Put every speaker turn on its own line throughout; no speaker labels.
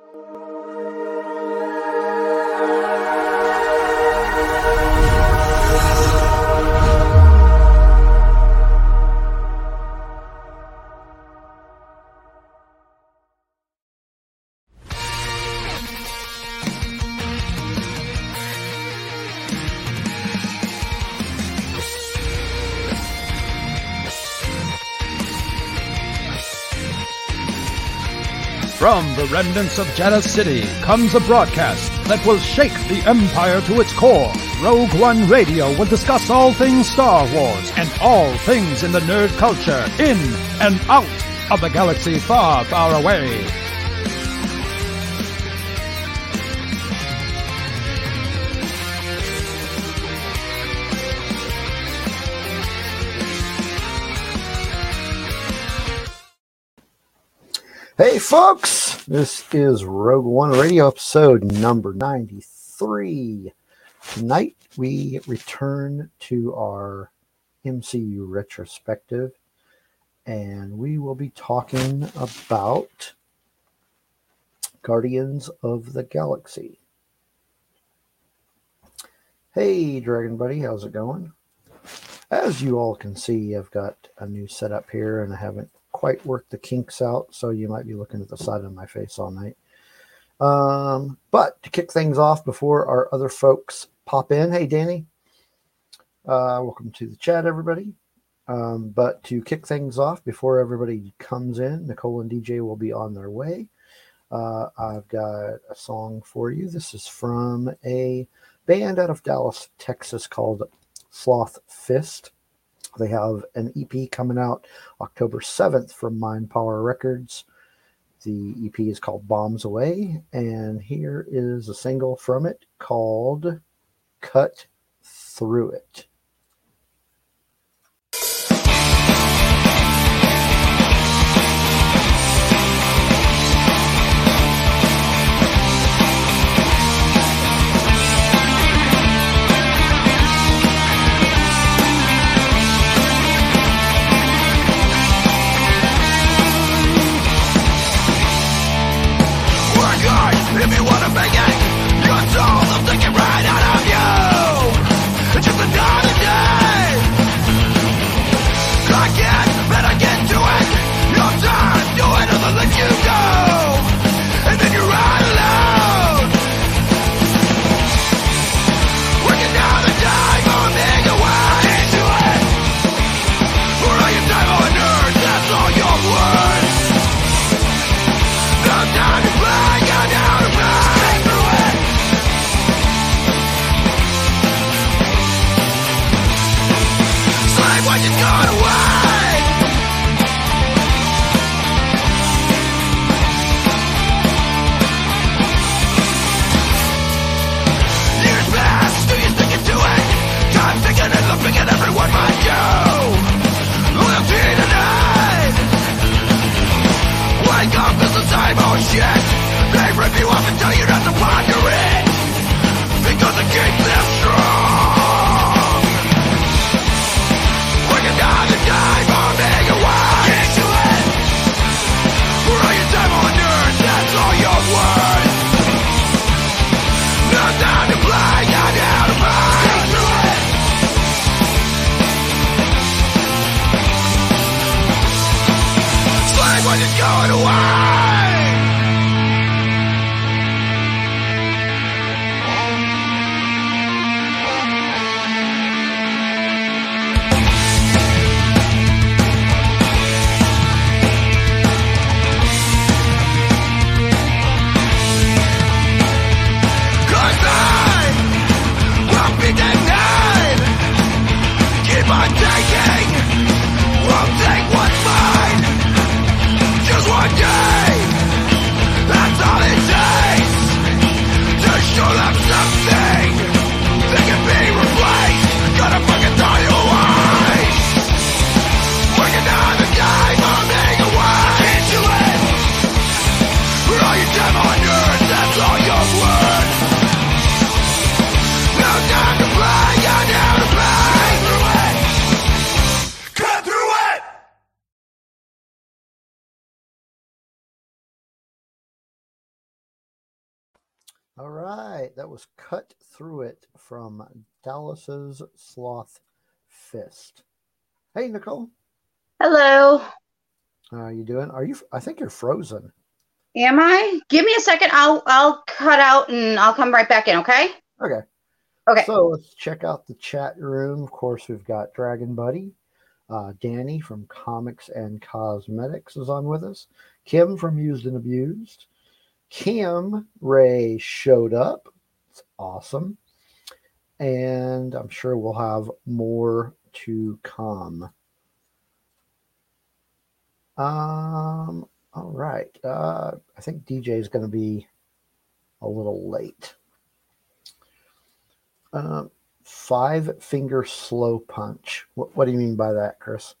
From the remnants of Jedha City comes a broadcast that will shake the Empire to its core. Rogue One Radio will discuss all things Star Wars and all things in the nerd culture, in and out of the galaxy far, far away.
Hey, folks, this is Rogue One Radio episode number 93. Tonight, we return to our MCU retrospective, and we will be talking about Guardians of the Galaxy. Hey, Dragon Buddy, how's it going? As you all can see, I've got a new setup here, and I haven't quite worked the kinks out, so you might be looking at the side of my face all night. Um, but to kick things off before our other folks pop in, hey Danny, uh, welcome to the chat, everybody. Um, but to kick things off before everybody comes in, Nicole and DJ will be on their way. Uh, I've got a song for you. This is from a band out of Dallas, Texas called Sloth Fist. They have an EP coming out October 7th from Mind Power Records. The EP is called Bombs Away, and here is a single from it called Cut Through It.
Right,
that was cut through it from Dallas's Sloth Fist. Hey, Nicole,
Hello.
how are you doing? Are you? I think you're frozen.
Am I? Give me a second. I'll I'll cut out and I'll come right back in, okay?
Okay.
Okay.
So let's check out the chat room. Of course, we've got Dragon Buddy. Uh, Danny from Comics and Cosmetics is on with us. Kim from Used and Abused. Kim Ray showed up. It's awesome. And I'm sure we'll have more to come. Um, all right. Uh, I think DJ is going to be a little late. Um, five finger slow punch. What, what do you mean by that, Chris?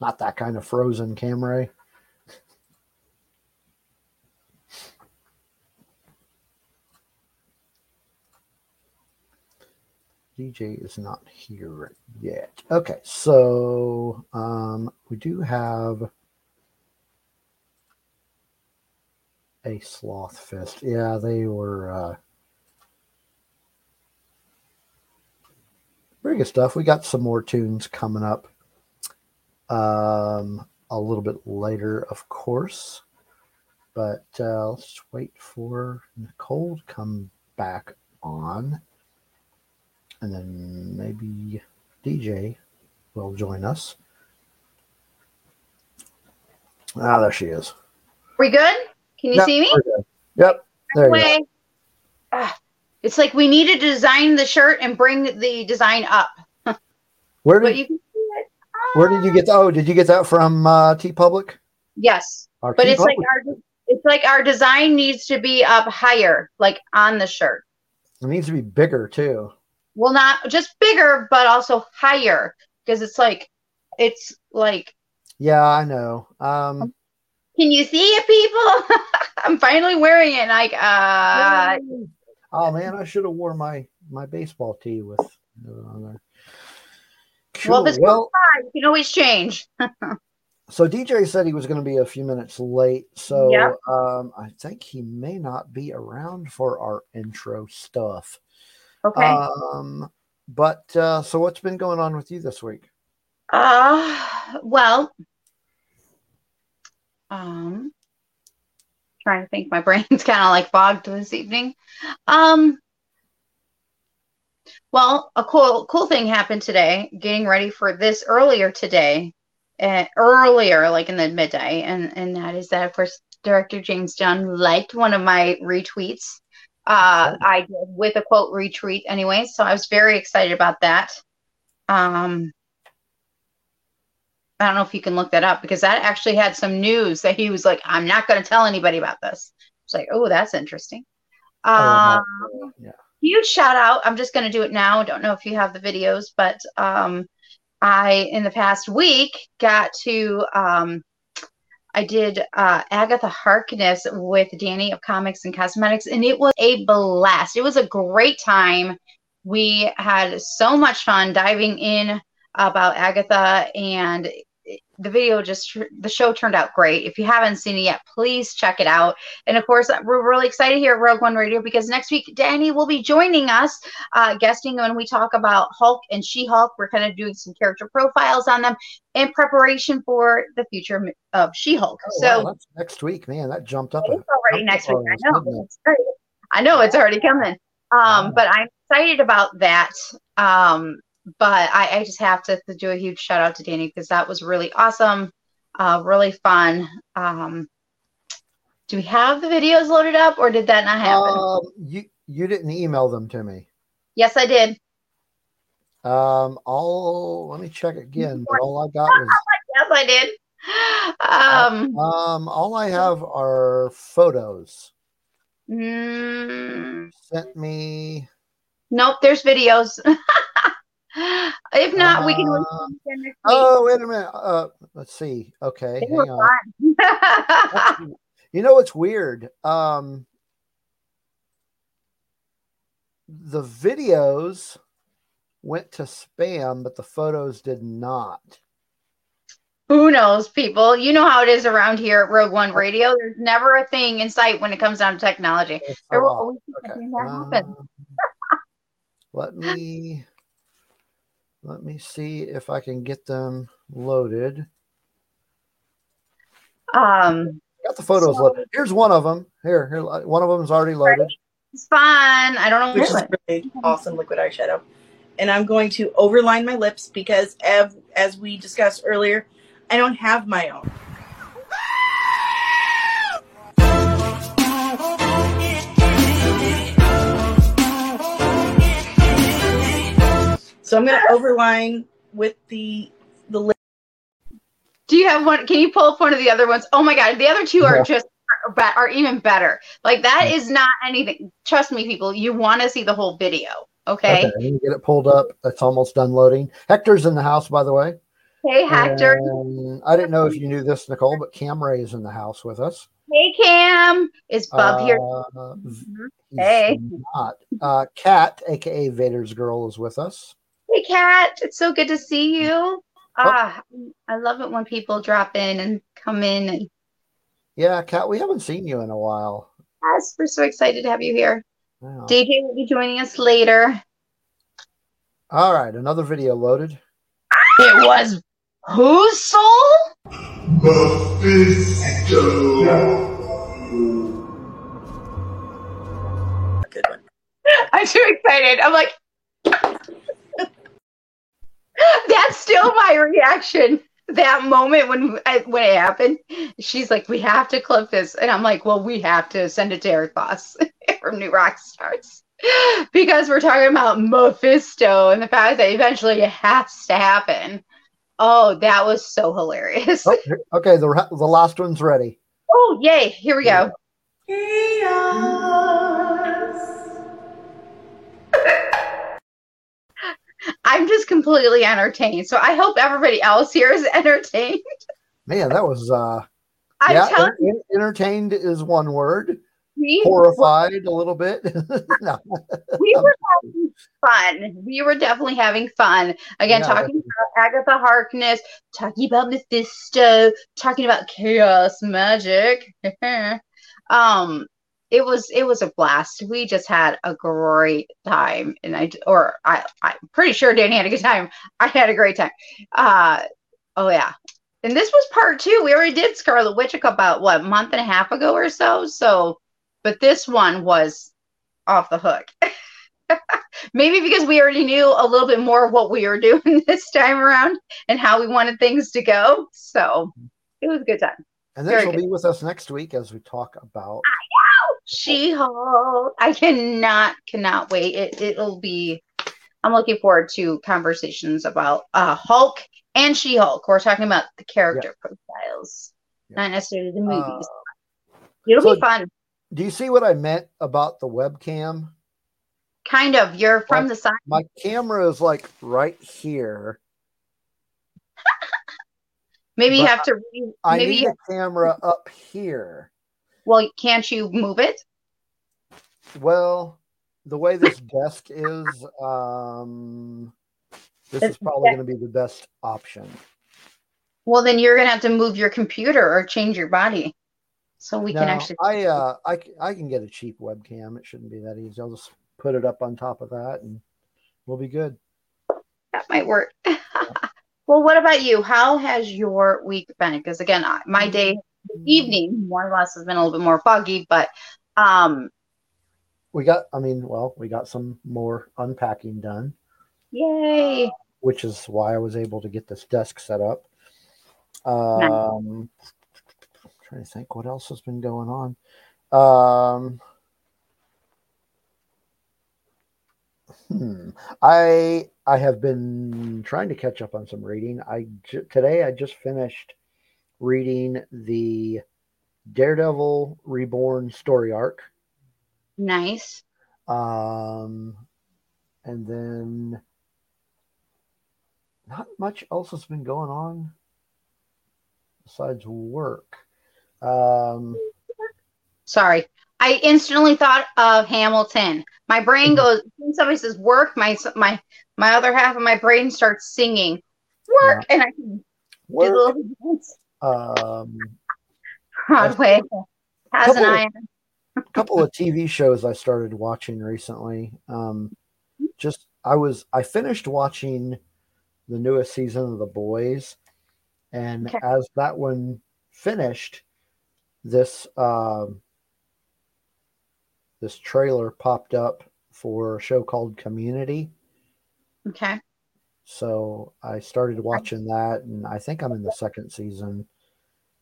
Not that kind of frozen camera. DJ is not here yet. Okay, so um, we do have a sloth fist. Yeah, they were uh, very good stuff. We got some more tunes coming up um, a little bit later, of course. But uh, let's wait for Nicole to come back on. And then maybe DJ will join us. Ah, there she is.
We good? Can you
Yep,
see me?
Yep. There you go.
Way. Ah, it's like we need to design the shirt and bring the design up.
Where did
you can see it.
Where did you get? That? Oh, did you get that from uh, TeePublic?
Yes.
Our
But
T
it's like our it's like our design needs to be up higher, like on the shirt.
it needs to be bigger too.
Well, not just bigger, but also higher. Because it's like it's like
Yeah, I know. Um,
Can you see it, people? I'm finally wearing it. Like, uh,
oh man, I should have wore my my baseball tee with it on there.
Well,
Cool.
if it's
well,
you can always change.
so DJ said he was going to be a few minutes late, so
Yeah.
um, I think he may not be around for our intro stuff.
Okay.
Um, but uh, so what's been going on with you this week?
Uh, well, um, trying to think. My brain's kind of like fogged this evening. Um, well, a cool cool thing happened today. Getting ready for this earlier today, uh, earlier like in the midday, and and that is that of course Director James Gunn liked one of my retweets. Uh,
Oh.
I did with a quote retweet anyway, so I was very excited about that. Um, I don't know if you can look that up because that actually had some news that he was like, I'm not going to tell anybody about this. It's like, oh, that's interesting.
Oh,
Um,
no. yeah.
Huge shout out. I'm just going to do it now. Don't know if you have the videos, but um, I, in the past week, got to, um, I did uh, Agatha Harkness with Danny of Comics and Cosmetics, and it was a blast. It was a great time. We had so much fun diving in about Agatha, and the video just the show turned out great. If you haven't seen it yet, please check it out. And of course, we're really excited here at Rogue One Radio because next week Danny will be joining us, uh, guesting when we talk about Hulk and She-Hulk. We're kind of doing some character profiles on them in preparation for the future of She-Hulk.
Oh,
so
wow, next week, man. That jumped up.
it's already next week. I know. It's. I know it's already coming. Um,
Wow.
but I'm excited about that. Um, but I, I just have to, to do a huge shout out to Danny because that was really awesome, uh, really fun. Um, do we have the videos loaded up, or did that not happen?
Um, you you didn't email them to me.
yes, I did.
Um, all let me check again. But all I got was
Yes, I did. Um,
um, all I have are photos.
mm,
Sent me.
nope, there's videos. if not, we can.
Uh,
them next week.
Oh, wait a minute. Uh, let's see. Okay,
They
hang on. you know what's weird? Um, the videos went to spam, but the photos did not.
Who knows, people? You know how it is around here at Rogue One Radio. There's never a thing in sight when it comes down to technology. There will always be
Okay.
something that happens.
Um, let me let me see if I can get them loaded.
Um,
Got the photos
So-
loaded. Here's one of them. Here, here. One of them is already loaded.
it's fun. I don't know
which is
what.
really awesome liquid eyeshadow. And I'm going to overline my lips because, as, as we discussed earlier, I don't have my own. So I'm going to overline with the the lip.
Do you have one? Can you pull up one of the other ones? Oh my god, the other two are
Yeah.
just are, are even better. Like that is not anything. Trust me, people. You want to see the whole video, okay?
Okay, let me get it pulled up. It's almost done loading. Hector's in the house, by the way.
Hey Hector.
And I didn't know if you knew this, Nicole, but Cam Ray is in the house with us.
Hey Cam. Is Bub here?
Uh, he's
Hey.
not. Uh, Kat, aka Vader's girl, is with us.
Hey Kat. It's so good to see you. Ah, I love it when people drop in and come in and
Yeah, Kat, we haven't seen you in a while.
yes, we're so excited to have you here.
Yeah.
DJ will be joining us later.
All right, another video loaded.
It was whose soul?
Good one.
I'm too excited. I'm like, that's still my reaction. That moment when I, when it happened, she's like, "We have to clip this," and I'm like, "Well, we have to send it to Erik Voss from New Rockstars because we're talking about Mephisto and the fact that eventually it has to happen." Oh, that was so hilarious!
Okay, the the last one's ready.
Oh, yay! Here we go. I'm just completely entertained. So I hope everybody else here is entertained.
Man, that was uh,
I'm
yeah.
telling
en- en- entertained is one word.
you,
Horrified a little bit. no.
we were having fun. We were definitely having fun. Again,
Yeah,
talking about Agatha Harkness, talking about Mephisto, talking about chaos magic. um, it was it was a blast. We just had a great time, and I or I I'm pretty sure Danny had a good time. I had a great time. Uh, oh yeah. And this was part two. We already did Scarlet Witch about what month and a half ago or so. So, but this one was off the hook. Maybe because we already knew a little bit more what we were doing this time around and how we wanted things to go. So it was a good time.
And then
Very
she'll
good.
be with us next week as we talk about.
She Hulk. I cannot, cannot wait. It, it'll be, I'm looking forward to conversations about uh, Hulk and She Hulk. We're talking about the character profiles,
Yeah.
not necessarily the
uh,
movies. It'll
so-
be fun.
do you see what I meant about the webcam?
Kind of. You're from
Well,
the side.
My camera is like right here.
Maybe you have to. Re-
I
maybe
need
you,
a camera up here.
well, can't you move it?
Well, the way this desk is, um, this
It's-
is probably going to be the best option.
Well, then you're gonna have to move your computer or change your body, so we can actually.
I, uh, I, I can get a cheap webcam. It shouldn't be that easy. I'll just put it up on top of that and we'll be good.
that might work. well, what about you? How has your week been? Because again, my day, evening, more or less, has been a little bit more foggy. But um,
We got, I mean, well, we got some more unpacking done,
yay!
which is why I was able to get this desk set up. Um, trying to think what else has been going on. Um, hmm. I I have been trying to catch up on some reading. I today I just finished reading the Daredevil Reborn story arc.
Nice.
Um, and then not much else has been going on besides work. Um,
Sorry, I instantly thought of Hamilton. My brain
Mhm.
goes. When somebody says work, my my my other half of my brain starts singing work, and I
Where-
little dance.
um,
Broadway has an eye.
a couple of TV shows I started watching recently. Um, just I was I finished watching the newest season of The Boys, and
Okay.
as that one finished, this um, this trailer popped up for a show called Community.
Okay.
So I started watching that, and I think I'm in the second season.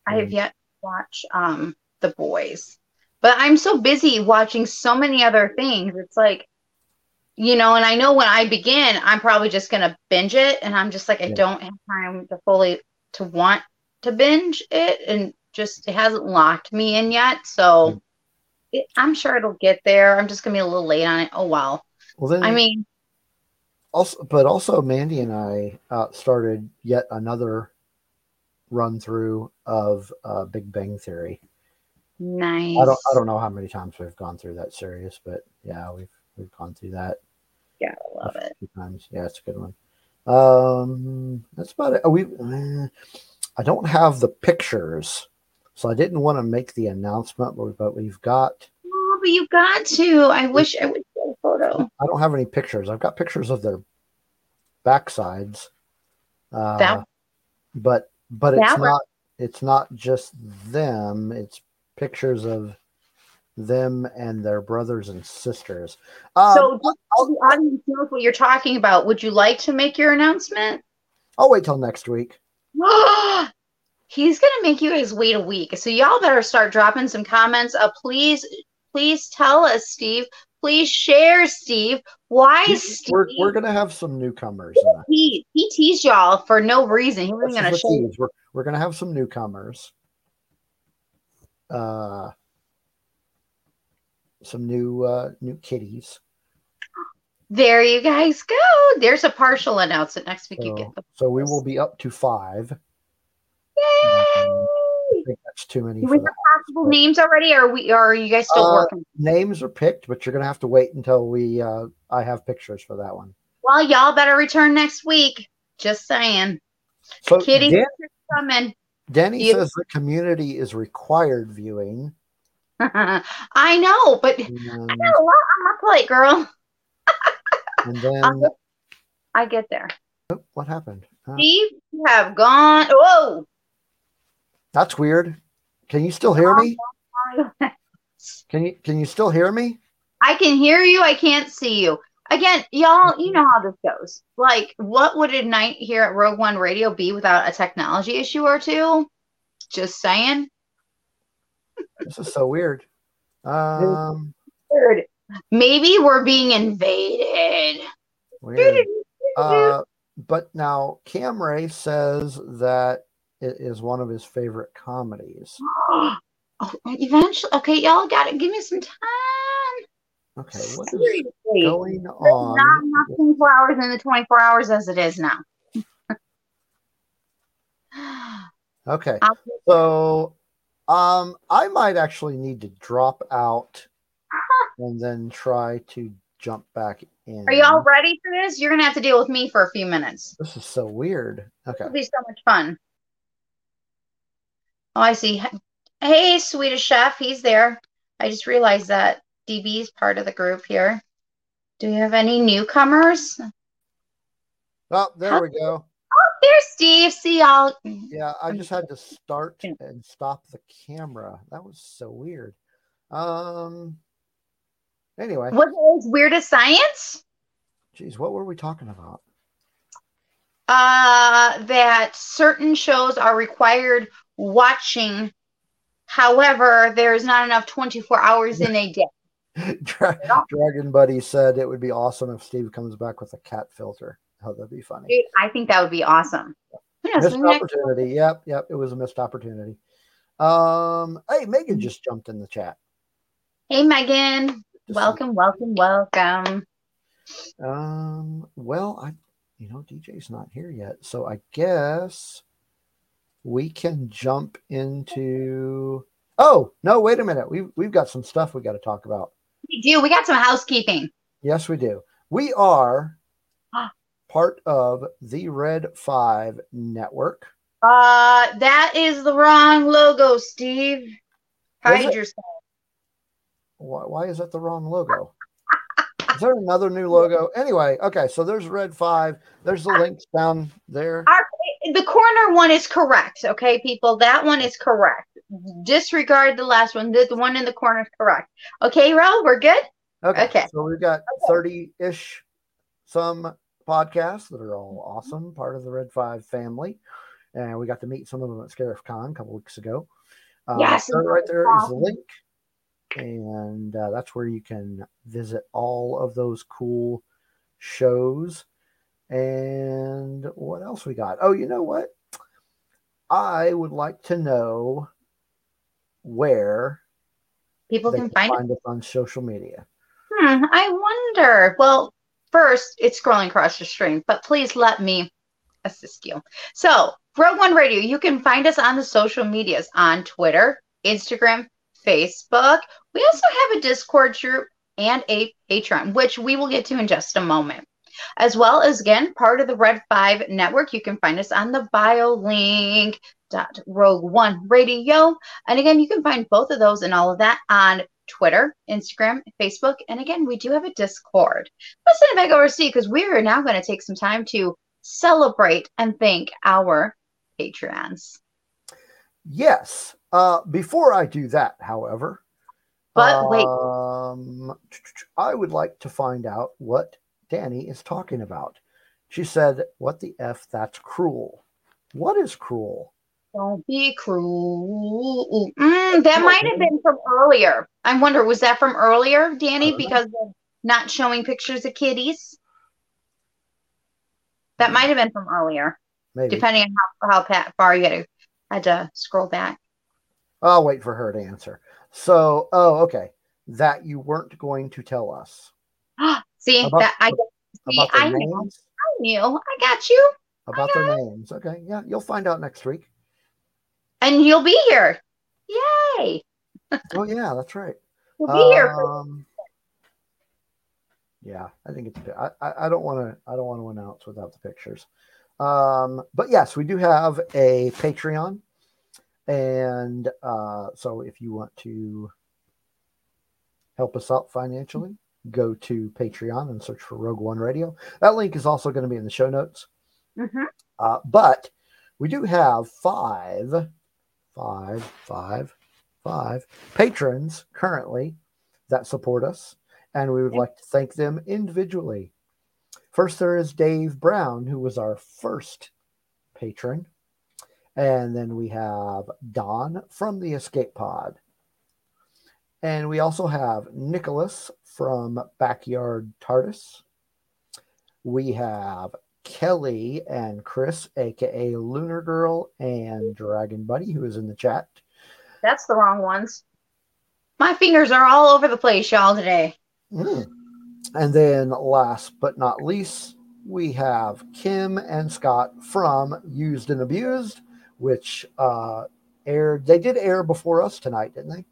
I have yet to watch um The Boys. But I'm so busy watching so many other things. It's like you know, and I know when I begin, I'm probably just gonna binge it and I'm just like I
Yeah.
don't have time to fully to want to binge it and just it hasn't locked me in yet. So it, I'm sure it'll get there. I'm just gonna be a little late on it. Oh well.
Well, then
I mean,
also but also mandy and i uh, started yet another run through of uh, big bang theory
nice.
i don't i don't know how many times we've gone through that series but yeah we've we've gone through that
Yeah, I love it.
times yeah it's a good one um that's about it Oh, we uh, i don't have the pictures so i didn't want to make the announcement but, we've got
Oh, but you got to. I wish I would get a photo.
I don't have any pictures. I've got pictures of their backsides. Uh,
That-
but but it's not it's not just them. It's pictures of them and their brothers and sisters. Um,
So just so the audience knows what you're talking about, would you like to make your announcement?
I'll wait till next week.
He's gonna make you guys wait a week. So y'all better start dropping some comments. Uh, please, please tell us, Steve. Please share, Steve. Why, Steve?
We're, we're gonna have some newcomers.
He, he teased y'all for no reason. He wasn't gonna
is
show.
We're, we're gonna have some newcomers. Uh, some new uh, new kitties.
There you guys go. There's a partial announcement next week. You get the
so we will be up to five.
Yay.
I think that's too many
Do we have possible names already, or are we? Or are you guys still
Uh,
working?
Names are picked, but you're gonna have to wait until we uh I have pictures for that one.
Well, y'all better return next week. Just saying.
So
Kitty
Dan-
coming.
Danny
You-
says the community is required viewing.
I know, but I got a lot on my plate, girl.
and then
I'll get, I get there.
oh, what happened? Uh,
Steve, you have gone. Whoa.
That's weird. Can you still hear me? Can you can you still hear me?
I can hear you. I can't see you. Again, y'all, you know how this goes. Like, what would a night here at Rogue One Radio be without a technology issue or two? Just saying.
This is so weird. Um
Weird. Maybe we're being invaded.
weird. Uh but now Camray says that is one of his favorite comedies.
oh, eventually. Okay, y'all got to give me some time.
Okay, what is
Seriously.
going
There's
on?
not enough 24 hours in the 24 hours as it is now.
Okay. So um I might actually need to drop out and then try to jump back in.
Are y'all ready for this? You're gonna have to deal with me for a few minutes.
This is so weird. Okay.
It'll be so much fun. Oh, I see. Hey, Swedish Chef, he's there. I just realized that DB is part of the group here. Do we have any newcomers? Oh,
there we go.
Oh, there's Steve. See y'all.
Yeah, I just had to start and stop the camera. That was so weird. Um anyway,
as weird as science?
geez, what were we talking about?
uh, that certain shows are required watching. However, there is not enough 24 hours in a day.
Dra- Dragon Buddy said it would be awesome if Steve comes back with a cat filter. Oh, that'd be funny.
Dude, I think that would be awesome. Yes,
Missed
next-
opportunity. Yep, yep. It was a missed opportunity. Um, hey, Megan just jumped in the chat.
Hey, Megan.
Just-
Welcome, welcome, welcome.
Um, well, I, you know, DJ's not here yet, so I guess we can jump into. Oh no! Wait a minute. We we've got some stuff we got to talk about.
We do. We got some housekeeping.
Yes, we do. We are part of the Red Five Network.
Uh, that is the wrong logo, Steve. Hide yourself.
Why, why is that the wrong logo? Is there another new logo? Anyway, okay, so there's Red 5. There's the links down there.
Our, the corner one is correct, okay, people. That one is correct. Disregard the last one. The, the one in the corner is correct. Okay, Ro, we're good.
Okay.
Okay.
So we've got 30 ish some podcasts that are all awesome, part of the Red 5 family. And we got to meet some of them at Scarif Con a couple weeks ago. Uh,
Yes,
so right there is the link. And uh, that's where you can visit all of those cool shows. And what else we got? Oh, you know what? I would like to know where
People can
can
find
find us on social media.
Hmm, I wonder. Well, first, it's scrolling across your screen, but please let me assist you. So, Rogue One Radio, you can find us on the social medias on Twitter, Instagram, Facebook. We also have a Discord group and a Patreon, which we will get to in just a moment. As well as, again, part of the Red 5 network. You can find us on the bio link. Dot Rogue One Radio. And again, you can find both of those and all of that on Twitter, Instagram, Facebook, and again, we do have a Discord. Let's send it back over to Steve because we are now going to take some time to celebrate and thank our Patreons.
Yes. Uh, before I do that, however,
But wait.
um, I would like to find out what Danny is talking about. She said, "What the f? That's cruel. What is cruel?
Don't be cruel. Mm, that might have been from earlier. I wonder, was that from earlier, Danny, because of not showing pictures of kitties? That might have been from earlier,
Maybe.
depending on how, how far you had to, had to scroll back.
I'll wait for her to answer. So, oh, okay, that you weren't going to tell us
See,
About-
that I, see,
about
I knew. I knew. I got you.
About their names. Okay, yeah, you'll find out next week.
And you'll be here. Yay.
Oh yeah, that's right.
You'll be here.
Um, yeah, I think it's. I, I, I don't want to. I don't want to announce without the pictures. Um, but yes, we do have a Patreon, and uh, so if you want to help us out financially, go to Patreon and search for Rogue One Radio. That link is also going to be in the show notes.
Mhm.
Uh, but we do have five, five, five, five patrons currently that support us, and we would like to thank them individually. First, there is Dave Brown, who was our first patron. And then we have Don from the Escape Pod. And we also have Nicholas from Backyard TARDIS. We have Kelly and Chris, aka Lunar Girl and Dragon Buddy, who is in the chat.
that's the wrong ones. My fingers are all over the place, y'all, today.
Mm. And then last but not least, we have Kim and Scott from Used and Abused, which uh, aired. They did air before us tonight, didn't they?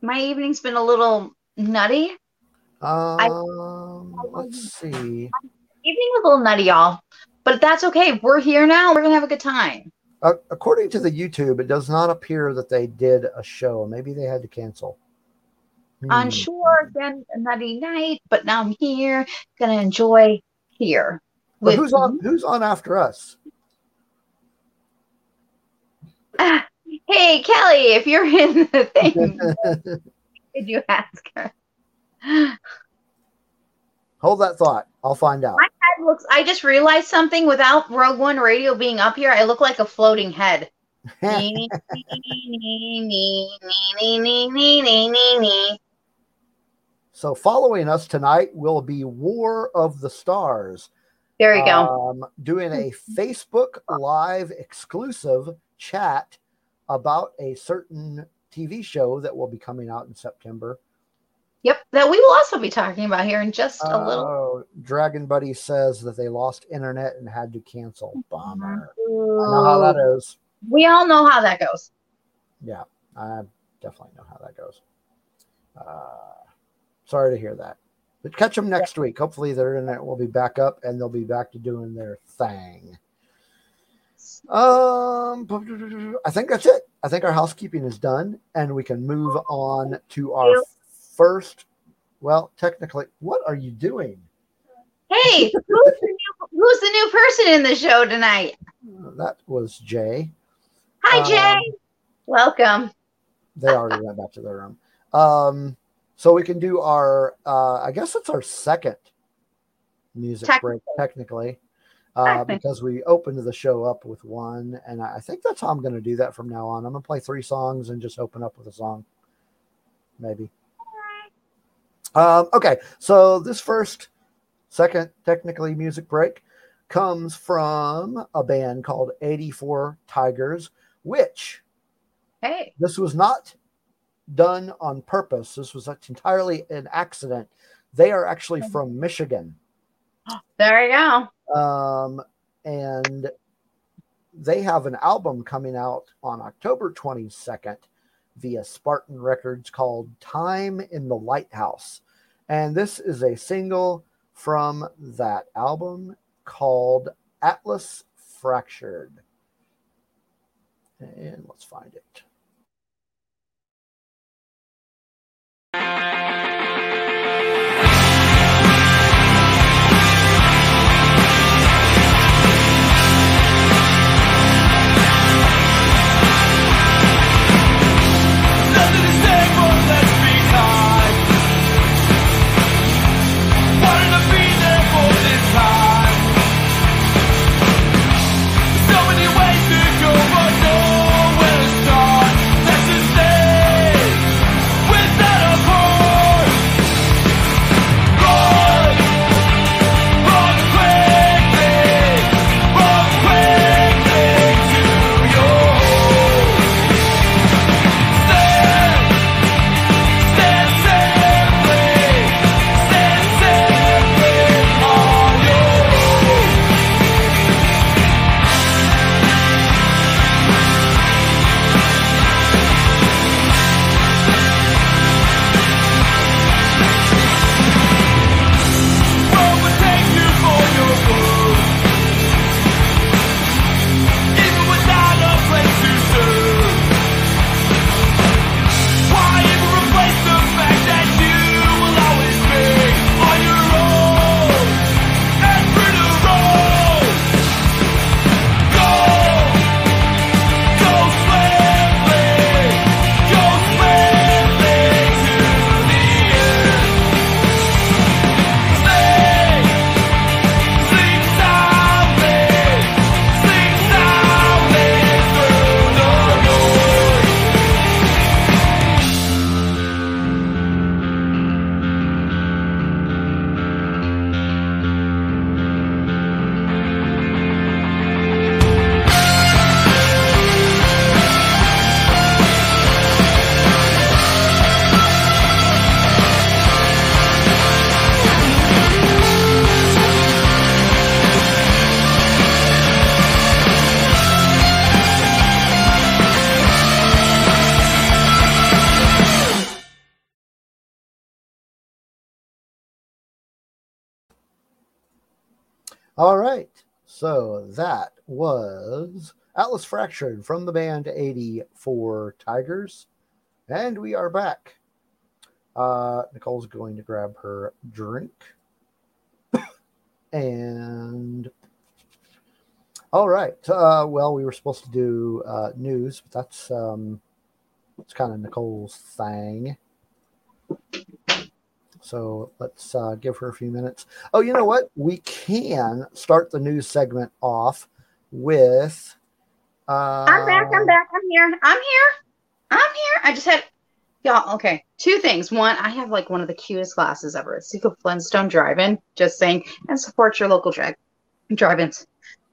My evening's been a little nutty.
Um, let's see.
Evening was a little nutty, y'all. But that's okay. We're here now. We're gonna have a good time.
Uh, according to the YouTube, it does not appear that they did a show. Maybe they had to cancel. Hmm.
On shore, again, a nutty night, but now I'm here, gonna enjoy here.
But who's on? Who's on after us?
hey Kelly, if you're in the thing, did you ask her?
Hold that thought. I'll find out.
My head looks. I just realized something. Without Rogue One Radio being up here, I look like a floating head.
so following us tonight will be War of the Stars.
There you go.
Um, doing a Facebook Live exclusive chat about a certain TV show that will be coming out in September.
Yep, that we will also be talking about here in just a little.
Oh, Dragon Buddy says that they lost internet and had to cancel. Bummer. I know how that is.
We all know how that goes.
Yeah, I definitely know how that goes. Uh, sorry to hear that. But catch them next week. Hopefully, their internet will be back up and they'll be back to doing their thing. Um, I think that's it. I think our housekeeping is done, and we can move on to our first. Well, technically, what are you doing?
Hey, who's the, new, who's the new person in the show tonight?
That was Jay.
Hi,
Um,
Jay. Welcome.
They already went back to their room. Um, so we can do our. Uh, I guess it's our second music break, technically, uh, because we opened the show up with one, and I think that's how I'm going to do that from now on. I'm going to play three songs and just open up with a song, maybe. Um, okay, so this first, second, technically music break comes from a band called 84 Tigers, which
Hey.
this was not done on purpose. This was entirely an accident. They are actually from Michigan.
There you go.
Um, and they have an album coming out on October 22nd via Spartan Records called Time in the Lighthouse. And this is a single from that album called Atlas Fractured. And let's find it.
That
was Atlas Fractured from the band 84 Tigers. And we are back. Uh, Nicole's going to grab her drink. and all right. Uh, well, we were supposed to do uh, news, but that's um, it's kind of Nicole's thing. So let's uh, give her a few minutes. Oh, you know what? We can start the news segment off with. Uh,
I'm back. I'm back. I'm here. I'm here. I'm here. I just had y'all. Okay, two things. One, I have like one of the cutest glasses ever. It's Seco Flintstone Drive-In. Just saying, and support your local drag drive-ins.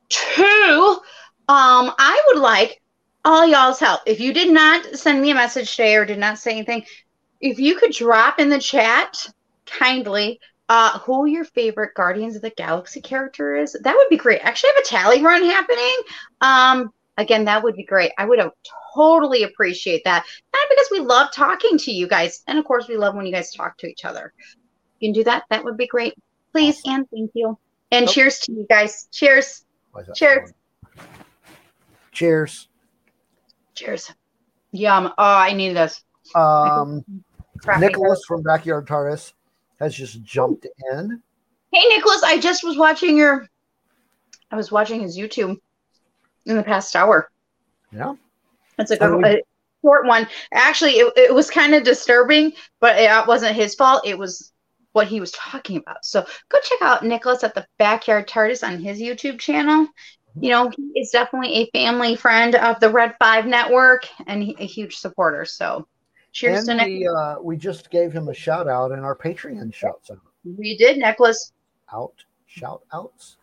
Two, um, I would like all y'all's help. If you did not send me a message today or did not say anything, if you could drop in the chat kindly uh who your favorite Guardians of the Galaxy character is, that would be great. Actually, I have a tally run happening. Um, again, that would be great. I would have totally appreciate that. And because we love talking to you guys, and of course, we love when you guys talk to each other. You can do that. That would be great. Please and thank you. And
Nope.
cheers to you guys. Cheers.
Why is that
Cheers.
Cheers.
Cheers. Yum. Oh, I need this.
Um, Nicholas from Backyard TARDIS has just jumped in.
Hey, Nicholas, I just was watching your. I was watching his YouTube in the past hour.
Yeah.
It's a, good, a short one. Actually, it, it was kind of disturbing, but it wasn't his fault. It was what he was talking about. So go check out Nicholas at the Backyard TARDIS on his YouTube channel. Mm-hmm. You know, he is definitely a family friend of the Red Five Network and a huge supporter. So cheers
and
to
we, uh, we just gave him a shout out in our Patreon shouts out.
We did, Nicholas.
out shout outs.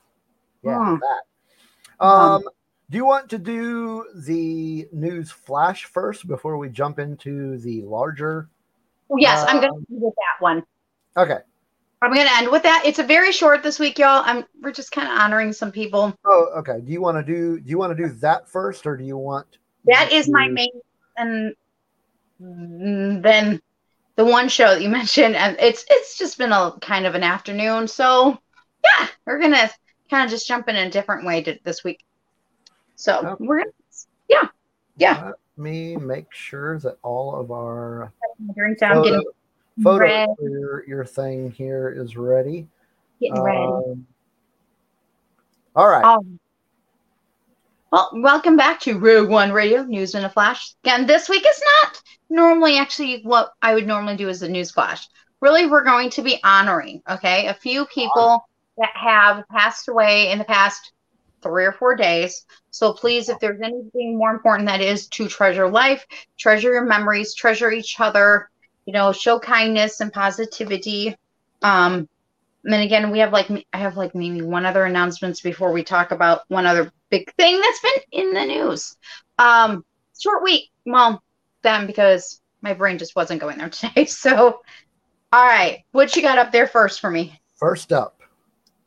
Yeah,
Hmm.
that. Um, do you want to do the news flash first before we jump into the larger?
Yes, I'm going
Um,
to do with that one.
Okay.
I'm going to end with that. It's a very short this week, y'all. I'm we're just kind of honoring some people.
Oh, okay. Do you want to do? Do you want to do that first, or do you want?
That is my main, and then the one show that you mentioned, and it's it's just been a kind of an afternoon. So yeah, we're gonna kind of just jump in a different way to, this week. So
Okay.
we're gonna, yeah, yeah.
Let me make sure that all of our photo, photo your, your thing here is ready.
getting ready.
Um, all right.
Um, well, welcome back to Rogue One Radio News in a Flash. Again, this week is not normally actually what I would normally do as a news flash. Really, we're going to be honoring, okay, a few people that have passed away in the past three or four days. So please, if there's anything more important, that is to treasure life, treasure your memories, treasure each other, you know, show kindness and positivity. Um, and again, we have like I have like maybe one other announcements before we talk about one other big thing that's been in the news. Um, short week. Well, then because my brain just wasn't going there today. So, all right, what you got up there first for me?
First up,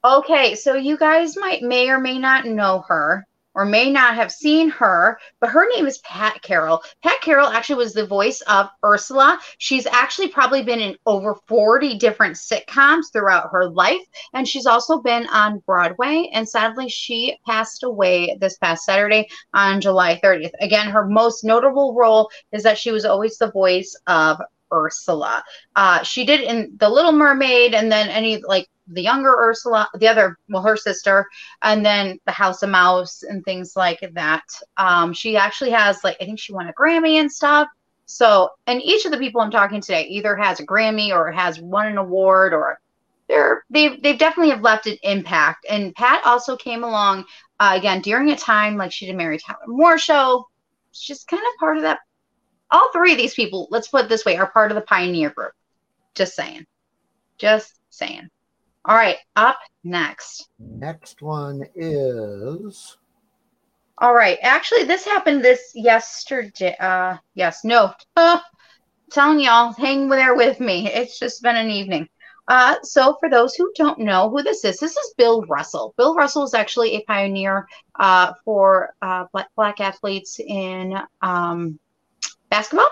Okay, so you guys might may or may not know her or may not have seen her, but her name is Pat Carroll. Pat Carroll actually was the voice of Ursula. She's actually probably been in over 40 different sitcoms throughout her life, and she's also been on Broadway. And sadly, she passed away this past Saturday on July 30th. Again, her most notable role is that she was always the voice of Ursula. Uh, she did in The Little Mermaid, and then any like the younger Ursula, the other, well, her sister, and then the House of Mouse and things like that. Um, she actually has like I think she won a Grammy and stuff. So, and each of the people I'm talking today either has a Grammy or has won an award or they're they they definitely have left an impact. And Pat also came along uh, again during a time like she did Mary Tyler Moore show. She's kind of part of that. All three of these people, let's put it this way, are part of the pioneer group. Just saying. Just saying. All right, up next.
next one is
All right. Actually, this happened this yesterday. Uh, yes, no. Uh, telling y'all, hang there with me. It's just been an evening. Uh, so for those who don't know who this is, this is Bill Russell. Bill Russell is actually a pioneer uh, for uh, black, black athletes in um, basketball.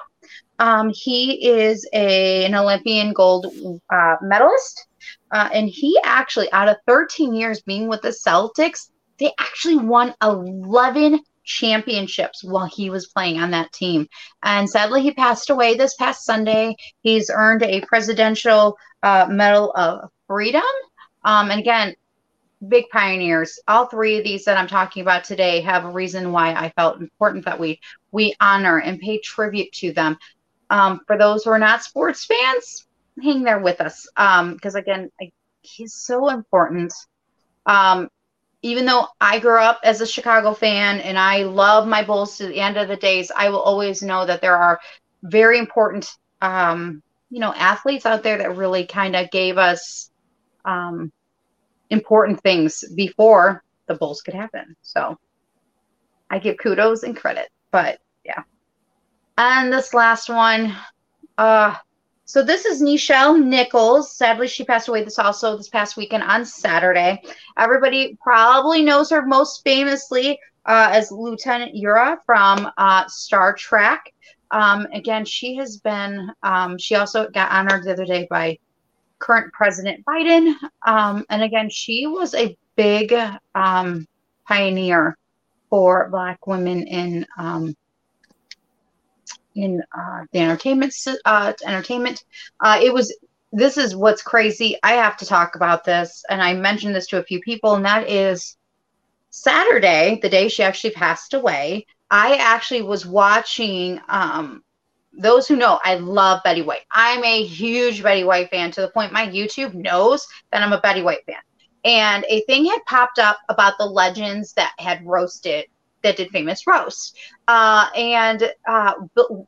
Um, he is a, an Olympian gold uh, medalist. Uh, and he actually, out of 13 years being with the Celtics, they actually won 11 championships while he was playing on that team. And sadly, he passed away this past Sunday. He's earned a Presidential uh, Medal of Freedom. Um, and again, big pioneers. All three of these that I'm talking about today have a reason why I felt important that we we honor and pay tribute to them. Um, for those who are not sports fans, hang there with us Um, because again, I, he's so important. Um, even though I grew up as a Chicago fan and I love my Bulls to the end of the days, I will always know that there are very important, um, you know, athletes out there that really kind of gave us um, important things before the Bulls could happen. So I give kudos and credit, but yeah. And this last one, uh, so this is Nichelle Nichols. Sadly, she passed away this also this past weekend on Saturday. Everybody probably knows her most famously uh, as Lieutenant Uhura from uh, Star Trek. Um, again, she has been. Um, she also got honored the other day by current President Biden. Um, and again, she was a big um, pioneer for Black women in um, in uh, the entertainment uh, entertainment. Uh, it was this is what's crazy. I have to talk about this, and I mentioned this to a few people, and that is Saturday, the day she actually passed away. I actually was watching. Um, those who know, I love Betty White. I'm a huge Betty White fan to the point my YouTube knows that I'm a Betty White fan. And a thing had popped up about the legends that had roasted, that did famous roast. Uh, and uh,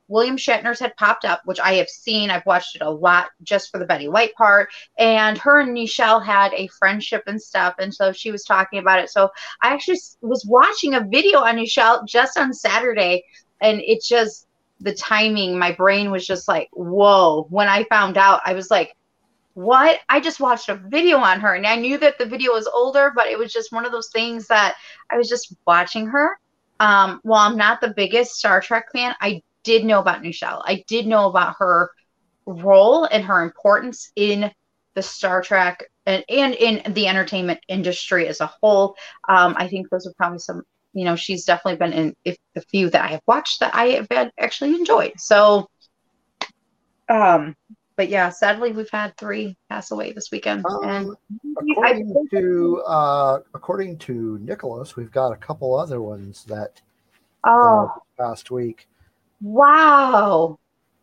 William Shatner's had popped up, which I have seen. I've watched it a lot just for the Betty White part. And her and Nichelle had a friendship and stuff. And so she was talking about it. So I actually was watching a video on Nichelle just on Saturday. And it just, the timing, my brain was just like, whoa. When I found out, I was like, what? I just watched a video on her and I knew that the video was older, but it was just one of those things that I was just watching her. Um, while I'm not the biggest Star Trek fan, I did know about Nichelle. I did know about her role and her importance in the Star Trek and, and in the entertainment industry as a whole. Um, I think those are probably some, you know, she's definitely been in if the few that I have watched that I have actually enjoyed. So, um, but yeah, sadly we've had three pass away this weekend, and
Um,
I,
according to uh, according to Nicholas, we've got a couple other ones that
oh
uh, past week.
wow,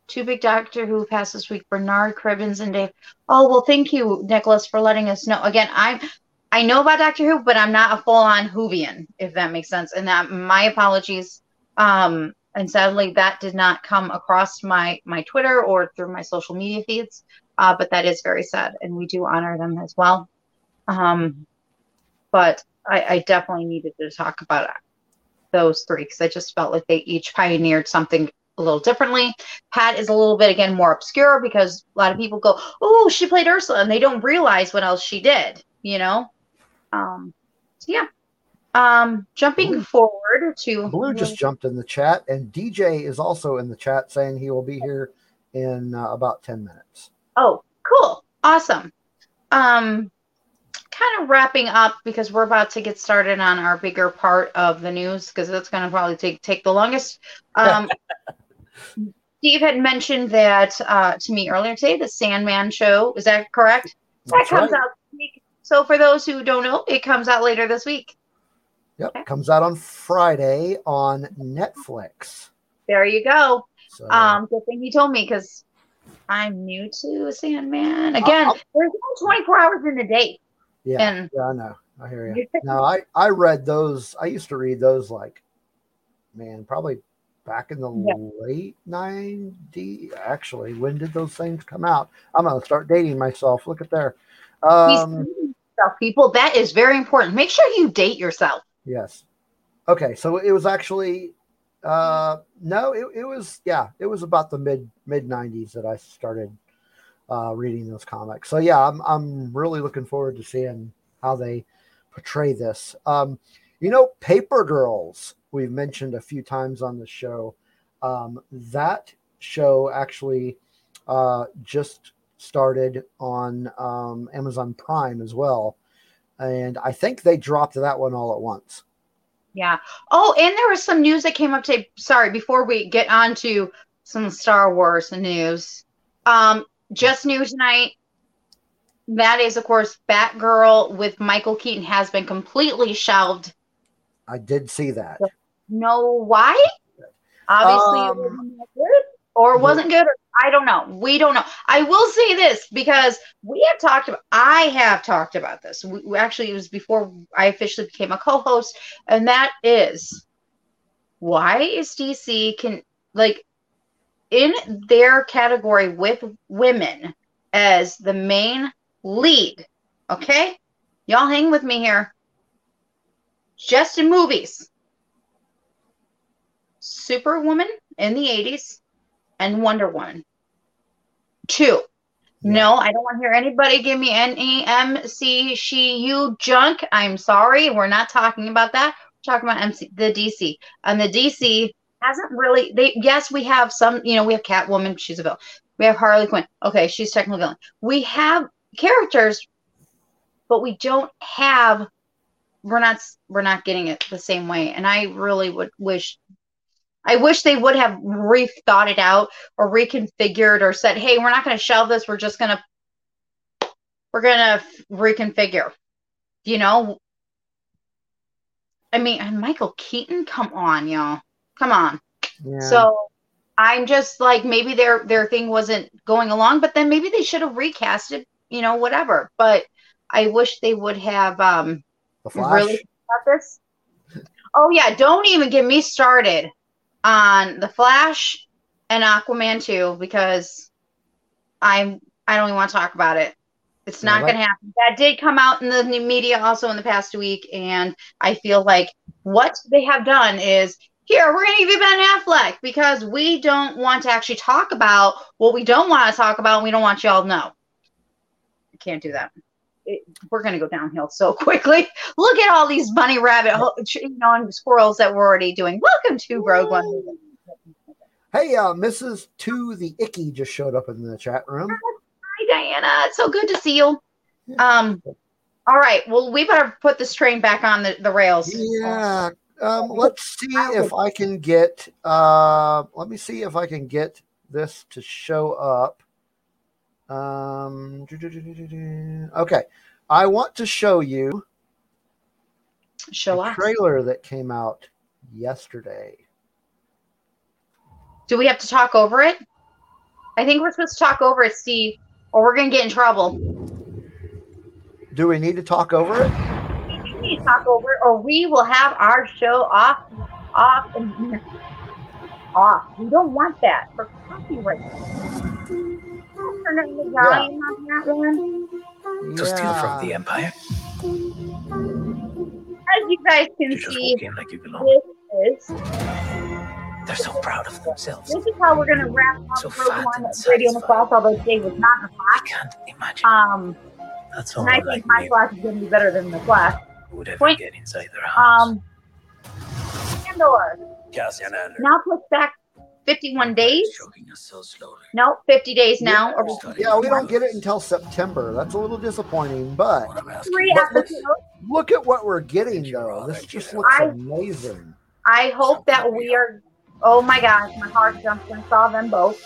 two big Doctor Who passed this week: Bernard Cribbins and Dave. Oh well, thank you, Nicholas, for letting us know. Again, I'm I know about Doctor Who, but I'm not a full on Whovian, if that makes sense. And that my apologies. Um, and sadly, that did not come across my my Twitter or through my social media feeds. Uh, but that is very sad, and we do honor them as well. Um, but I, I definitely needed to talk about those three because I just felt like they each pioneered something a little differently. Pat is a little bit again more obscure because a lot of people go, "Oh, she played Ursula," and they don't realize what else she did. You know. Um, so yeah. Um, jumping
Blue-
forward to
Blue just jumped in the chat, and DJ is also in the chat saying he will be here in uh, about ten minutes.
Oh, cool. Awesome. Um kind of wrapping up because we're about to get started on our bigger part of the news because that's going to probably take take the longest. Um Steve had mentioned that uh, to me earlier today, the Sandman show. Is that correct? That comes
right.
out this week. So for those who don't know, it comes out later this week.
Yep,
Okay.
comes out on Friday on Netflix.
There you go.
So,
Um, good thing he told me because I'm new to Sandman. Again,
I'll-
there's only 24 hours in the day.
yeah,
and-
yeah, I know. I hear you. No, I I read those. I used to read those like, man, probably back in the
Yeah.
late '90s. Actually, when did those things come out? I'm gonna start dating myself. Look at there. Um,
people. That is very important. Make sure you date yourself.
Yes. Okay, so it was actually uh no, it, it was yeah, it was about the mid mid 90s that I started uh reading those comics. So yeah, I'm I'm really looking forward to seeing how they portray this. Um you know Paper Girls, we've mentioned a few times on the show. Um that show actually uh just started on um Amazon Prime as well. And I think they dropped that one all at once.
Yeah. Oh, and there was some news that came up today. Sorry, before we get on to some Star Wars news. Um, just new tonight. That is, of course, Batgirl with Michael Keaton has been completely shelved.
I did see that.
No, why? Obviously,
Um,
it wasn't that good, or wasn't good. Or, I don't know. We don't know. I will say this because we have talked about. I have talked about this. We, we- actually, it was before I officially became a co-host, and that is why is DC can like in their category with women as the main lead. Okay, y'all hang with me here. Just in movies. Superwoman in the 80s and Wonder Woman. Two. No, I don't want to hear anybody give me any MC, she, you junk. I'm sorry. We're not talking about that. We're talking about MC, the DC. And the DC hasn't really, they, yes, we have some, you know, we have Catwoman. She's a villain. We have Harley Quinn. Okay, she's technically villain. We have characters, but we don't have we're not we're not getting it the same way. And I really would wish I wish they would have rethought it out or reconfigured or said, "Hey, we're not going to shelve this. We're just going to we're going to reconfigure." You know, I mean, and Michael Keaton, come on, y'all. Come on.
Yeah.
So I'm just like maybe their their thing wasn't going along, but then maybe they should have recast it, you know, whatever. But I wish they would have um really about this. Oh yeah, don't even get me started on the Flash and Aquaman 2 because I'm I don't even want to talk about it. It's not going to happen. That did come out in the media also in the past week, and I feel like what they have done is here we're going to give you Ben Affleck because we don't want to actually talk about what we don't want to talk about. And we don't want y'all to know. I can't do that. It, we're going to go downhill so quickly. Look at all these bunny rabbit, you know, and squirrels that we're already doing. Welcome to Rogue One.
Hey, uh, Mrs. To the Icky just showed up in the chat room.
Hi, Diana. It's so good to see you. Um, all right. Well, we better put this train back on the, the rails.
Yeah. Um, let's see if I can get. Uh, let me see if I can get this to show up. Um, okay. I want to show you
Show
a
us.
trailer that came out yesterday.
Do we have to talk over it? I think we're supposed to talk over it, Steve, or we're going to get in trouble.
Do we need to talk over it?
We need to talk over it, or we will have our show off, off, and off. We don't want that for copyright. Turn up the volume on that one.
To steal from the Empire.
As you guys can
You just
see,
like you
this is
They're so proud of themselves.
this is how we're going to wrap up
So
Rogue
fat
One
and
Radio in the
satisfied.
Class, although today was not in the
I can't imagine.
Um,
That's all
and I
like
think my
me
class is going to be better than the class.
would ever
point-
get inside their house.
Um, Andor
Cassian Andor.
now puts back 51 days.
So.
No, 50 days now. Or
Yeah, we don't get it until September. That's a little disappointing, but
What I'm asking
three
But let's-
episodes.
look at what we're getting
Did
though. This just looks
I-
amazing.
I hope that we are. Oh my gosh, my heart jumped when I saw them both.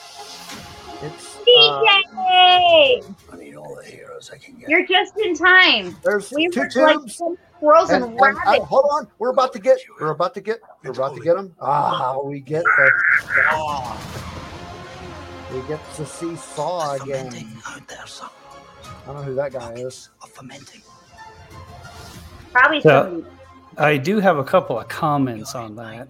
It's uh,
DJ,
I need all the heroes I can get.
you're just in time.
there's
We
two
were like
tubes.
some squirrels
And,
and,
and- uh,
rabbits.
hold on, we're about to get, we're about to get, we're about to get them. Ah, we get the saw. We get to see Saw again.
fermenting out there, son.
I don't know who that guy is.
Of fermenting.
Probably
So- I do have a couple of comments on that.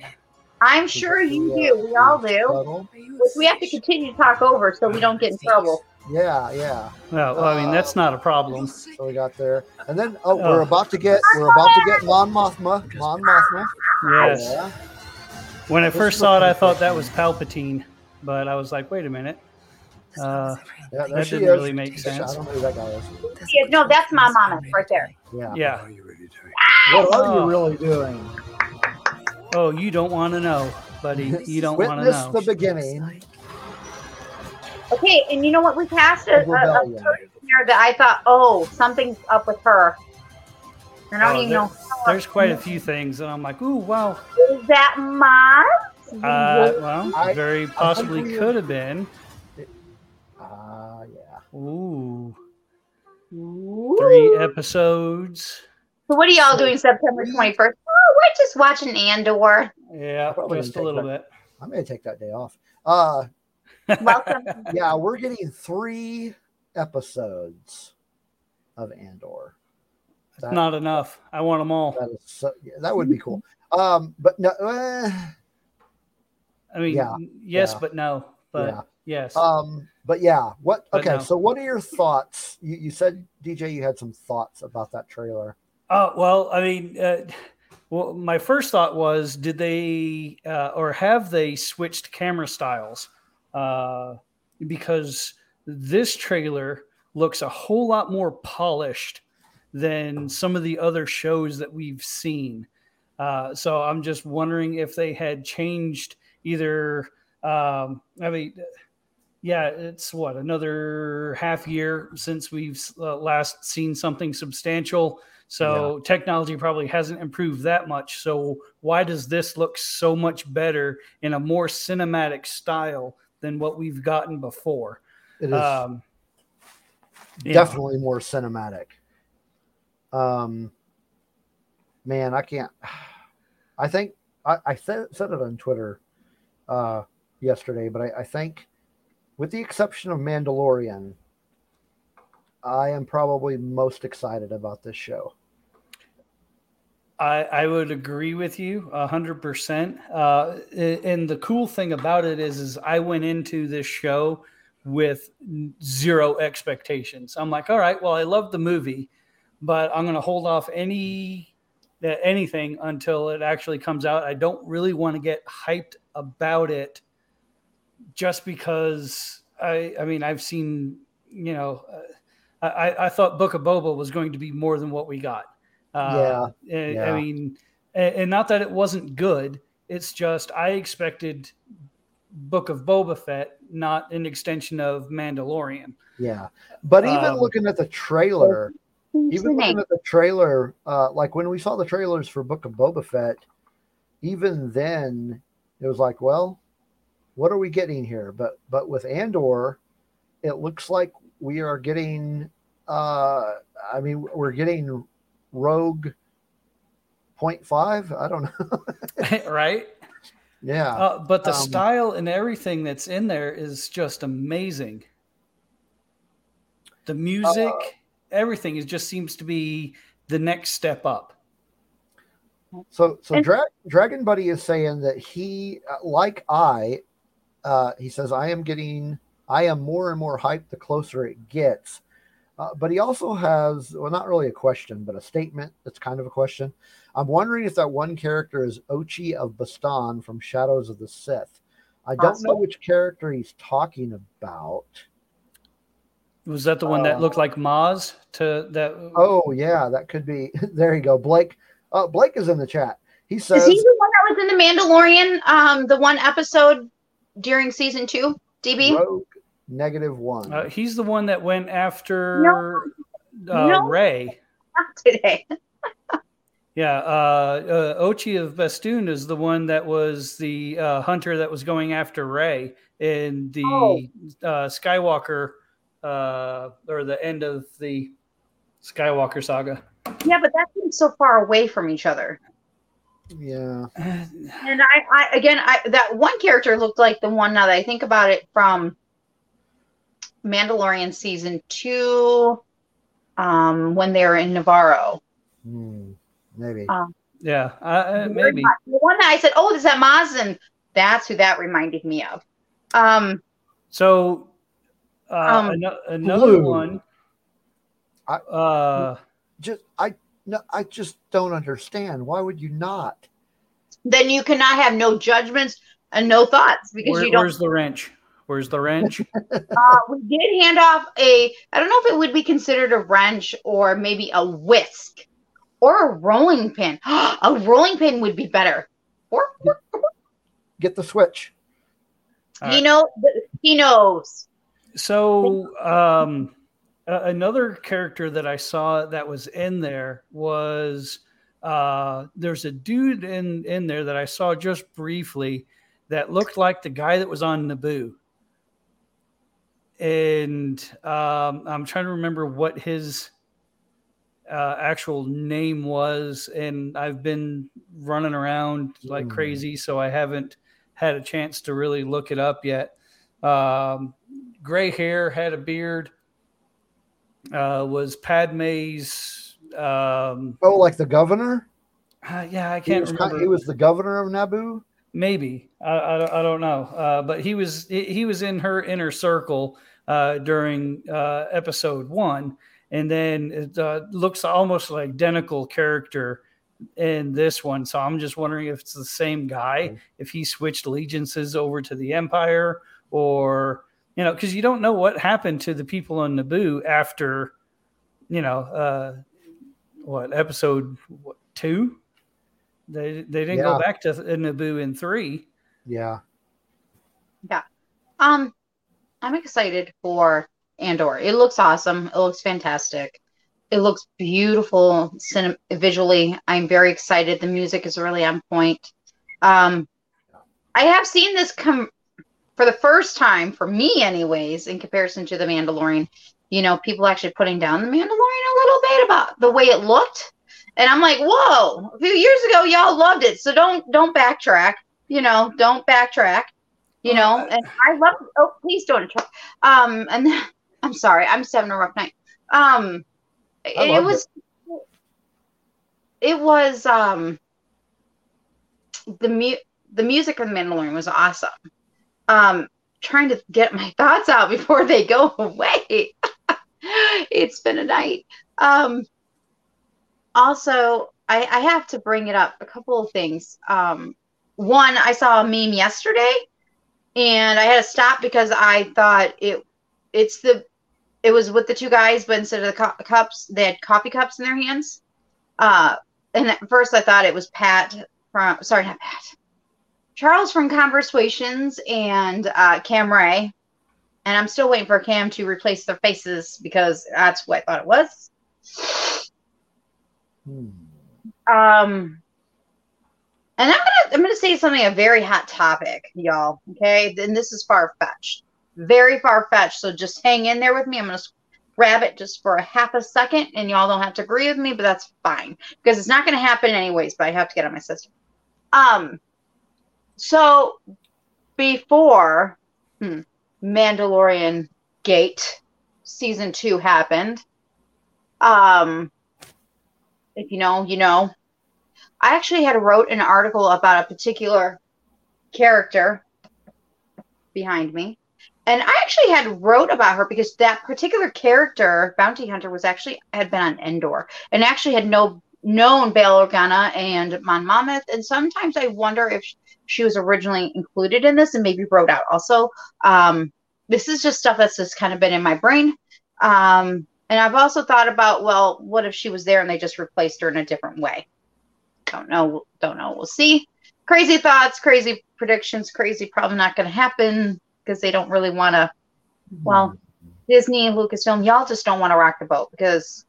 I'm sure you do. We all do.
Subtle.
Which we have to continue to talk over so we don't get in trouble.
Yeah, yeah.
Well, I mean, that's not a problem.
So we got there, and then oh,
Oh.
we're about to get, we're about to get Mon Mothma. Mon Mothma.
Yes.
Yeah.
When I first saw it, I thought that was Palpatine, but I was like, wait a minute. Uh,
Yeah,
That didn't
is.
really make sense.
I don't know who that guy is.
Yeah, no, that's my mama right there.
Yeah.
Yeah.
What are you really doing?
What are
Oh.
you really doing?
You don't want to know, buddy. You don't want to
Witness
know.
the beginning.
Okay, and you know what? We passed a, a, a here that I thought, oh, something's up with her. And I don't
Oh,
even
there-
know.
There's quite a few things, and I'm like, ooh, wow.
Is that Mars?
Uh, well,
I-
very possibly
we-
could have been.
Ah, yeah.
Ooh,
Ooh.
three episodes.
So what are y'all doing September 21st? Oh, we're just watching Andor.
Yeah,
Probably
just a little
that.
bit.
I'm gonna take that day off. Uh,
Welcome.
yeah, we're getting three episodes of Andor. That,
Not enough. I want them all.
that is so, yeah, that would be cool. Um, but no, eh,
I mean,
Yeah,
yes,
yeah.
but no. But
yeah.
yes.
Um, but yeah, what?
But
Okay,
no.
so what are your thoughts? You, you said DJ, you had some thoughts about that trailer.
Oh well, I mean, uh, well, my first thought was, did they uh, or have they switched camera styles? Uh, because this trailer looks a whole lot more polished than some of the other shows that we've seen. Uh, so I'm just wondering if they had changed either. Um, I mean, yeah, it's what another half year since we've uh, last seen something substantial So technology probably hasn't improved that much. So why does this look so much better in a more cinematic style than what we've gotten before?
It is
Um,
definitely more cinematic. Um, man, I can't. I think I, I said, said it on Twitter uh, yesterday, but I, I think, with the exception of Mandalorian, I am probably most excited about this show.
I, I would agree with you hundred percent. Uh, a- and the cool thing about it is, is I went into this show with zero expectations. I'm like, all right, well, I love the movie, but I'm going to hold off any uh, anything until it actually comes out. I don't really want to get hyped about it, just because I, I mean, I've seen, you know, uh, I, I thought Book of Boba was going to be more than what we got. Uh, and-
yeah.
I mean, and, and not that it wasn't good. It's just I expected Book of Boba Fett, not an extension of Mandalorian.
Yeah, but even
Um,
looking at the trailer, even
the
looking at the trailer, uh, like when we saw the trailers for Book of Boba Fett, even then it was like, well, what are we getting here? But but with Andor, it looks like we are getting. Uh, I mean, we're getting Rogue. 0.5 i don't know
right?
yeah
Uh, but the
Um,
style and everything that's in there is just amazing. The music,
Uh,
everything, it just seems to be the next step up.
So, so Dra- Dragon Buddy is saying that he, uh, like I, uh, he says, I am getting, I am more and more hyped the closer it gets. Uh, but he also has, well, not really a question, but a statement that's kind of a question. I'm wondering if that one character is Ochi of Bestoon from Shadows of the Sith. I don't know which character he's talking about.
Was that the one that
Uh,
looked like Maz? To that?
Oh, yeah, that could be. there you go. Blake. Uh, Blake is in the chat. He says,
Is he the one that was in the Mandalorian? Um, the one episode during season two, DB.
Rogue negative one.
Uh, he's the one that went after uh,
No.
Rey.
Not today.
Yeah, uh, uh, Ochi of Bestoon is the one that was the uh, hunter that was going after Rey in the
Oh.
uh, Skywalker uh, or the end of the Skywalker saga.
Yeah, but that seems so far away from each other.
yeah.
And I, I again, I that one character looked like the one. Now that I think about it, from Mandalorian season two, um, when they were in Navarro.
Hmm, maybe.
Uh,
Yeah, uh, uh, maybe.
The one that I said, "Oh, is that Maz?" And that's who that reminded me of. Um,
So uh,
Um,
ano- another
Blue.
one.
I-
uh,
just I no, I just don't understand. Why would you not?
then you cannot have no judgments and no thoughts because
where-
you don't.
where's the wrench? Where's the wrench?
Uh, we did hand off a. I don't know if it would be considered a wrench or maybe a whisk or a rolling pin. a rolling pin would be better.
Get the switch.
All
he
right.
know he knows.
So um, a- another character that I saw that was in there was uh, there's a dude in in there that I saw just briefly that looked like the guy that was on Naboo. And um, I'm trying to remember what his uh, actual name was, and I've been running around like
Hmm.
crazy, so I haven't had a chance to really look it up yet. Um, gray hair, had a beard, uh, was Padme's. Um,
Oh, like the governor?
uh, yeah, I can't
ki-
remember.
he was the governor of Naboo.
Maybe I, I, I don't know, uh, but he was he was in her inner circle uh, during uh, episode one, and then it uh, looks almost like identical character in this one. So I'm just wondering if it's the same guy, if he switched allegiances over to the Empire, or you know, because you don't know what happened to the people on Naboo after, you know, uh, what episode two. They they didn't
Yeah.
go back to Naboo in three.
Yeah. Yeah.
Um, I'm excited for Andor. It looks awesome. It looks fantastic. it looks beautiful cinem- visually. I'm very excited. The music is really on point. Um, I have seen this come for the first time for me, anyways, in comparison to the Mandalorian. You know, people actually putting down the Mandalorian a little bit about the way it looked, and I'm like, whoa! A few years ago, y'all loved it, so don't don't backtrack. You know, don't backtrack. You know, and I love. Oh, please don't interrupt. Um, and I'm sorry, I'm just having a rough night. Um, it, was it was um the mu- the music of the Mandalorian was awesome. Um, trying to get my thoughts out before they go away. it's been a night. Um, also, I, I have to bring it up a couple of things. Um, one, I saw a meme yesterday, and I had to stop because I thought it it's the it was with the two guys, but instead of the cu- cups, they had coffee cups in their hands. Uh, and at first, I thought it was Pat from sorry, not Pat. Charles from Conversations and uh, Cam Ray. And I'm still waiting for Cam to replace their faces because that's what I thought it was.
Hmm.
Um, and I'm gonna I'm gonna say something a very hot topic, y'all. Okay, and this is far fetched, very far fetched. So just hang in there with me. I'm gonna grab it just for a half a second, and y'all don't have to agree with me, but that's fine because it's not gonna happen anyways. But I have to get on my system. Um, so before hmm, Mandalorian Gate season two happened, um, if you know, you know. I actually had wrote an article about a particular character behind me. And I actually had wrote about her because that particular character, Bounty Hunter, was actually had been on Endor and actually had no known Bail Organa and Mon Mothma. And sometimes I wonder if she was originally included in this and maybe wrote out also. Um, this is just stuff that's just kind of been in my brain. Um, and I've also thought about, well, what if she was there and they just replaced her in a different way? Don't know. Don't know. We'll see. Crazy thoughts, crazy predictions, crazy probably not going to happen because they don't really want to. Well, Disney and Lucasfilm, y'all just don't want to rock the boat because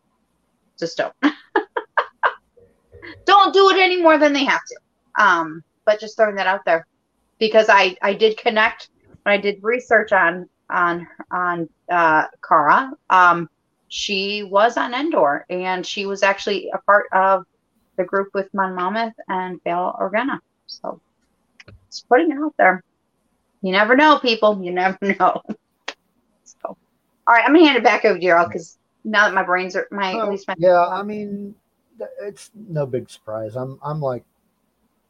just don't. don't do it any more than they have to. Um, but just throwing that out there because I I did connect when I did research on on on uh, Cara. Um, she was on Endor and she was actually a part of the group with Mon Mothma and Bail Organa. So just putting it out there. You never know, people. You never know. so, all right, I'm gonna hand it back over to you all because now that my brains are my at
Well,
least my
yeah, I mean, it's no big surprise. I'm I'm like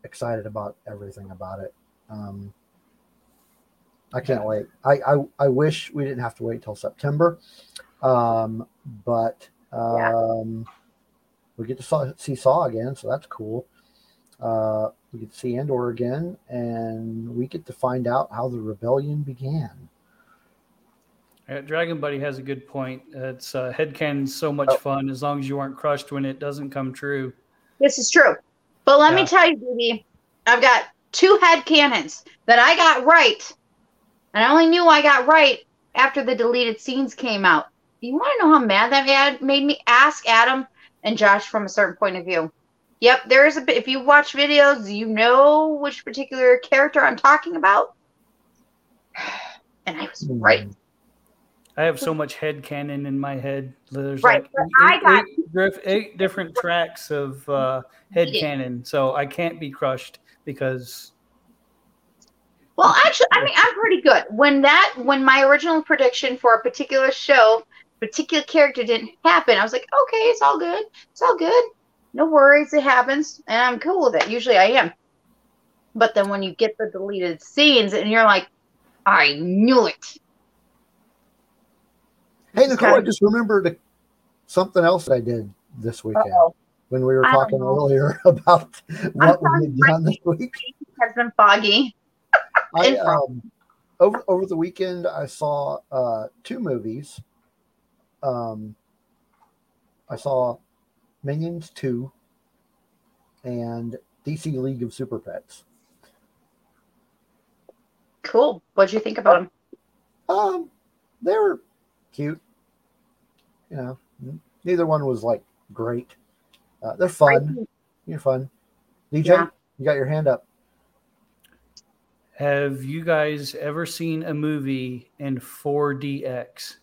excited about everything about it. Um, I can't wait. I, I I wish we didn't have to wait till September, um, but
Yeah.
um, we get to saw, see Saw again, so that's cool. Uh, we get to see Andor again, and we get to find out how the rebellion began.
Uh, Dragon Buddy has a good point. It's uh, headcanon's so much
Oh.
fun as long as you aren't crushed when it doesn't come true.
This is true. But let
Yeah.
me tell you, BB, I've got two headcanons that I got right. And I only knew I got right after the deleted scenes came out. You want to know how mad that mad made me? Ask Adam and Josh from a certain point of view. Yep, there is a bit. If you watch videos, you know which particular character I'm talking about. And I was right.
I have so much headcanon in my head. There's
Right,
like
but
eight,
I got-
eight different tracks of uh, headcanon, so I can't be crushed because
Well, actually, I mean, I'm pretty good. When that, when my original prediction for a particular show, particular character didn't happen, I was like, okay, it's all good. It's all good. No worries. It happens. And I'm cool with it. Usually I am. But then when you get the deleted scenes and you're like, I knew it.
Hey, Nicole, I just remembered something else that I did this weekend
Uh-oh.
when we were talking earlier about what we had done this week.
Has been foggy.
I, um, over over the weekend, I saw uh, two movies. Um, I saw Minions Two and DC League of Super Pets.
Cool. What'd you think about them?
Um, they were cute. You know, neither one was like great. Uh, they're fun. You're fun. DJ,
Yeah.
you got your hand up.
Have you guys ever seen a movie in 4DX?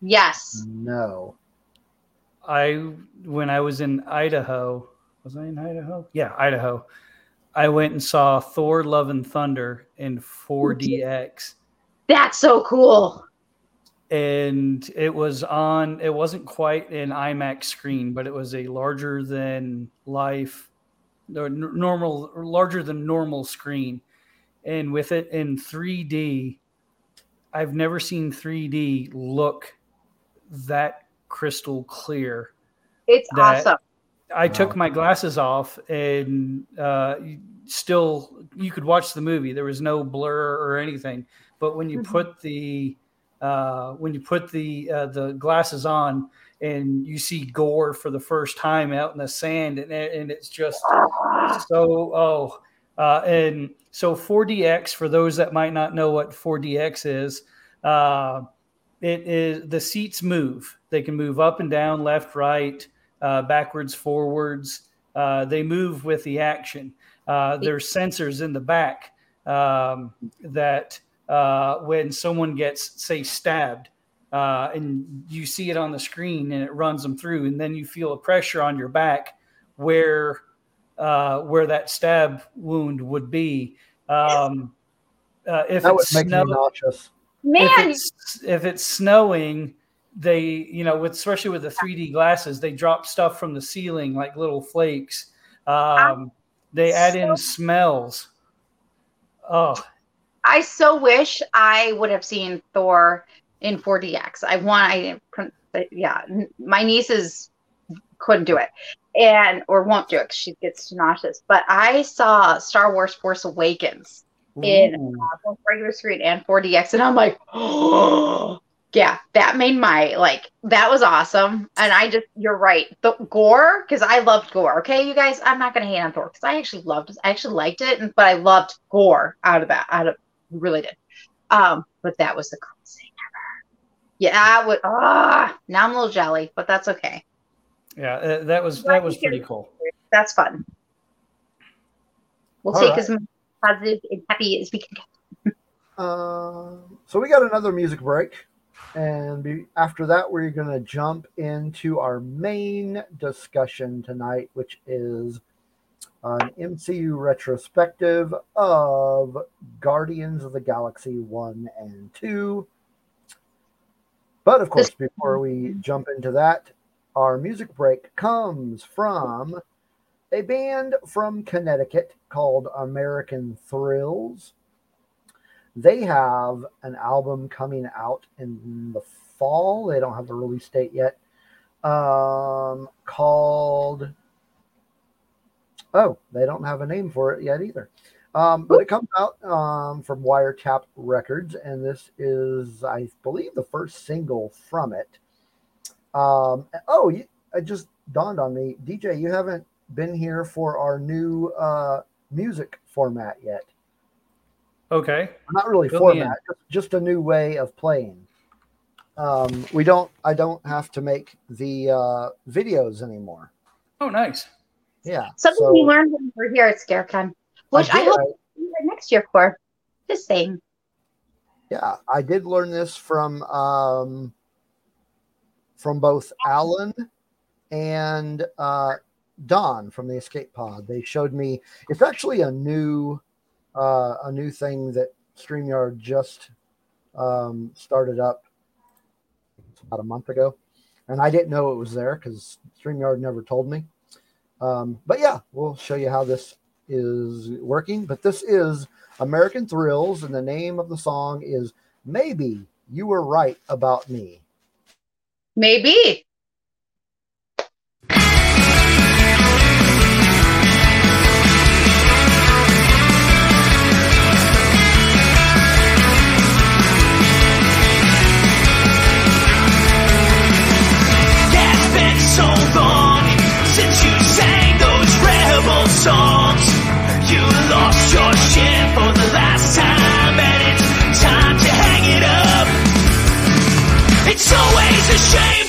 Yes.
No.
I when I was in Idaho, was I in Idaho? Yeah, Idaho. I went and saw Thor: Love and Thunder in 4DX,
That's so cool.
and it was on. It wasn't quite an IMAX screen, but it was a larger than life, or normal, larger than normal screen, and with it in 3D. I've never seen 3D look that crystal clear.
It's awesome.
I took
Wow.
my glasses off and uh, still you could watch the movie. There was no blur or anything. But when you
Mhm.
put the uh, when you put the uh, the glasses on and you see Gorr for the first time out in the sand and, and it's just so oh uh, and so 4DX for those that might not know what 4DX is uh, it is the seats move. They can move up and down left right uh, backwards forwards. Uh, they move with the action. Uh, there's sensors in the back um, that uh, when someone gets say stabbed uh, and you see it on the screen and it runs them through and then you feel a pressure on your back where uh, where that stab wound would be. Um, uh, if
That would
it's
make
snow,
me nauseous.
Man,
if it's if it's snowing, they you know with especially with the 3D glasses, they drop stuff from the ceiling like little flakes. Um, they add in smells. Oh,
I so wish I would have seen Thor in 4DX. I want, I didn't, yeah, my nieces couldn't do it and, or won't do it 'cause she gets nauseous. But I saw Star Wars Force Awakens in uh, both regular screen and 4DX, and I'm like, oh, yeah, that made my, like, that was awesome. And I just, you're right. The Gorr, because I loved Gorr. Okay, you guys, I'm not to hate on Thor because I actually loved it. I actually liked it, and- but I loved Gorr out of that. Out of, really did. Um, but that was the coolest thing ever. Yeah, I would. Ah, now I'm a little jelly, but that's okay.
yeah, uh, that was that was pretty cool.
That's fun. We'll
All
take
right.
as much positive and happy as we can get.
Um, so we got another music break, and be, after that, we're going to jump into our main discussion tonight, which is an MCU retrospective of Guardians of the Galaxy 1 and 2. But of course, before we jump into that, our music break comes from a band from Connecticut called American Thrills. They have an album coming out in the fall. They don't have a release date yet. Um, called Oh, they don't have a name for it yet either. Um, but it comes out um, from Wiretap Records, and this is, I believe, the first single from it. Um, oh, you, it just dawned on me, DJ, you haven't been here for our new uh, music format yet.
Okay,
Not really
Fill
format, just, just a new way of playing. Um, we don't. I don't have to make the uh, videos anymore.
oh nice.
Yeah.
Something
so-
we learned when we were here at ScareCon, which I,
did,
hope we do next year for. Just saying.
Yeah, I did learn this from um, from both Alan and uh, Don from the Escape Pod. They showed me it's actually a new uh, a new thing that Streamyard just um, started up about a month ago, and I didn't know it was there because Streamyard never told me. Um, but yeah, we'll show you how this is working. But this is American Thrills, and the name of the song is Maybe You Were Right About Me.
Maybe.
For the last time, it's time to hang it up. It's always a shame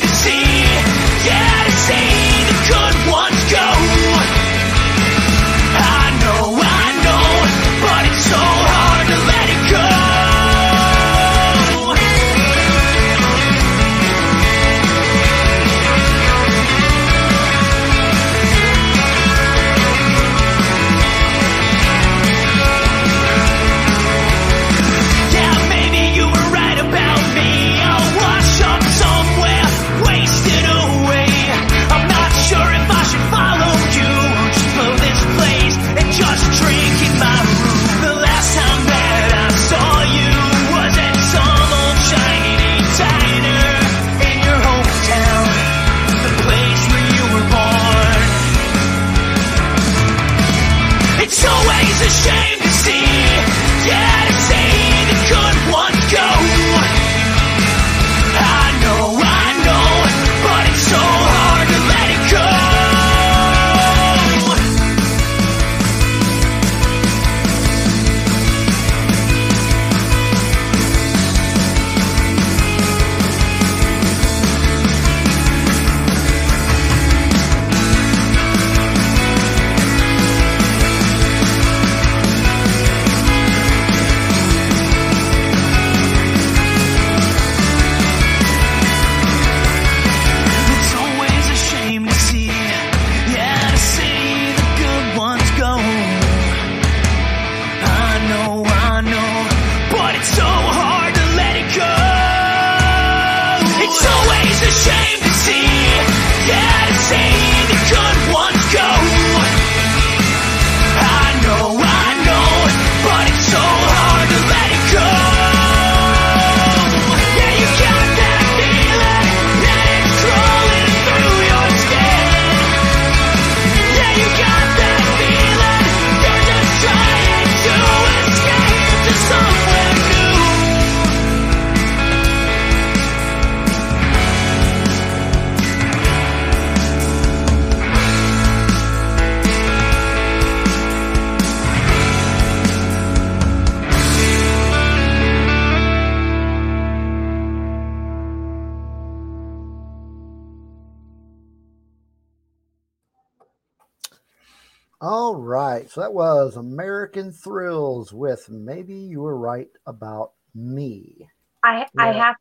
right. So that was American Thrills with Maybe You Were Right About Me.
I I have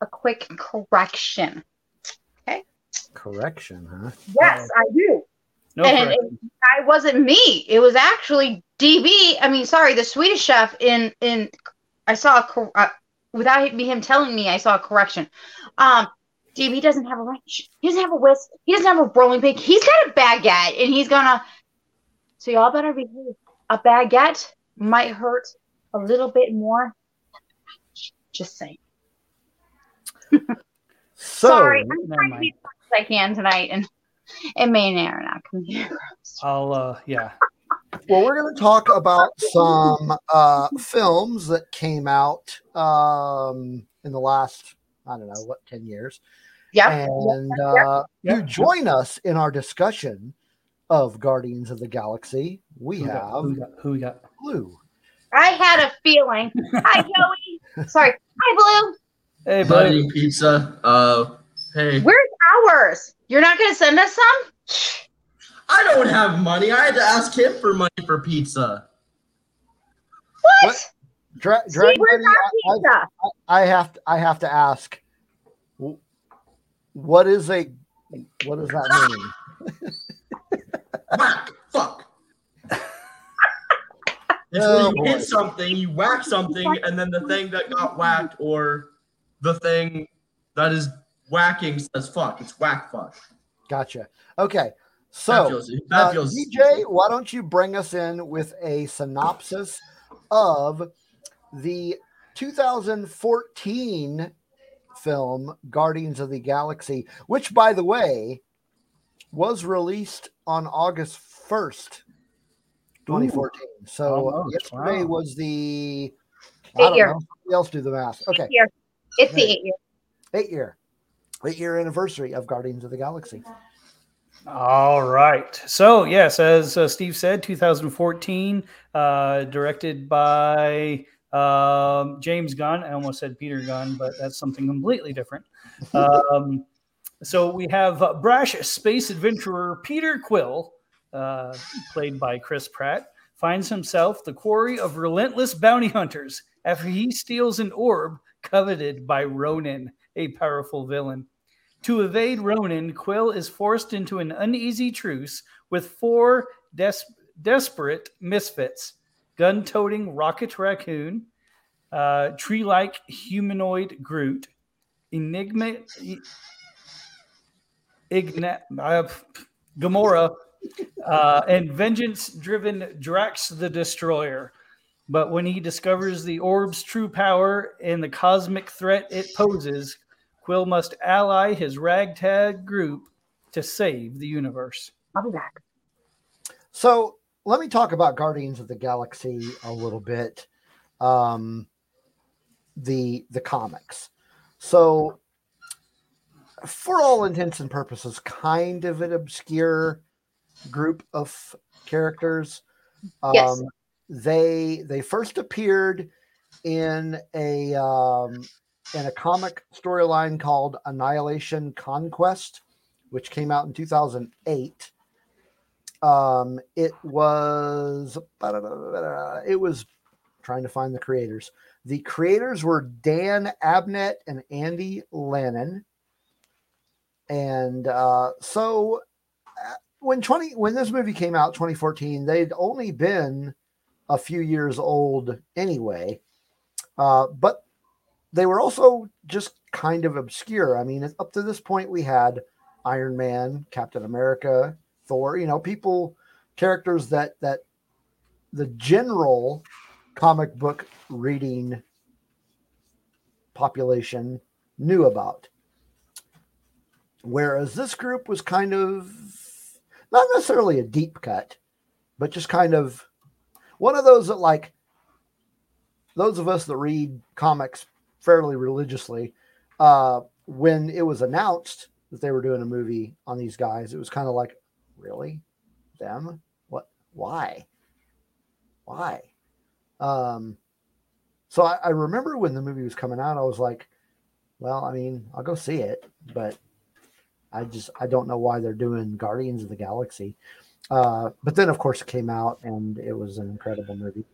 a quick correction. Okay.
Correction, huh?
Yes, I do.
No
and
correction.
it, I wasn't me. It was actually DB. I mean, sorry, the Swedish chef. In in, I saw a cor- uh, without him telling me, I saw a correction. Um, DB doesn't have a wrench. He doesn't have a whisk. He doesn't have a rolling pin. He's got a baguette, and he's gonna. So y'all better behave. A baguette might hurt a little bit more. Just saying.
So,
Sorry, I'm
never
trying to be as much as I can tonight, and it may or not come here.
I'll uh yeah.
well, we're going to talk about some uh, films that came out um, in the last, I don't know, what, 10 years.
Yeah.
And uh,
Yep.
to join us in our discussion of Guardians of the Galaxy, we
Who we got?
have
Who got? Who we got?
Blue.
I had a feeling. Hi, Joey. Sorry. Hi, Blue.
Hey,
Not
buddy.
eating pizza. Uh, hey,
Where's ours? You're not going to send us some?
I don't have money. I had to ask him for money for pizza.
What?
What? Dra-
See, where's our
I,
pizza?
I, I have to, I have to ask, what is a what does that mean?
Whack. Fuck. It's
Oh,
when you
boy.
hit something, you whack something, and then the thing that got whacked or the thing that is whacking says fuck. It's whack fuck.
Gotcha. Okay,
That
so
feels, that
uh, DJ, why don't you bring us in with a synopsis of the 2014 film Guardians of the Galaxy, which, by the way, was released on August 1st, 2014. So
Almost,
yesterday
wow.
was the
Eight
I don't
year.
know. Somebody else do the math. Okay,
Eight year. It's the eight year.
eight year, eight year anniversary of Guardians of the Galaxy.
All right. So, yes, as uh, Steve said, 2014, uh, directed by um, James Gunn. I almost said Peter Gunn, but that's something completely different. Um, so, we have uh, brash space adventurer Peter Quill, uh, played by Chris Pratt, finds himself the quarry of relentless bounty hunters after he steals an orb coveted by Ronan, a powerful villain. To evade Ronan, Quill is forced into an uneasy truce with four des- desperate misfits gun toting Rocket Raccoon, uh, tree like humanoid Groot, Enigma, Igna, uh, Gamora, uh, and vengeance driven Drax the Destroyer. But when he discovers the orb's true power and the cosmic threat it poses, Quill must ally his ragtag group to save the universe.
I'll be back.
So let me talk about Guardians of the Galaxy a little bit. Um, the the comics. So for all intents and purposes, kind of an obscure group of characters. Um,
Yes.
They they first appeared in a um, in a comic storyline called Annihilation Conquest, which came out in 2008 um it was it was trying to find the creators the creators were dan abnett and andy lanning and uh so uh, when 20 when this movie came out 2014 they'd only been a few years old anyway uh but they were also just kind of obscure i mean up to this point we had iron man captain america Thor, you know, people, characters that that the general comic book reading population knew about. Whereas this group was kind of not necessarily a deep cut, but just kind of one of those that like those of us that read comics fairly religiously, uh, when it was announced that they were doing a movie on these guys, it was kind of like, really? Them? What? Why? Why? Um so I, I remember when the movie was coming out i was like well i mean i'll go see it but i just i don't know why they're doing guardians of the galaxy Uh, but then, of course, it came out and it was an incredible movie.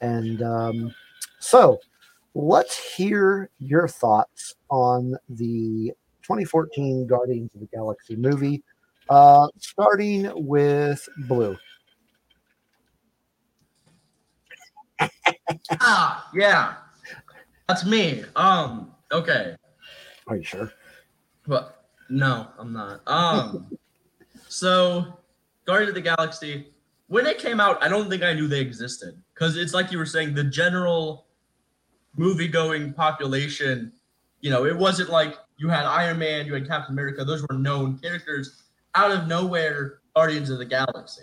And um, so let's hear your thoughts on the 2014 Guardians of the Galaxy movie, uh, starting with Blue.
ah, yeah, that's me. Um, okay,
Are you sure?
but no, I'm not. Um, so Guardians of the Galaxy, when it came out, I don't think I knew they existed because it's like you were saying, the general movie-going population. You know, it wasn't like you had Iron Man, you had Captain America; those were known characters. Out of nowhere, Guardians of the Galaxy,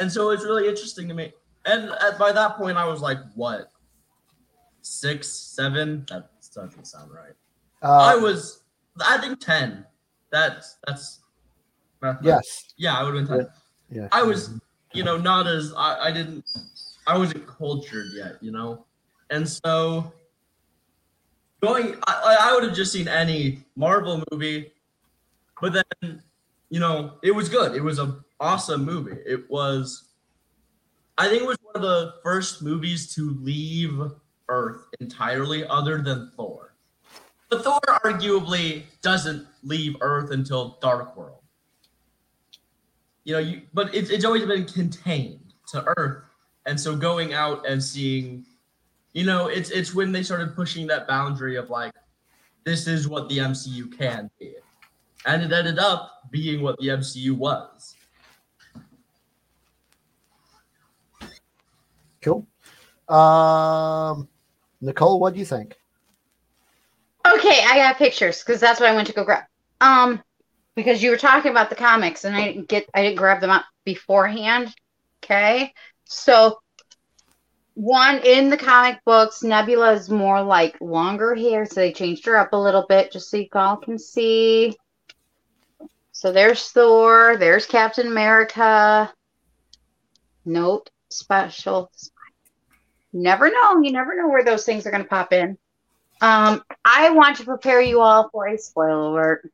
and so it's really interesting to me. And at, by that point, I was like, what, six, seven? That doesn't sound right. I
Uh,
was, I think ten. That's that's.
yes.
Yeah, I would have been ten.
Yeah.
I was, you know, not as I, I didn't, I wasn't cultured yet, you know, and so going, I, I would have just seen any Marvel movie, but then, you know, it was good. It was a awesome movie. It was, I think, it was one of the first movies to leave Earth entirely, other than Thor. But Thor arguably doesn't leave Earth until Dark World you know, you but it's it's always been contained to Earth, and so going out and seeing, you know, it's it's when they started pushing that boundary of like, this is what the MCU can be, and it ended up being what the MCU was.
Cool. Um, Nicole, what do you think?
Okay, I got pictures because that's what I went to go grab. Um, because you were talking about the comics and I didn't get I didn't grab them up beforehand. Okay, so one in the comic books, Nebula is more like longer hair, so they changed her up a little bit just so you all can see. So there's Thor, there's Captain America. Note special. Never know. You never know where those things are going to pop in. Um, I want to prepare you all for a spoiler alert.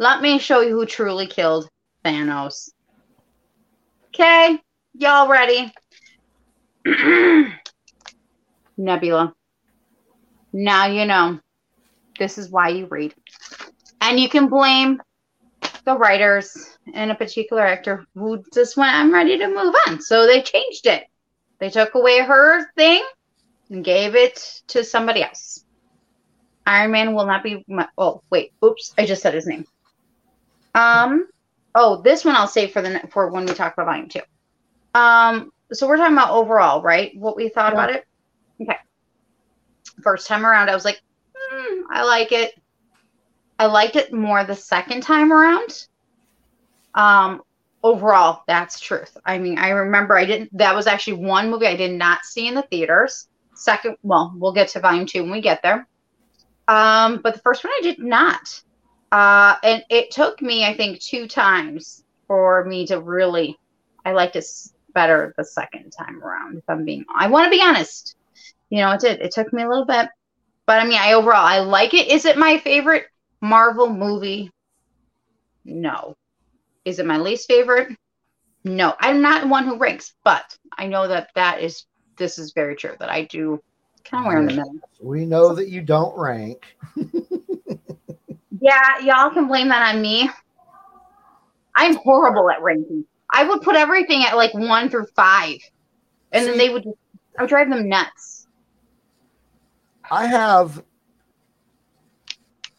Let me show you who truly killed Thanos. Okay, y'all ready? Nebula. Now you know. This is why you read. And you can blame the writers and a particular actor who just went, I'm ready to move on. So they changed it. They took away her thing and gave it to somebody else. Iron Man will not be. My, oh wait, oops! I just said his name. Um. Oh, this one I'll save for the for when we talk about volume two. Um. So we're talking about overall, right? What we thought about it. Okay. First time around, I was like, "Hmm, I like it. I liked it more the second time around. Um. Overall, that's truth. I mean, I remember I didn't. That was actually one movie I did not see in the theaters. Second, well, we'll get to volume two when we get there. Um, but the first one I did not. Uh, and it took me, I think, two times for me to really. I liked it better the second time around. If I'm being, I want to be honest. You know, it did. It took me a little bit, but I mean, I overall I like it. Is it my favorite Marvel movie? No. Is it my least favorite? No. I'm not one who ranks, but I know that that is this is very true. That I do kind of wear in the middle.
We know that you don't rank.
Yeah, y'all can blame that on me. I'm horrible at ranking. I would put everything at like one through five, and then they would. I would drive them nuts.
I have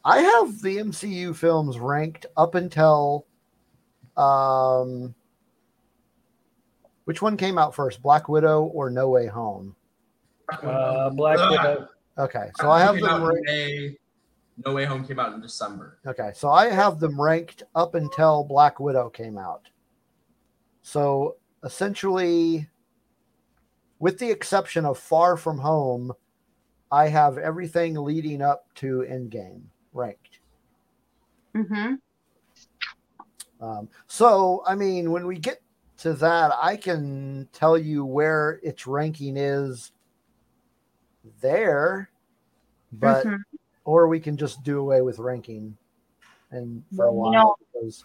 I have the MCU films ranked up until um which one came out first, Black Widow or No Way Home?
Uh, Black
Ugh.
Widow.
Okay, so I have them
out
ranked,
May. No Way Home came out in December.
okay, so I have them ranked up until Black Widow came out. So essentially with the exception of Far From Home, I have everything leading up to Endgame ranked.
Mm-hmm.
Um, so, I mean, when we get to that, I can tell you where its ranking is there, but
Mhm.
or we can just do away with ranking and for a while
know,
because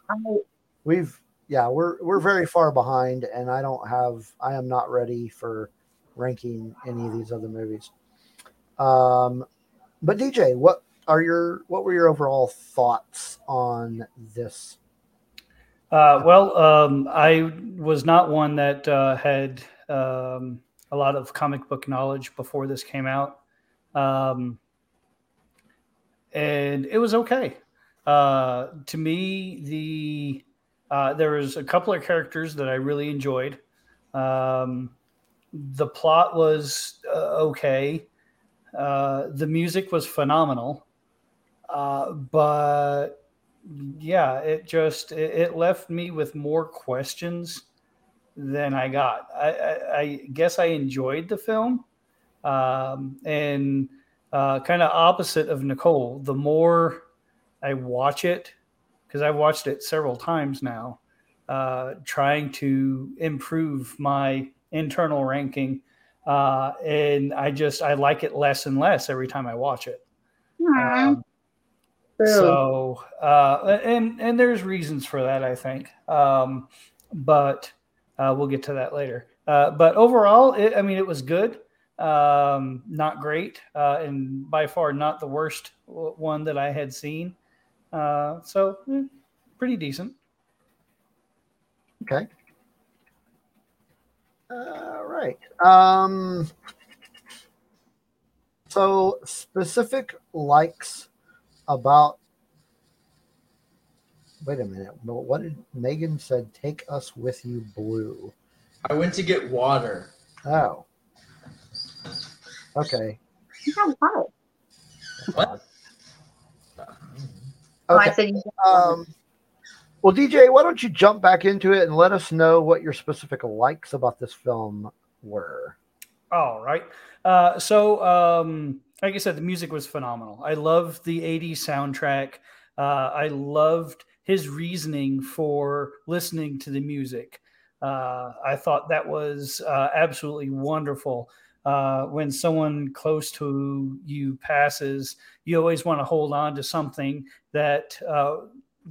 we've yeah, we're we're very far behind, and I don't have. I am not ready for ranking any of these other movies. Um, but DJ, what are your what were your overall thoughts on this?
Uh, well, um, I was not one that uh, had um, a lot of comic book knowledge before this came out, um, and it was okay. Uh, to me, the uh, there was a couple of characters that I really enjoyed. Um, the plot was uh, okay. Uh, the music was phenomenal, uh, but yeah, it just it, it left me with more questions than I got. I, I, I guess I enjoyed the film, um, and uh, kind of opposite of Nicole. The more I watch it, because I've watched it several times now, uh, trying to improve my internal ranking, uh, and I just I like it less and less every time I watch it. Um, so uh, and and there's reasons for that, I think, um, but uh, we'll get to that later. Uh, but overall, it, I mean, it was good, um, not great, uh, and by far not the worst one that I had seen. Uh, so, eh, pretty decent.
Okay. All right. Um, so specific likes about. Wait a minute. Well, What did Megan said? Take us with you, blue.
I went to get water.
Oh. Okay.
You What?
Oh, I
Okay.
said
Um, well, DJ, why don't you jump back into it and let us know what your specific likes about this film were?
All right. Uh, so, um, like I said, the music was phenomenal. I loved the 80s soundtrack. Uh, I loved his reasoning for listening to the music. Uh, I thought that was uh, absolutely wonderful. Uh, when someone close to you passes, you always want to hold on to something that uh,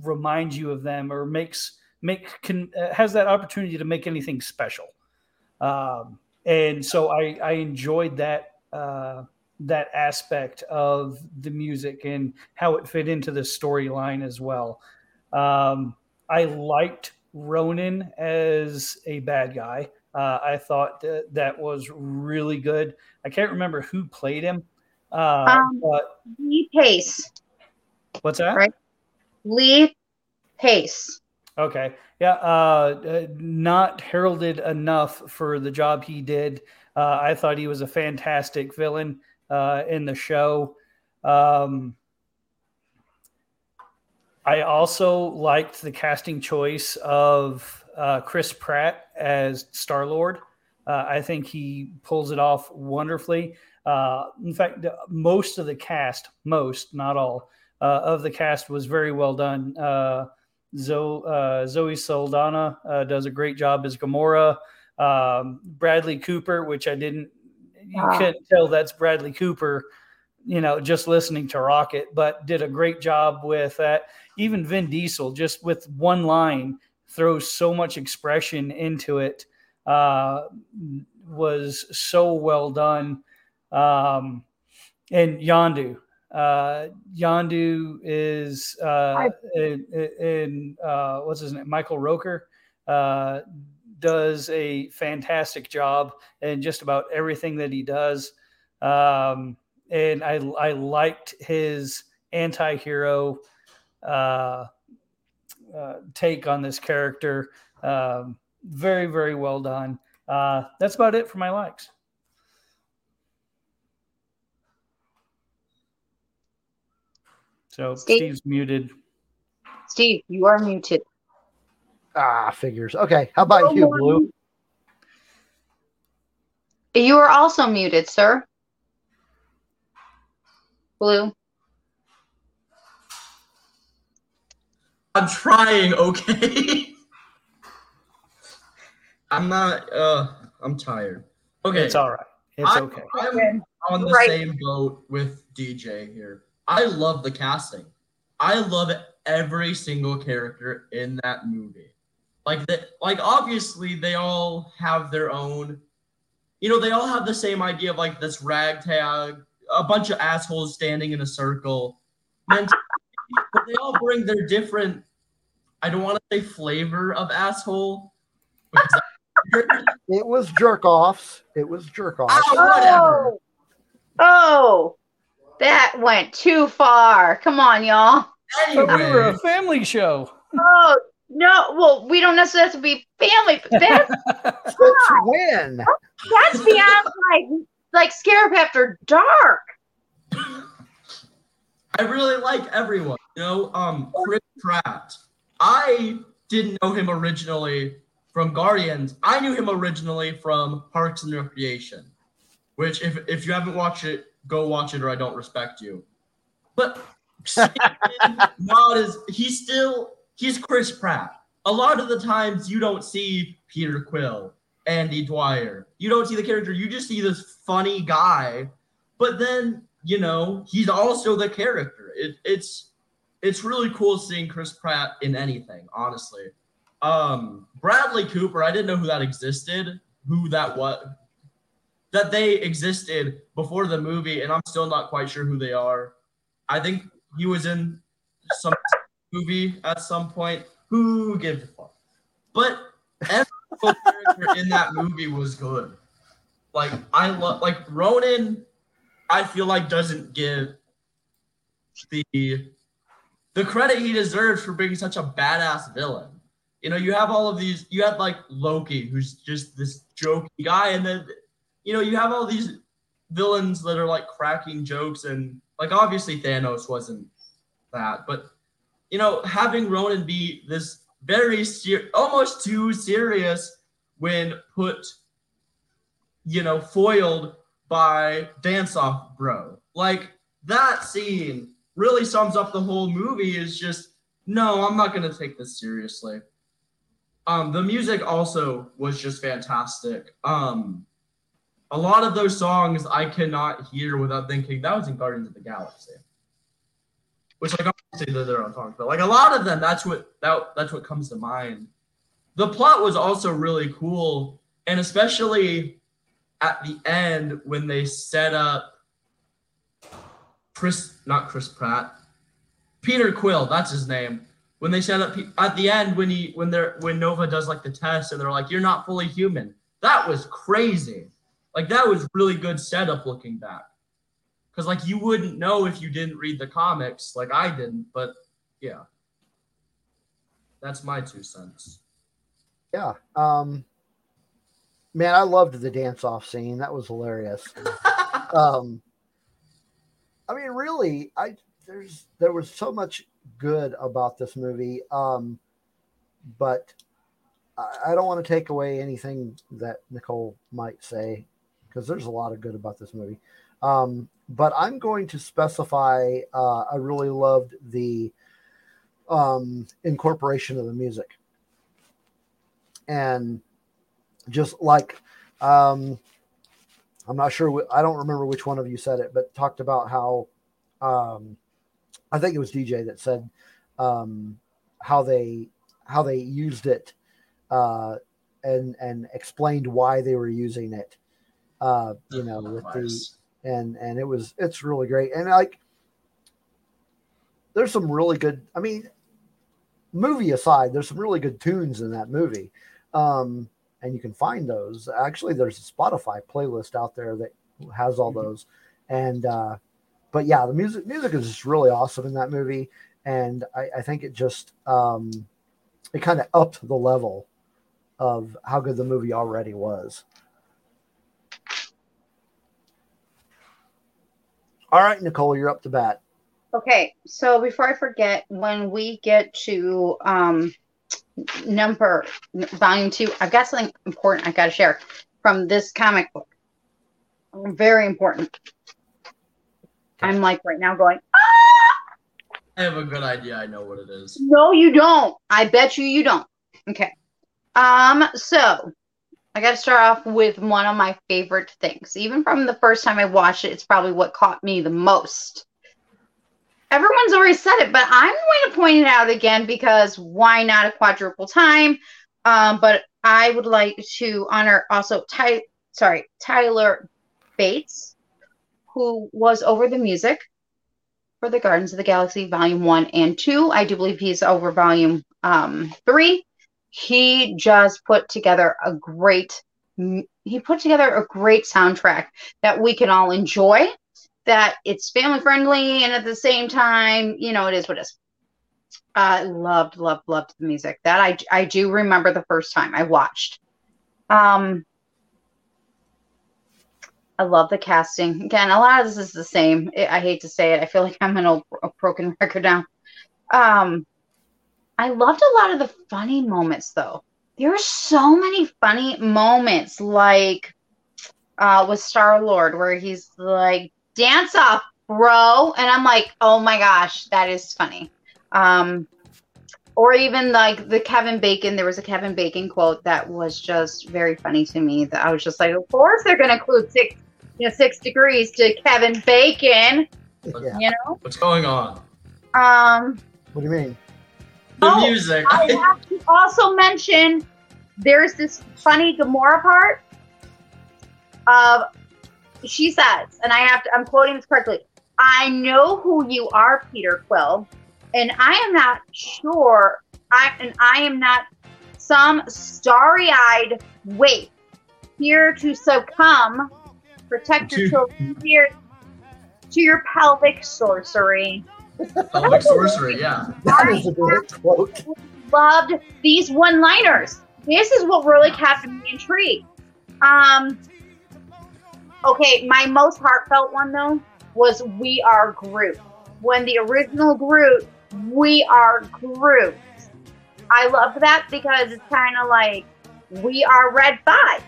reminds you of them or makes make can uh, has that opportunity to make anything special. Um, and so I, I enjoyed that uh, that aspect of the music and how it fit into the storyline as well. Um, I liked Ronan as a bad guy. Uh, I thought that, that was really good. I can't remember who played him, uh,
Um,
but
Lee Pace.
what's that?
Right. Lee Pace.
Okay. Yeah. Uh, uh, not heralded enough for the job he did. Uh, I thought he was a fantastic villain uh, in the show. Um, I also liked the casting choice of uh, Chris Pratt as Star Lord. Uh, I think he pulls it off wonderfully. Uh, in fact, most of the cast, most, not all, uh, of the cast was very well done. Uh, Zoe, uh, Zoe Saldana uh, does a great job as Gamora. Um, Bradley Cooper, which I didn't, you
Wow.
couldn't tell that's Bradley Cooper, you know, just listening to Rocket, but did a great job with that. Even Vin Diesel, just with one line, throws so much expression into it. Uh, was so well done. Um, and Yandu, uh, Yondu is uh, in, in uh, what's his name? Michael Rooker uh, does a fantastic job in just about everything that he does. Um, and I, I liked his anti-hero uh, uh, take on this character. Um, very, very well done. Uh, that's about it for my likes. So
Steve?
Steve's muted.
Steve, you are muted.
Ah, figures. Okay. How about you, Blue?
You are also muted, sir. Blue.
I'm trying, okay? I'm not, uh, I'm tired. Okay.
It's all right. It's
I-
okay.
I'm on the
Right.
same boat with DJ here. I love the casting. I love every single character in that movie. Like that, like obviously they all have their own. You know, they all have the same idea of like this ragtag, a bunch of assholes standing in a circle, but they all bring their different. I don't want to say flavor of asshole.
It was jerk offs. It was jerk offs.
Ah.
Oh, oh, that went too far. Come on, y'all.
But we're
Anyway,
a family show.
Oh no, well, we don't necessarily have to be family. but That's
Since when?
that's beyond like like Scarab After Dark.
I really like everyone. You know, um, Chris Pratt. I didn't know him originally from Guardians. I knew him originally from Parks and Recreation, which if if you haven't watched it, go watch it or I don't respect you. But not as he's still he's Chris Pratt. A lot of the times you don't see Peter Quill, Andy Dwyer. You don't see the character. You just see this funny guy. But then you know he's also the character. It, it's it's really cool seeing Chris Pratt in anything. Honestly, um, Bradley Cooper. I didn't know who that existed. Who that was. That they existed before the movie, and I'm still not quite sure who they are. I think he was in some movie at some point. Who gives a fuck? But every character in that movie was good. Like I love like Ronan. I feel like doesn't give the the credit he deserves for being such a badass villain. You know, you have all of these. You have like Loki, who's just this jokey guy, and then you know you have all these villains that are like cracking jokes, and like obviously Thanos wasn't that, but you know having Ronan be this very almost too serious when put you know foiled by Dance Off Bro. Like that scene really sums up the whole movie is just no, I'm not to take this seriously. Um the music also was just fantastic. Um a lot of those songs I cannot hear without thinking that was in Guardians of the Galaxy. Which like obviously they're their own songs, but like a lot of them, that's what that that's what comes to mind. The plot was also really cool, and especially at the end when they set up Chris, not Chris Pratt, Peter Quill, that's his name. When they set up at the end when he when they're when Nova does like the test and they're like you're not fully human. That was crazy. Like that was really good setup looking back. Cuz like you wouldn't know if you didn't read the comics like I didn't, but yeah. That's my two cents.
Yeah. Um, man, I loved the dance off scene. That was hilarious. um, I mean, really, I there's there was so much good about this movie. Um, but I, I don't want to take away anything that Nicole might say because there's a lot of good about this movie. Um, but I'm going to specify. Uh, I really loved the um, incorporation of the music and just like um i'm not sure i don't remember which one of you said it but talked about how um i think it was dj that said um how they how they used it uh and and explained why they were using it uh you know with the and and it was it's really great. And like there's some really good i mean movie aside there's some really good tunes in that movie. Um and you can find those. Actually there's a spotify playlist out there that has all those. And uh but yeah the music music is just really awesome in that movie. And i, I think it just um it kind of upped the level of how good the movie already was all right nicole you're up to bat
Okay, so before I forget, when we get to um, number volume two, I've got something important I got to share from this comic book. Very important. I'm like right now going,
I have a good idea. I know what it is.
no, you don't. I bet you you don't. Okay. Um. So I got to start off with one of my favorite things. Even from the first time I watched it, it's probably what caught me the most. Everyone's already said it, but I'm going to point it out again because why not a quadruple time? Um, but I would like to honor also Ty, sorry, Tyler Bates, who was over the music for the Gardens of the Galaxy Volume One and Two. I do believe he's over Volume um, Three. He just put together a great. He put together a great soundtrack that we can all enjoy. That it's family friendly and at the same time, you know, it is what it is. I loved, loved, loved the music. That I I do remember the first time I watched. Um, I love the casting. Again, a lot of this is the same. I hate to say it. I feel like I'm an old a broken record now. Um, I loved a lot of the funny moments though. There were so many funny moments, like uh, with Star Lord, where he's like, "Dance off, bro," and I'm like, "Oh my gosh, that is funny." Um, or even like the Kevin Bacon. There was a Kevin Bacon quote that was just very funny to me. That I was just like, "Of course they're going to include six, you know, six degrees to Kevin Bacon."
Yeah.
You know.
What's going on?
Um,
What do you mean?
The
Oh,
music.
I have to also mention there's this funny Gamora part of she says, and I have to I'm quoting this correctly. I know who you are, Peter Quill, and I am not sure I and I am not some starry-eyed waif here to succumb, protect your children here to your pelvic sorcery.
Pelvic sorcery, yeah.
That is a great quote.
loved these one liners. This is what really kept me intrigued. Um, okay, my most heartfelt one though was We Are Groot. When the original Groot, We Are Groot. I love that because it's kind of like We Are Red 5.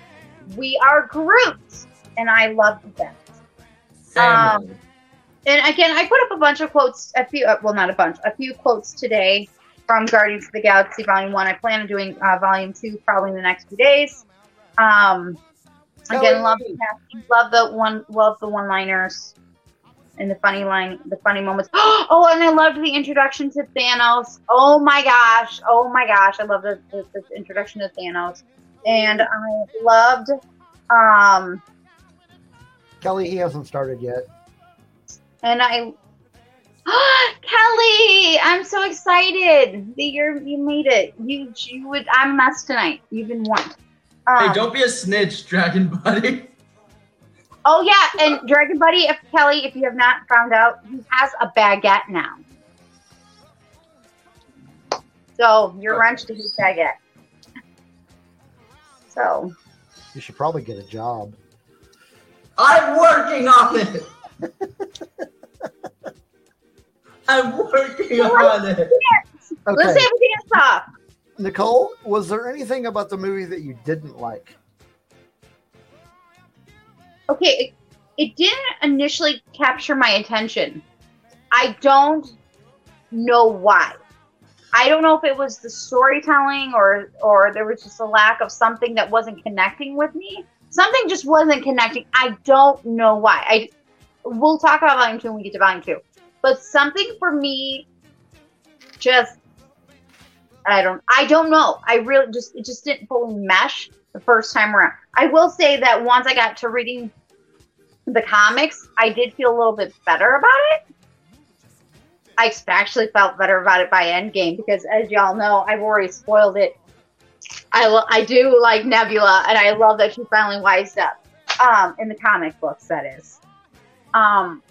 We Are Groot. And I loved that.
Family.
And again, I put up a bunch of quotes, a few, uh, well, not a bunch, a few quotes today from Guardians of the Galaxy Volume 1. I plan on doing uh, Volume 2 probably in the next few days. Um, again, love the casting, love the one, love the one-liners and the funny line, the funny moments. Oh, and I loved the introduction to Thanos. Oh my gosh, oh my gosh, I love the, the, the introduction to Thanos, and I loved, um,
Kelly, he hasn't started yet.
And I, Kelly, I'm so excited that you're you made it. You you would I'm a mess tonight. You've been warned. Um,
hey, don't be a snitch, Dragon Buddy.
Oh yeah, and Dragon Buddy, if Kelly, if you have not found out, he has a baguette now. So you're wrenched to his baguette. So
You should probably get a job.
I'm working on it. I'm working on it. Okay.
let's
Okay,
say we dance off.
Nicole, was there anything about the movie that you didn't like?
okay, it, it didn't initially capture my attention. I don't know why. I don't know if it was the storytelling or or there was just a lack of something that wasn't connecting with me. Something just wasn't connecting. I don't know why. I we'll talk about volume two when we get to volume two. But something for me just I don't I don't know. I really just it just didn't fully mesh the first time around. I will say that once I got to reading the comics, I did feel a little bit better about it. I actually felt better about it by Endgame because, as y'all know, I've already spoiled it. I lo- I do like Nebula, and I love that she finally wised up. Um, in the comic books, that is. Um,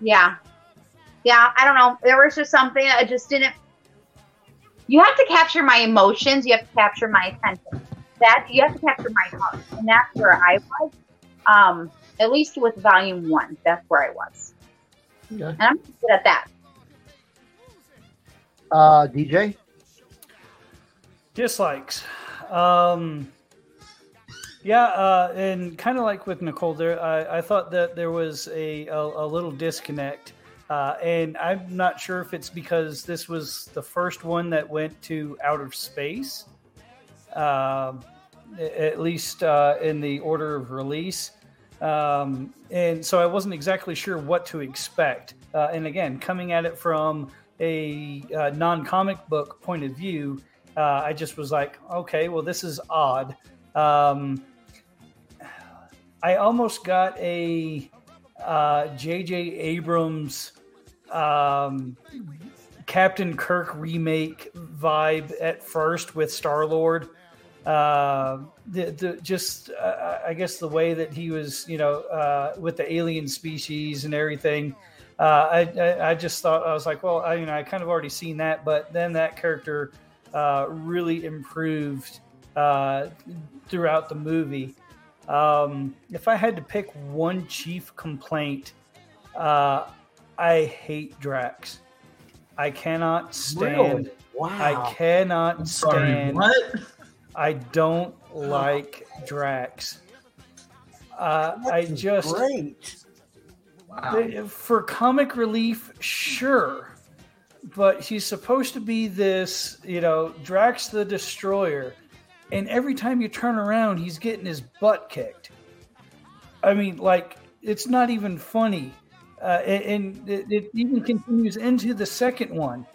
yeah, yeah. I don't know. There was just something I just didn't. You have to capture my emotions. You have to capture my attention. That you have to capture my heart, and that's where I was. Um, at least with volume one, that's where I was,
Okay.
and I'm good at that.
Uh, DJ?
Dislikes. Um, yeah, uh, and kind of like with Nicole, there, I, I thought that there was a, a, a little disconnect. Uh, and I'm not sure if it's because this was the first one that went to outer space, um, at least uh, in the order of release. Um, and so I wasn't exactly sure what to expect. Uh, and again, coming at it from a uh, non comic book point of view, Uh, I just was like, okay, well, this is odd. Um, I almost got a uh, J.J. Abrams um, Captain Kirk remake vibe at first with Star Lord. Uh, the, the just uh, I guess the way that he was, you know, uh, with the alien species and everything. Uh, I, I I just thought I was like, well, I you know I kind of already seen that, but then that character uh, really improved uh, throughout the movie. Um, if I had to pick one chief complaint, uh, I hate Drax. I cannot stand.
Really? Wow.
I cannot
Sorry,
stand.
what?
I don't like Drax. Uh, I just
great.
Wow.
for comic relief, sure, but he's supposed to be this, you know, Drax the Destroyer, and every time you turn around, he's getting his butt kicked. I mean, like it's not even funny, uh, and, it, it even continues into the second one.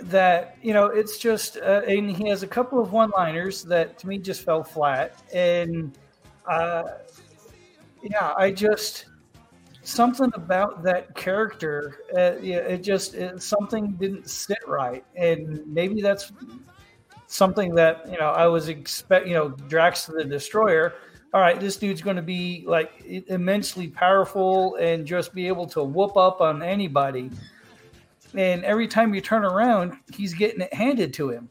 That you know, it's just, uh, and he has a couple of one-liners that to me just fell flat, and uh, yeah, I just something about that character uh, it just it, something didn't sit right and maybe that's something that you know i was expect you know drax the destroyer. All right this dude's going to be like immensely powerful and just be able to whoop up on anybody. And every time you turn around he's getting it handed to him.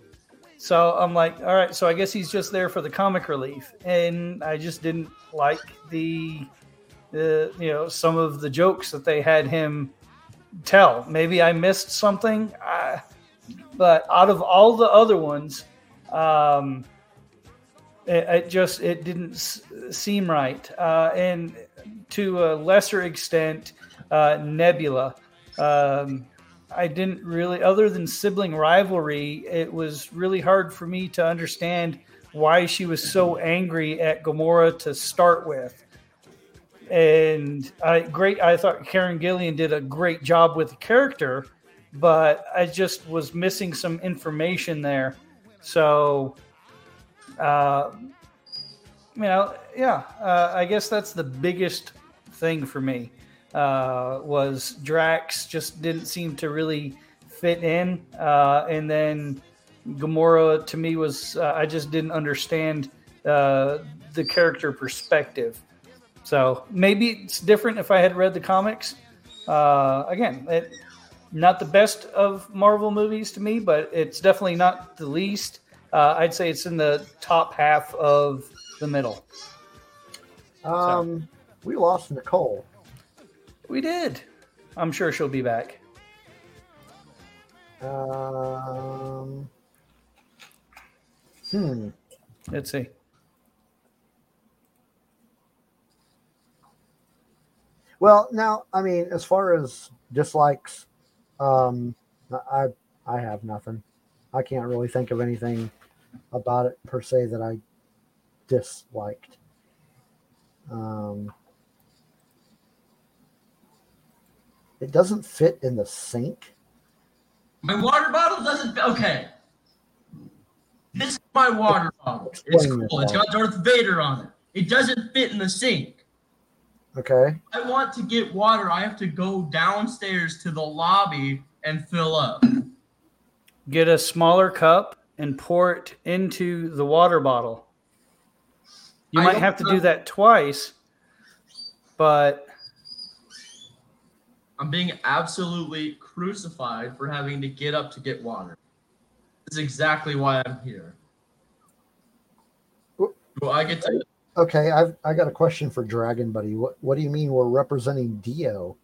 So i'm like all right so i guess he's just there for the comic relief. And i just didn't like the the you know some of the jokes that they had him tell. Maybe I missed something, uh, but out of all the other ones, um, it, it just it didn't s- seem right. Uh, and to a lesser extent, uh, Nebula. Um, I didn't really, other than sibling rivalry, it was really hard for me to understand why she was so angry at Gamora to start with and I great. I thought Karen Gillan did a great job with the character, but I just was missing some information there. So, uh, you know, yeah, uh, I guess that's the biggest thing for me. Uh, was Drax just didn't seem to really fit in, uh, and then Gamora to me was uh, I just didn't understand uh, the character perspective. So maybe it's different if I had read the comics. Uh, again, it, not the best of Marvel movies to me, but it's definitely not the least. Uh, I'd say it's in the top half of the middle.
Um, we lost Nicole.
We did. I'm sure she'll be back.
Um, hmm.
Let's see.
Well, now, I mean, as far as dislikes, um, I I have nothing. I can't really think of anything about it per se that I disliked. Um, it doesn't fit in the sink.
My water bottle doesn't. Okay. This is my water bottle. It's cool. It's got Darth Vader on it. It doesn't fit in the sink.
Okay.
I want to get water. I have to go downstairs to the lobby and fill up.
Get a smaller cup and pour it into the water bottle. You
I
might have to do that twice, but
I'm being absolutely crucified for having to get up to get water. This is exactly why I'm here. Do I get to?
Okay, I've I got a question for Dragon Buddy. What what do you mean we're representing Dio?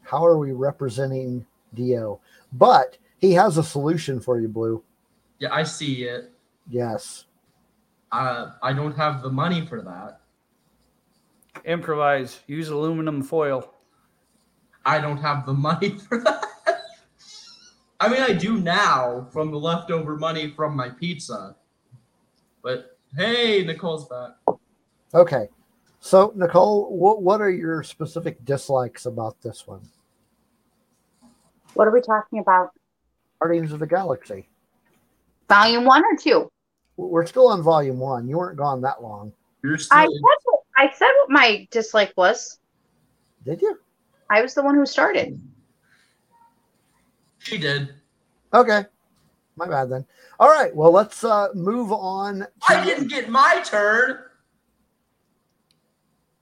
How are we representing Dio? But he has a solution for you, Blue.
Yeah, I see it.
Yes.
Uh, I don't have the money for that.
improvise. Use aluminum foil.
I don't have the money for that. I mean, I do now from the leftover money from my pizza. But hey, Nicole's back.
Okay. So Nicole, what what are your specific dislikes about this one?
What are we talking about?
Guardians of the Galaxy.
Volume one or two?
We're still on volume one. You weren't gone that long,
You're still.
I said what, I said what my dislike was.
did you?
I was the one who started.
she did.
Okay, my bad then. All right, well let's uh, move on.
I didn't get my turn.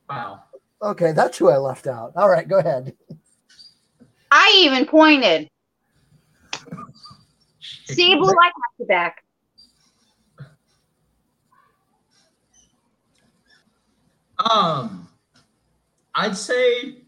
Wow.
okay, that's who I left out. All right, go ahead.
I even pointed. See, Blue, I got you back.
Um, I'd say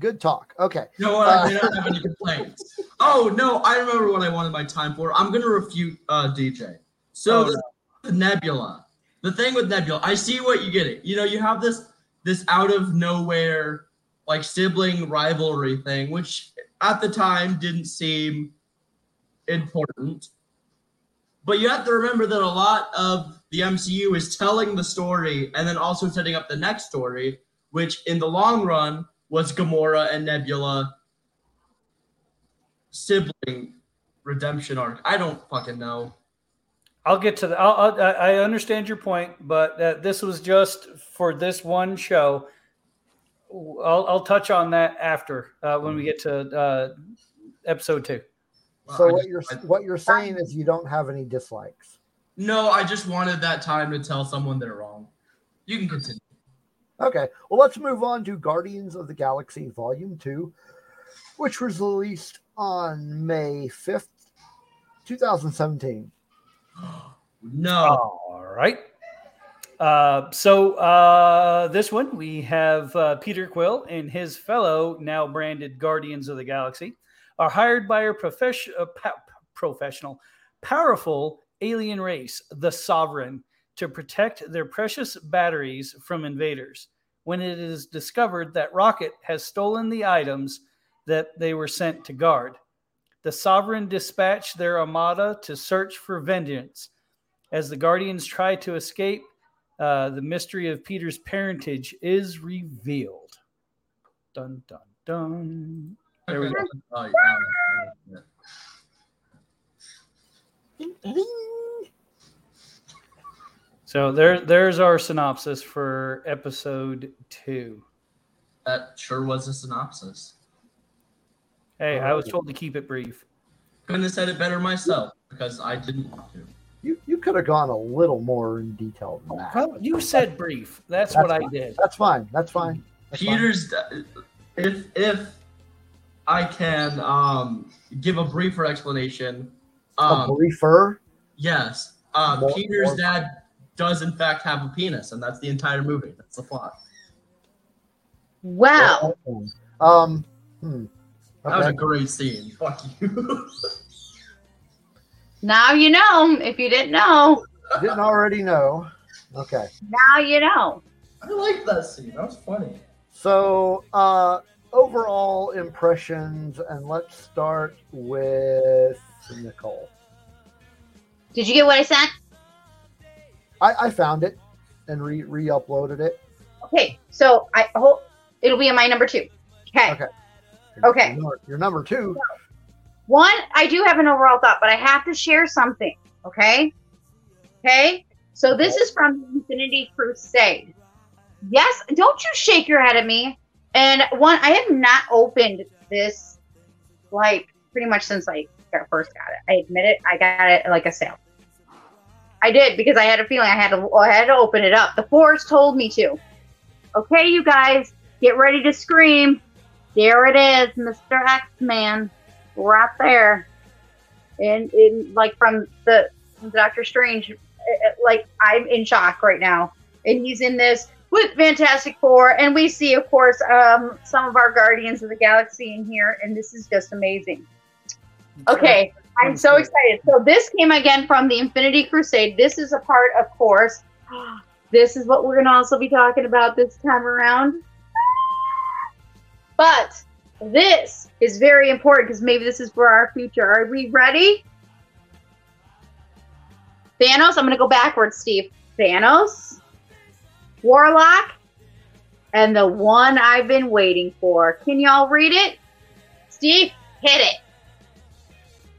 Good talk. Okay,
know what? I didn't have any complaints. Oh no, I remember what I wanted my time for. I'm gonna refute uh, DJ. So
Oh,
the Nebula, the thing with Nebula, I see what you get it. You know, you have this this out of nowhere like sibling rivalry thing, which at the time didn't seem important. But you have to remember that a lot of the MCU is telling the story and then also setting up the next story, which in the long run was Gamora and Nebula sibling redemption arc. I don't fucking know.
I'll get to the. I'll, I'll, I understand your point, but uh, this was just for this one show. I'll, I'll touch on that after uh, when we get to uh, episode two.
so what you're what you're saying is you don't have any dislikes.
no, I just wanted that time to tell someone they're wrong. You can continue.
Okay, well, let's move on to Guardians of the Galaxy Volume 2, which was released on May 5th, 2017.
No.
All right. Uh, so uh, this one we have uh, Peter Quill and his fellow now branded Guardians of the Galaxy are hired by a profession, uh, po- professional, powerful alien race, the Sovereign, to protect their precious batteries from invaders. When it is discovered that Rocket has stolen the items that they were sent to guard, the Sovereign dispatch their armada to search for vengeance. As the Guardians try to escape, uh, the mystery of Peter's parentage is revealed. Dun dun dun. There we go.
Oh, yeah, yeah.
So there, there's our synopsis for episode two.
That sure was a synopsis.
Hey, I was told to keep it brief.
Couldn't have said it better myself because I didn't want to.
You, you could have gone a little more in detail than that.
Well, you said brief. That's,
That's
what I did.
That's fine. That's fine. That's fine.
Peter's if if I can um give a briefer explanation.
a
Um
briefer.
yes. Uh
More-
Peter's
more-
dad does in fact have a penis, and that's the entire movie. That's the plot.
Wow.
Um, hmm.
That was a great scene. Fuck you.
Now you know. If you didn't know,
Didn't already know. Okay.
now you know.
I like that scene. That was funny.
So, uh, overall impressions, and let's start with Nicole.
Did you get what I sent?
I, I found it and re re uploaded it.
Okay, so I hope it'll be in my number two. Okay.
Okay.
Okay.
Your number, your number two.
One, I do have an overall thought, but I have to share something. Okay. Okay. So this is from Infinity Crusade. Yes, don't you shake your head at me. And one, I have not opened this like pretty much since I first got it. I admit it. I got it like a sale. I did because I had a feeling I had to. I had to open it up. The Force told me to. Okay, you guys, get ready to scream. There it is, Mr. X Man right there and in like from the doctor strange uh, like i'm in shock right now and he's in this with fantastic four and we see of course um some of our guardians of the galaxy in here and this is just amazing okay i'm so excited so this came again from the infinity crusade this is a part of course this is what we're going to also be talking about this time around but this is very important because maybe this is for our future. Are we ready? Thanos, I'm going to go backwards, Steve. Thanos, Warlock, and the one I've been waiting for. Can y'all read it? Steve, hit it.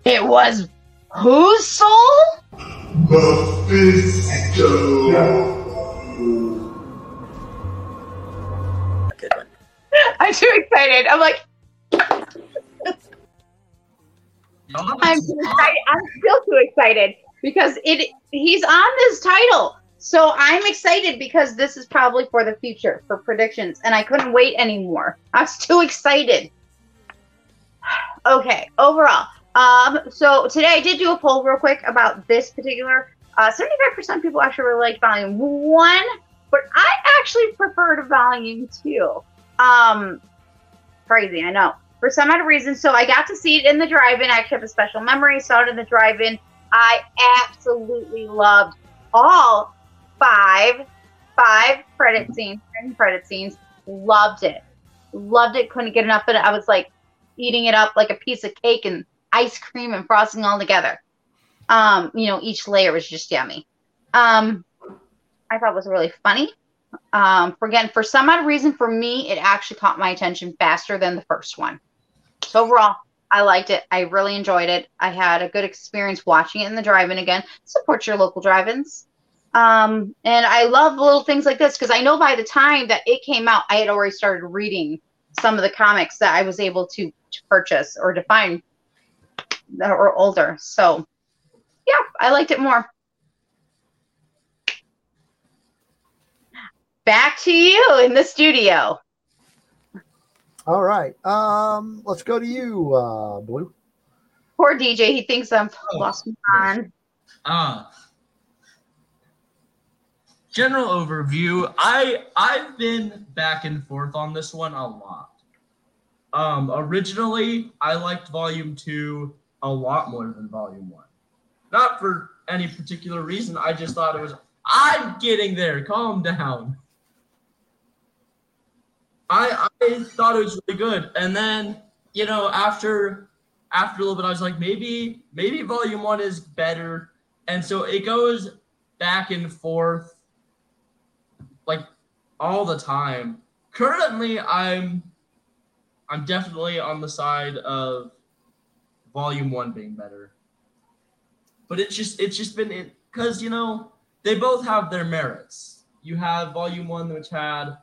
It was whose soul?
Good one.
I'm too excited. I'm like, I'm too excited. I'm still too excited because it he's on this title. So I'm excited because this is probably for the future for predictions, and I couldn't wait anymore. I was too excited. Okay, overall. Um, so today I did do a poll real quick about this particular. Uh, 75% of people actually really liked volume one, but I actually preferred volume two. Um, crazy, I know. For some odd reason, so I got to see it in the drive-in. I actually have a special memory. Saw it in the drive-in. I absolutely loved all five, five credit scenes, credit scenes. Loved it. Loved it. Couldn't get enough of it. I was like eating it up like a piece of cake and ice cream and frosting all together. Um, you know, each layer was just yummy. Um, I thought it was really funny. Um, for again, for some odd reason, for me, it actually caught my attention faster than the first one. So overall, I liked it. I really enjoyed it. I had a good experience watching it in the drive-in again. Support your local drive-ins. Um, and I love little things like this because I know by the time that it came out, I had already started reading some of the comics that I was able to, to purchase or to find that were older. So, yeah, I liked it more. Back to you in the studio.
All right. Um, let's go to you, uh, Blue.
Poor DJ, he thinks I'm
Oh,
lost my mind.
Ah. general overview. I I've been back and forth on this one a lot. Um, originally, I liked Volume Two a lot more than Volume One. Not for any particular reason. I just thought it was. I'm getting there. Calm down. I I thought it was really good, and then you know after after a little bit, I was like maybe maybe Volume One is better, and so it goes back and forth like all the time. Currently, I'm I'm definitely on the side of Volume One being better, but it's just it's just been it because you know they both have their merits. You have Volume One, which had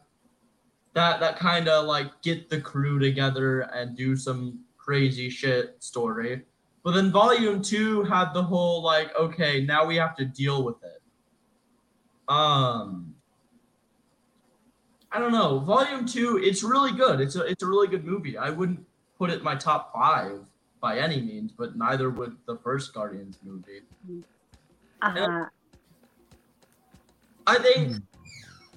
that that kind of like get the crew together and do some crazy shit story. But then volume 2 had the whole like okay, now we have to deal with it. Um I don't know. Volume 2 it's really good. It's a it's a really good movie. I wouldn't put it in my top 5 by any means, but neither would the first Guardians movie.
Uh,
I think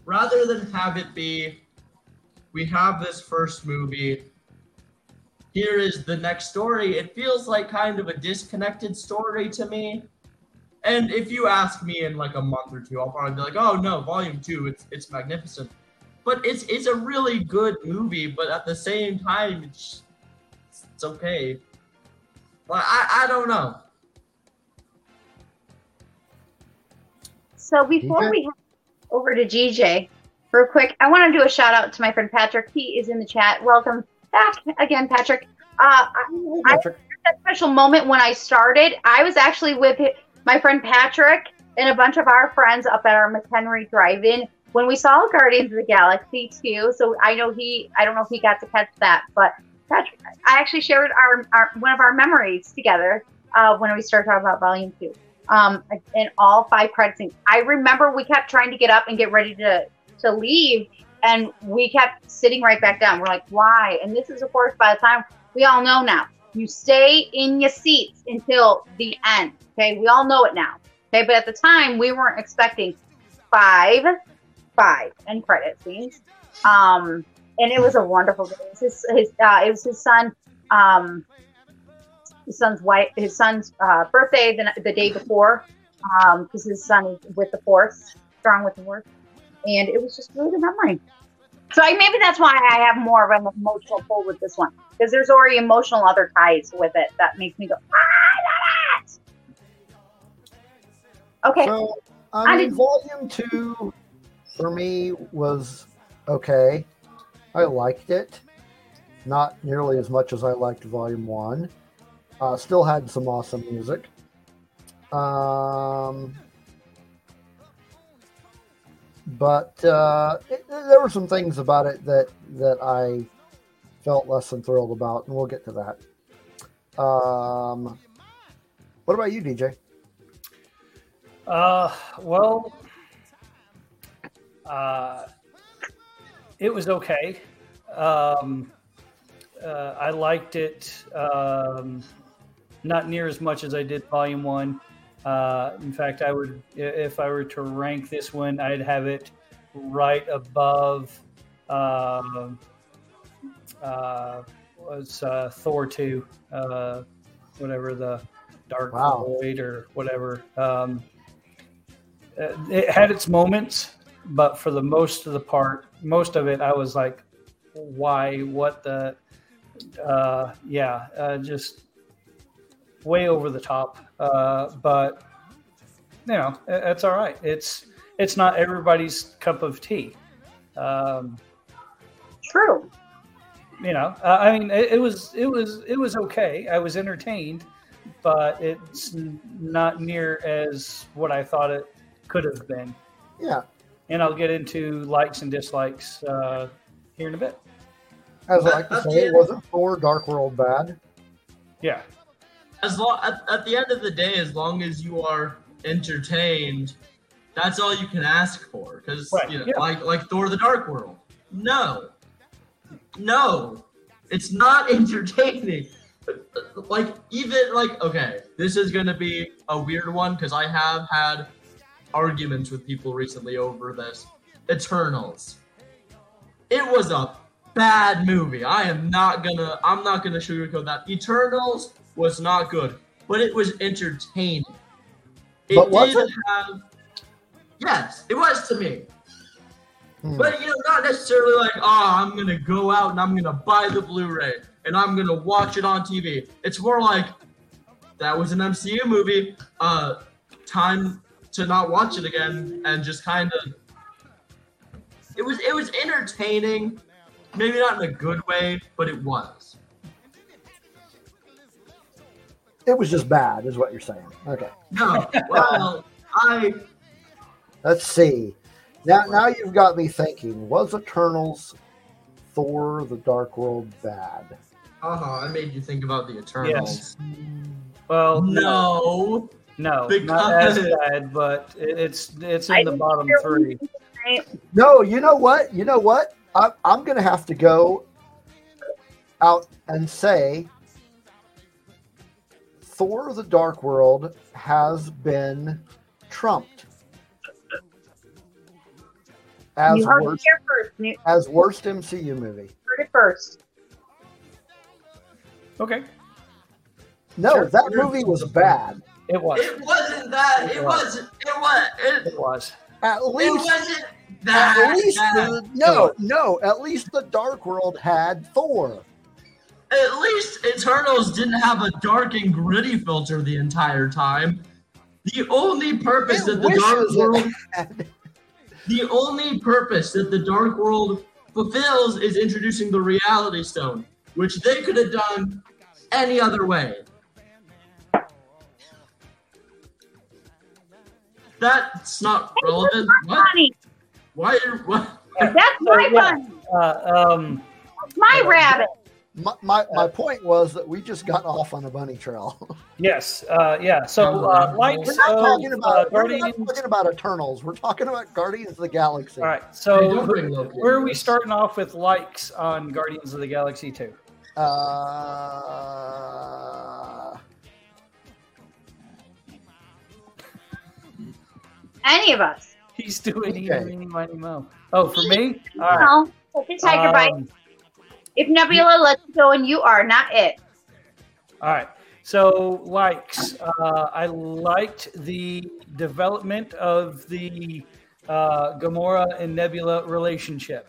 rather than have it be, we have this first movie, here is the next story, it feels like kind of a disconnected story to me. And if you ask me in like a month or two, I'll probably be like, oh no, volume two, it's it's magnificent. But it's it's a really good movie, but at the same time, it's it's okay. Well, I, I don't know.
so before
DJ?
we head over to GJ, real quick, I want to do a shout out to my friend Patrick. He is in the chat. Welcome back again, Patrick. Uh, I, I that special moment when I started. I was actually with my friend Patrick and a bunch of our friends up at our McHenry Drive-In when we saw Guardians of the Galaxy too. So I know he, I don't know if he got to catch that, but Patrick, I actually shared our, our one of our memories together uh, when we started talking about Volume Two. Um, and all five credit scenes. I remember we kept trying to get up and get ready to to leave, and we kept sitting right back down. We're like, why? And this is, of course, by the time we all know now. You stay in your seats until the end. Okay, we all know it now. Okay, but at the time we weren't expecting five, five end credit scenes. Um, and it was a wonderful day. It was his, his uh, it was his son, um, his son's wife, his son's uh, birthday the, the day before, because his son is with the force, strong with the force, and it was just really good memory. So I, maybe that's why I have more of an emotional pull with this one because there's already emotional other ties with it that makes me go, ah, I love it. Okay,
So,
I
I mean,
didn't-
volume two for me was okay. I liked it. Not nearly as much as I liked Volume 1. Uh, still had some awesome music. Um, but uh, it, there were some things about it that, that I felt less than thrilled about, and we'll get to that. Um, what about you, DJ?
Uh, well, uh, it was okay. Um, uh, I liked it. Um, not near as much as I did Volume One. Uh, in fact, I would, if I were to rank this one, I'd have it right above. Um, uh, was uh, Thor two, uh, whatever the Dark
Wow.
Void or whatever. Um, uh, it had its moments, but for the most of the part, most of it, I was like, "Why? What the?" Uh, yeah, uh, just way over the top. Uh, but you know, it- it's all right. It's it's not everybody's cup of tea. Um,
True.
you know, uh, I mean, it, it was it was it was okay. I was entertained, but it's not near as what I thought it could have been.
Yeah,
And I'll get into likes and dislikes uh, here in a bit.
as I like to say, it wasn't Thor Dark World bad.
Yeah,
As long at, at the end of the day, as long as you are entertained, that's all you can ask for. Because
Right,
you know,
yeah.
like like Thor: The Dark World. No, no, it's not entertaining. Like even like okay, this is gonna be a weird one because I have had arguments with people recently over this. Eternals. It was a bad movie. I am not gonna I'm not gonna sugarcoat that. Eternals was not good, but it was entertaining. It
But was
did
it?
have Yes, it was to me.
Hmm.
But you know, not necessarily like, oh, I'm gonna go out and I'm gonna buy the Blu-ray and I'm gonna watch it on TV. It's more like that was an MCU movie. Uh, time to not watch it again and just kind of. It was it was entertaining, maybe not in a good way, but it was.
It was just bad, is what you're saying. Okay.
No, well, I
Let's see. Now, now you've got me thinking. Was Eternals Thor: The Dark World bad?
uh huh. I made you think about the Eternals.
Yes. well,
No.
No, not as bad, but it- it's it's
I
in the bottom three.
Right?
No. You know what? You know what? I'm I'm going to have to go out and say Thor: The Dark World has been trumped as
you heard it
worst
first.
As worst MCU movie.
heard it first.
Okay,
No,
Sure.
that movie was bad.
It was.
It wasn't that. It wasn't. It was. It,
It was.
At least.
it wasn't that.
At least
bad.
the, no, no. At least the Dark World had Thor.
At least Eternals didn't have a dark and gritty filter the entire time. The only purpose
It
that the Dark World,
had.
the only purpose that the Dark World fulfills is introducing the Reality Stone, which they could have done any other way. That's not relevant. What?
Funny.
Why? are- What?
That's
So,
my
yeah. Uh, um,
That's my rabbit.
My, my, my point was that we just got off on a bunny trail.
yes, uh, yeah. So uh, likes
we're not
of
talking
uh,
about we're not talking about Eternals. We're talking about Guardians of the Galaxy.
All right. So
don't bring Loki
where are we starting off with likes on Guardians of the Galaxy 2?
Uh,
Any of us.
He's doing
Okay.
eeny, meeny, miny, mo. Oh, for me? All right.
No. Take a tiger bite.
Um,
If Nebula lets you go and you are, not it.
All right. So likes. Uh, I liked the development of the uh, Gamora and Nebula relationship.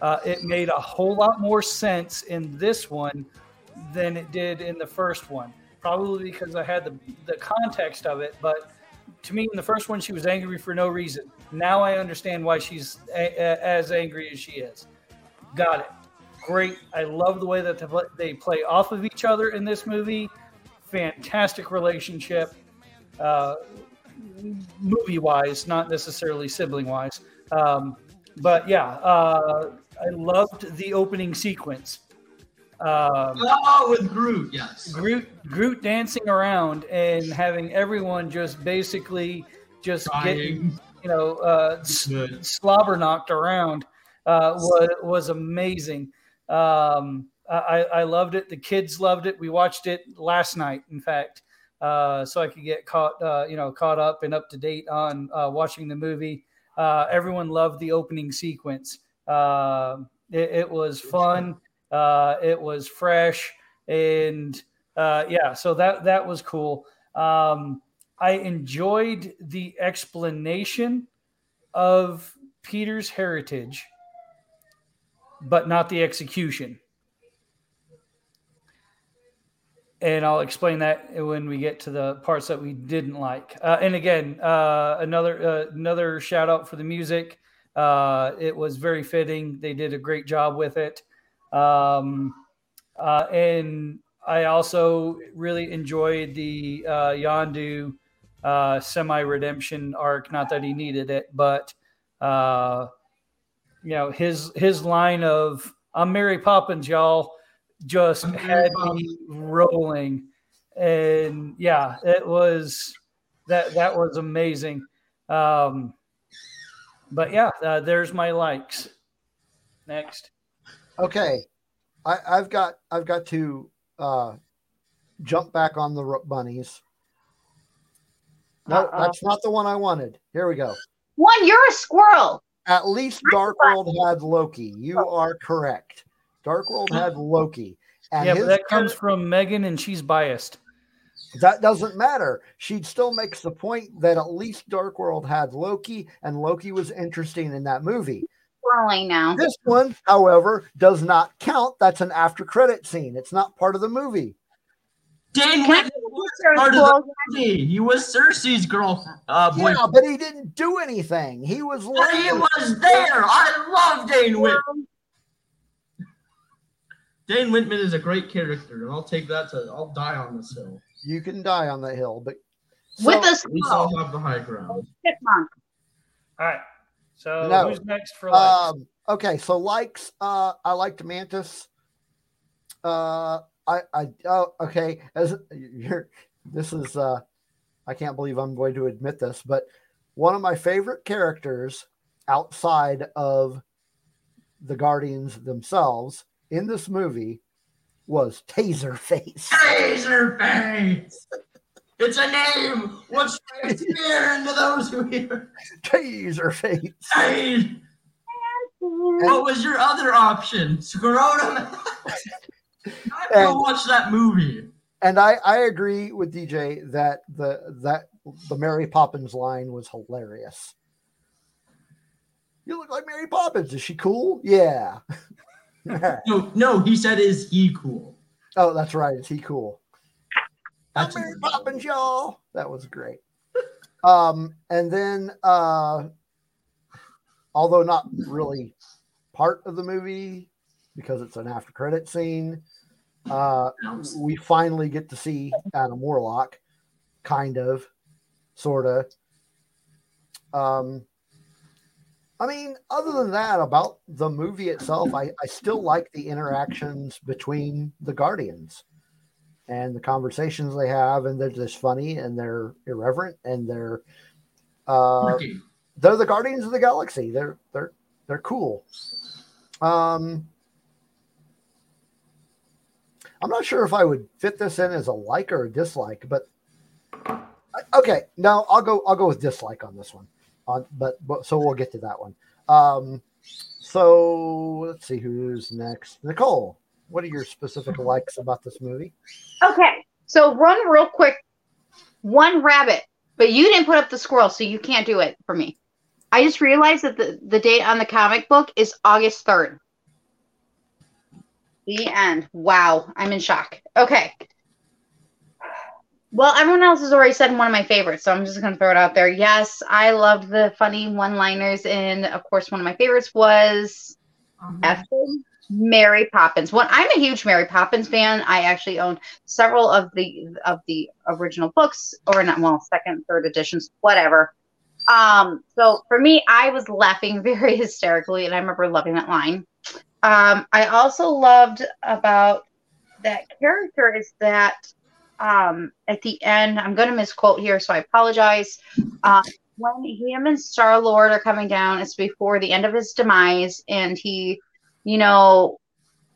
Uh, it made a whole lot more sense in this one than it did in the first one. Probably because I had the, the context of it, but to me in the first one she was angry for no reason. Now I understand why she's a- a- as angry as she is. Got it. Great. I love the way that they play, off of each other in this movie. Fantastic relationship, uh, movie wise, not necessarily sibling wise. Um, but yeah, uh, I loved the opening sequence. Um,
Oh, with Groot, yes.
Groot Groot dancing around and having everyone just basically just getting you know uh, s- slobber knocked around uh, was was amazing. Um, I, I loved it. The kids loved it. We watched it last night, in fact, uh, so I could get caught uh, you know caught up and up to date on uh, watching the movie. Uh, everyone loved the opening sequence. Uh, it, it was fun. Uh, it was fresh, and uh, yeah, so that that was cool. Um, I enjoyed the explanation of Peter's heritage, but not the execution. And I'll explain that when we get to the parts that we didn't like. Uh, and again, uh, another uh, another shout out for the music. Uh, it was very fitting. They did a great job with it. Um, uh, and I also really enjoyed the uh, Yondu uh, semi redemption arc. Not that he needed it, but uh, you know his his line of "I'm Mary Poppins, y'all," just
I'm
had me rolling, and yeah, it was that that was amazing. Um, but yeah, uh, there's my likes. Next.
Okay, I, I've got I've got to uh, jump back on the ro- bunnies. No,
Uh-oh.
that's not the one I wanted. Here we go.
One, you're a squirrel.
At least Dark World had Loki. You are correct. Dark World had Loki, and
yeah, but that
char-
comes from Megan, and she's biased.
that doesn't matter. She still makes the point that at least Dark World had Loki, and Loki was interesting in that movie.
Swirling now.
This one, however, does not count. That's an after credit scene. It's not part of the movie.
Dane
Can
Whitman was part of the movie. He was Sersi's girlfriend. Uh, boyfriend.
Yeah, but he didn't do anything. He was
But he was there. I love Dane Whitman. Dane Whitman is a great character, and I'll take that to. I'll die on this hill.
You can die on that hill, but
With
so-
a
At least
skull.
Have the high ground.
Chipmunk.
All right. So
No.
who's next for likes?
Um, okay, so likes. Uh, I liked Mantis. Uh, I, I, oh, okay. As you're, this is, uh, I can't believe I'm going to admit this, but one of my favorite characters outside of the Guardians themselves in this movie was Taserface.
Taserface. It's a name. What's fear into those who hear?
Taserface.
Hey, what was your other option? Scrotum. I go watch that movie.
And I, I agree with DJ that the that the Mary Poppins line was hilarious. You look like Mary Poppins. Is she cool? Yeah.
No, no, he said, "Is he cool?"
oh, that's right. Is he cool? I'm
That's
Mary Poppins, y'all. That was great. Um, and then uh although not really part of the movie because it's an after credit scene, uh we finally get to see Adam Warlock, kind of, sort of. Um, I mean, other than that, about the movie itself, I, I still like the interactions between the Guardians and the conversations they have, and they're just funny and they're irreverent and they're uh, they're the Guardians of the Galaxy. They're they're they're cool. Um, I'm not sure if I would fit this in as a like or a dislike, but okay, no, I'll go. I'll go with dislike on this one. On, but, but so we'll get to that one. Um, so let's see who's next. Nicole, what are your specific likes about this movie?
Okay, so run real quick. One rabbit, but you didn't put up the squirrel, so you can't do it for me. I just realized that the, the date on the comic book is August 3rd. The end. Wow, I'm in shock. Okay. Well, everyone else has already said one of my favorites, so I'm just going to throw it out there. Yes, I loved the funny one-liners, and of course, one of my favorites was uh-huh. effing Mary Poppins. When I'm a huge Mary Poppins fan, I actually own several of the of the original books, or not well, second, third editions, whatever. Um, so for me, I was laughing very hysterically, and I remember loving that line. Um, I also loved about that character is that um, at the end, I'm going to misquote here, so I apologize. Uh, when him and Star Lord are coming down, it's before the end of his demise, and he, you know,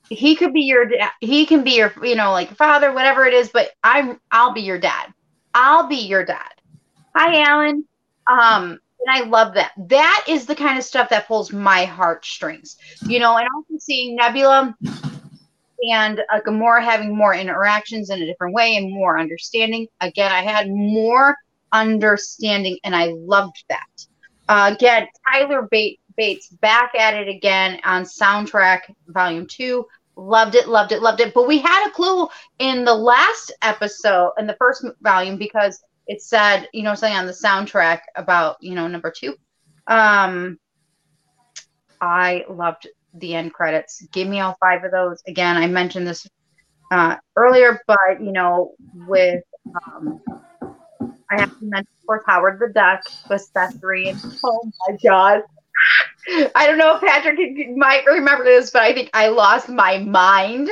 he could be your, he can be your, you know, like father, whatever it is, but I'm, I'll be your dad. I'll be your dad. Hi, Alan. Um, and I love that. That is the kind of stuff that pulls my heartstrings, you know, and also seeing Nebula and uh, Gamora having more interactions in a different way and more understanding. Again, I had more understanding, and I loved that. Uh, again, Tyler Bates, Bates back at it again on soundtrack volume two. Loved it, loved it, loved it. But we had a clue in the last episode, in the first volume, because it said, you know, something on the soundtrack about, you know, number two. Um, I loved the end credits. Give me all five of those. Again, I mentioned this uh, earlier, but you know, with um, I have to mention, of course, Howard the Duck was Seth Green. Oh my god. I don't know if Patrick might remember this, but I think I lost my mind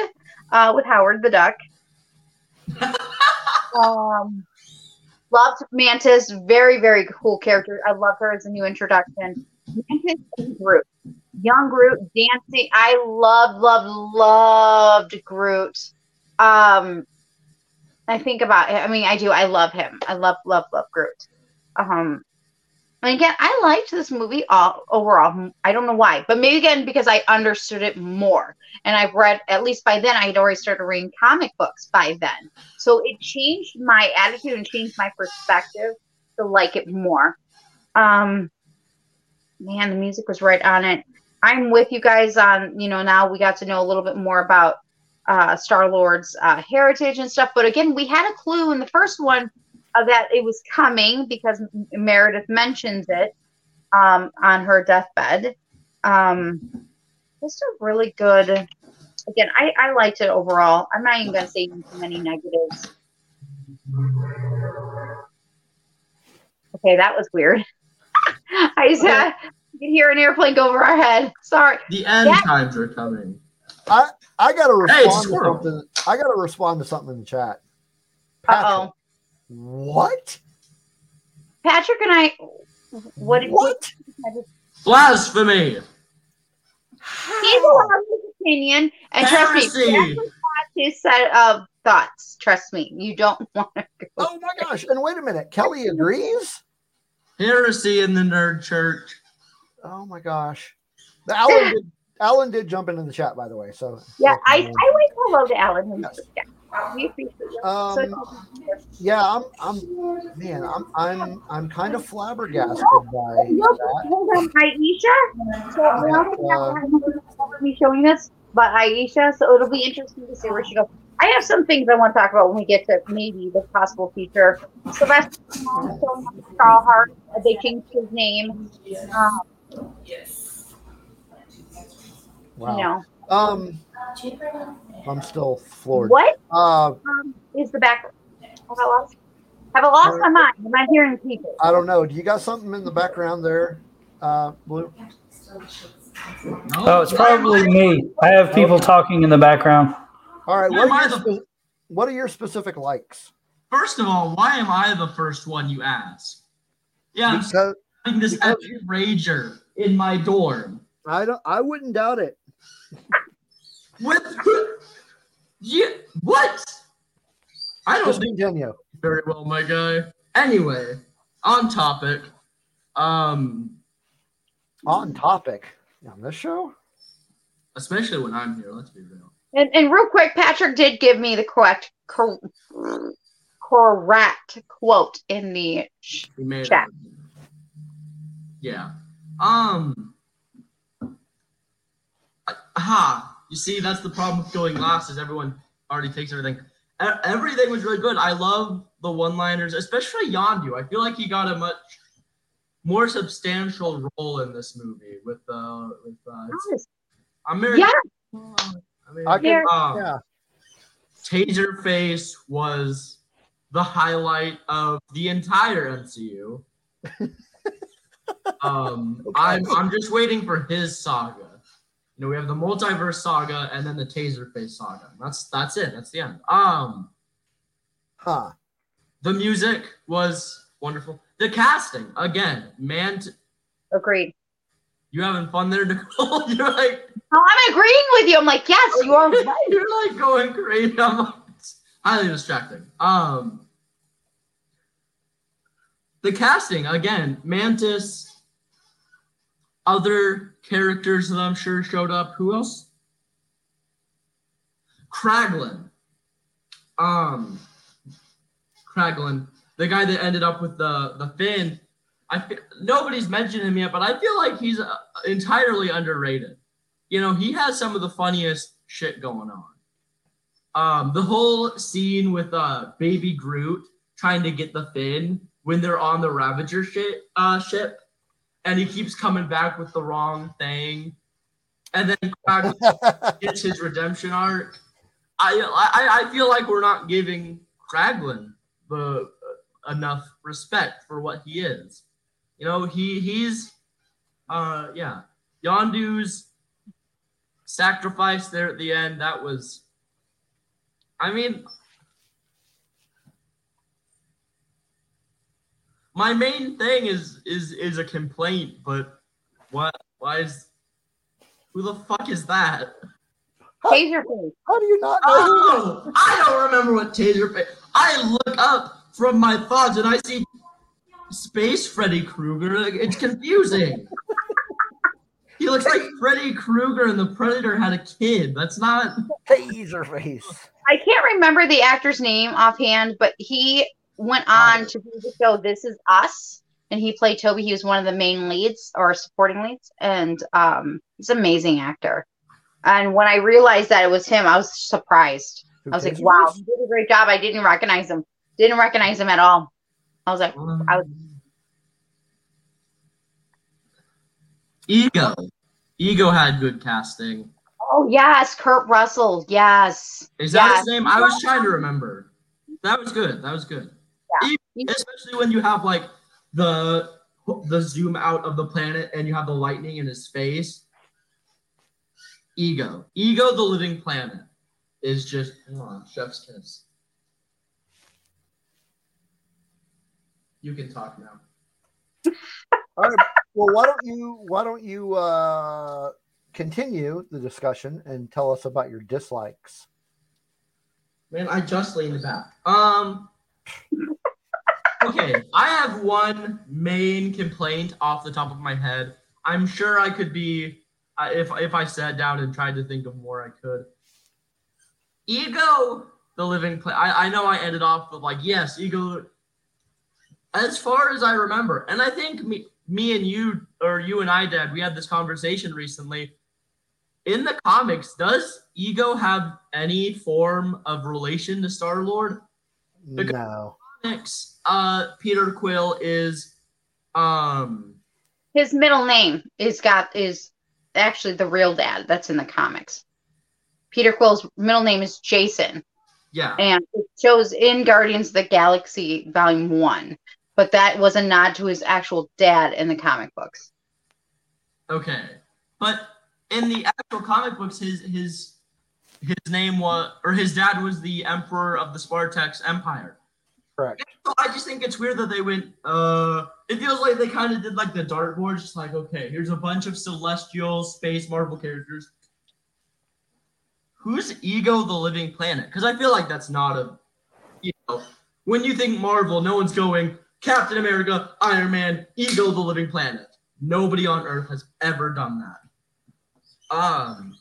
uh, with Howard the Duck. um, loved Mantis, very very cool character. I love her as a new introduction. Mantis and Groot, young Groot dancing. I loved, loved, loved Groot. Um, I think about. I mean, I do. I love him. I love, love, love Groot. Um, and again, I liked this movie all overall. I don't know why, but maybe again because I understood it more, and I've read at least by then I had already started reading comic books by then, so it changed my attitude and changed my perspective to like it more. Um, man, the music was right on it. I'm with you guys on, you know, now we got to know a little bit more about uh, Star Lord's uh, heritage and stuff. But again, we had a clue in the first one that it was coming because Meredith mentions it um, on her deathbed. Um, just a really good. Again, I, I liked it overall. I'm not even going to say too many negatives. Okay, that was weird. I just had, you can hear an airplane go over our head. Sorry.
The end
Yeah.
times are coming.
I I gotta
Hey,
respond to
squirrel.
something. I gotta respond to something in the chat.
Uh oh.
What?
Patrick and I. What? did-
What?
Blasphemy!
He's allowed his opinion, and trust me,
Heresy!
Patrick has his set of thoughts. Trust me, you don't want to go.
Oh my gosh! And wait a minute, Kelly agrees.
Heresy in the nerd church.
Oh my gosh! Alan did. Alan did jump into the chat, by the way. So
Yeah, I, I wait hello to Alan.
Yes.
Yeah, we appreciate you.
Um, yeah, I'm. I'm. Man, I'm. I'm. I'm kind of flabbergasted by
Look,
that.
hold on, Ayesha. So we
Yeah,
don't
uh,
have me showing this, but Ayesha. So it'll be interesting to see where she goes. I have some things I want to talk about when we get to maybe the possible future. Sylvester Stallone, Carl Hart, uh, they changed his name. Um,
Wow.
You know
Um, I'm still floored.
what
Uh,
um, is the background? Have I lost? Have I lost my mind? Am I hearing people?
I don't know. Do you got something in the background there, uh, Blue?
Oh, it's probably me. I have people talking in the background.
All right. What are, your spe- what are your specific likes?
First of all, why am I the first one you ask? Yeah, I'm
Because
having this
because
epic rager in my dorm.
I don't. I wouldn't doubt it.
With yeah, what? I don't
Just
think
continue.
very well, my guy. Anyway, on topic. Um,
On topic on this show.
especially when I'm here. Let's be real.
And, and real quick, Patrick did give me the correct cor- correct quote in the
We
Chat.
it. Yeah. Um. Aha. You see, that's the problem with going last. Is everyone already takes everything. Everything was really good. I love the one-liners, especially Yondu. I feel like he got a much more substantial role in this movie with uh with uh it's American.
Yeah.
I mean,
I can,
Here.
um,
yeah.
Taserface was the highlight of the entire MCU. um, I'm I'm just waiting for his saga. You know, we have the multiverse saga and then the Taserface saga. That's that's it. That's the end. Um,
Huh.
the music was wonderful. The casting again, man. T-
Agreed.
you having fun there, Nicole? You're like
Oh, I'm agreeing with you. I'm like, yes, you are right.
You're like going crazy. I'm it's highly distracting. Um, the casting again, Mantis. Other characters that I'm sure showed up. Who else? Kraglin. Um, Kraglin, the guy that ended up with the the fin. I fe- nobody's mentioned him yet, but I feel like he's uh, entirely underrated you know, he has some of the funniest shit going on. Um, the whole scene with uh baby Groot trying to get the fin when they're on the Ravager shit uh ship, and he keeps coming back with the wrong thing, and then Kraglin gets his redemption arc. I, I I feel like we're not giving Kraglin the uh, enough respect for what he is. You know, he he's uh yeah, Yondu's sacrifice there at the end that was i mean my main thing is is is a complaint but what why is who the fuck is that
Taserface.
How do you not know?
oh i don't remember what taser fa- i look up from my thoughts and i see space freddy krueger it's confusing he looks like freddy krueger and the predator had a kid that's not
Taserface.
I can't remember the actor's name offhand, but he went on to do the show This Is Us, and he played Toby. He was one of the main leads or supporting leads, and um, he's an amazing actor. And when I realized that it was him, I was surprised. I was like, "Wow, he did a great job." I didn't recognize him. Didn't recognize him at all. I was like, I was-
Ego. Ego had good casting.
"Oh yes, Kurt Russell. Yes,
Is that
yes.
his name? I was trying to remember. That was good. That was good. E- Especially when you have like the the zoom out of the planet and you have the lightning in his face. Ego. Ego the living planet is just oh, chef's kiss. You can talk now.
All right. Well, why don't you why don't you uh, continue the discussion and tell us about your dislikes?
Man, I just leaned back. Um. Okay, I have one main complaint off the top of my head. I'm sure I could be, uh, if if I sat down and tried to think of more, I could. Ego, the living play. I I know I ended off with like yes, ego. As far as I remember, and I think me me and you or you and I did, we had this conversation recently in the comics, does Ego have any form of relation to Star Lord? Because-
No.
Comics, uh, Peter Quill is, um,
his middle name is got is actually the real dad that's in the comics. Peter Quill's middle name is Jason,
yeah,
and it shows in Guardians of the Galaxy Volume One, but that was a nod to his actual dad in the comic books.
okay, but in the actual comic books, his his his name was or his dad was the Emperor of the Spartax Empire.
Correct.
So I just think it's weird that they went. Uh, it feels like they kind of did like the dartboard, just like okay, here's a bunch of celestial space Marvel characters. Who's Ego the Living Planet? Because I feel like that's not a, you know, when you think Marvel, no one's going Captain America, Iron Man, Ego the Living Planet. Nobody on Earth has ever done that. Um,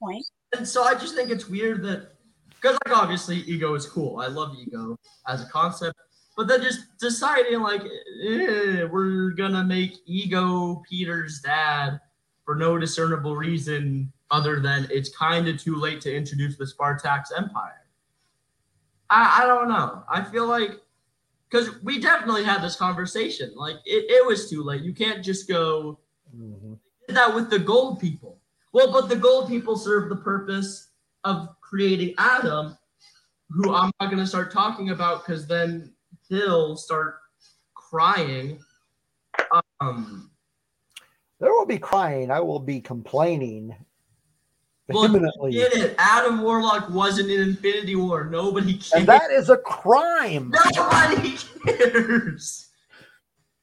Point.
And so I just think it's weird that because like obviously ego is cool. I love ego as a concept, but then just deciding like eh, we're gonna make ego Peter's dad for no discernible reason other than it's kind of too late to introduce the Spartax Empire. I, I don't know. I feel like because we definitely had this conversation. Like it, it was too late. You can't just go
Mhm.
that with the gold people. Well, but the gold people serve the purpose of creating Adam, who I'm not going to start talking about because then he'll start crying. Um,
There will be crying. I will be complaining
well, get it. Adam Warlock wasn't in Infinity War. Nobody cares.
and that is a crime.
Nobody cares.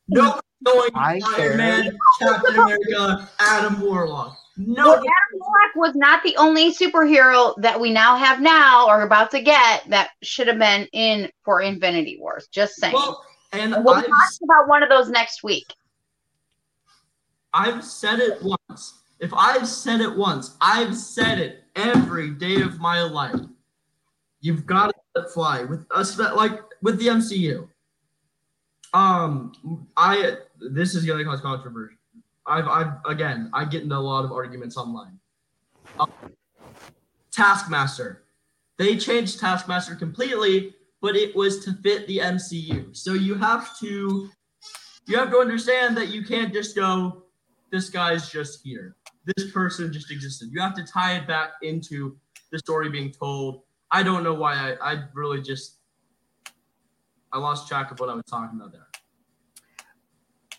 Nobody's going
I
Iron
care.
Man, Captain America, Adam Warlock.
Well,
Nobody.
Adam Warlock was not the only superhero that we now have now or about to get that should have been in for Infinity Wars. Just saying.
Well, and
we'll
I've
talking about one of those next week.
I've said it once. If I've said it once, I've said it every day of my life. You've got to let it fly with us, like with the MCU. Um, I this is gonna cause controversy. I've, I've again, I get into a lot of arguments online. Um, Taskmaster, they changed Taskmaster completely, but it was to fit the MCU. So you have to, you have to understand that you can't just go, this guy's just here. This person just existed. You have to tie it back into the story being told. I don't know why I, I really just I lost track of what I was talking about there.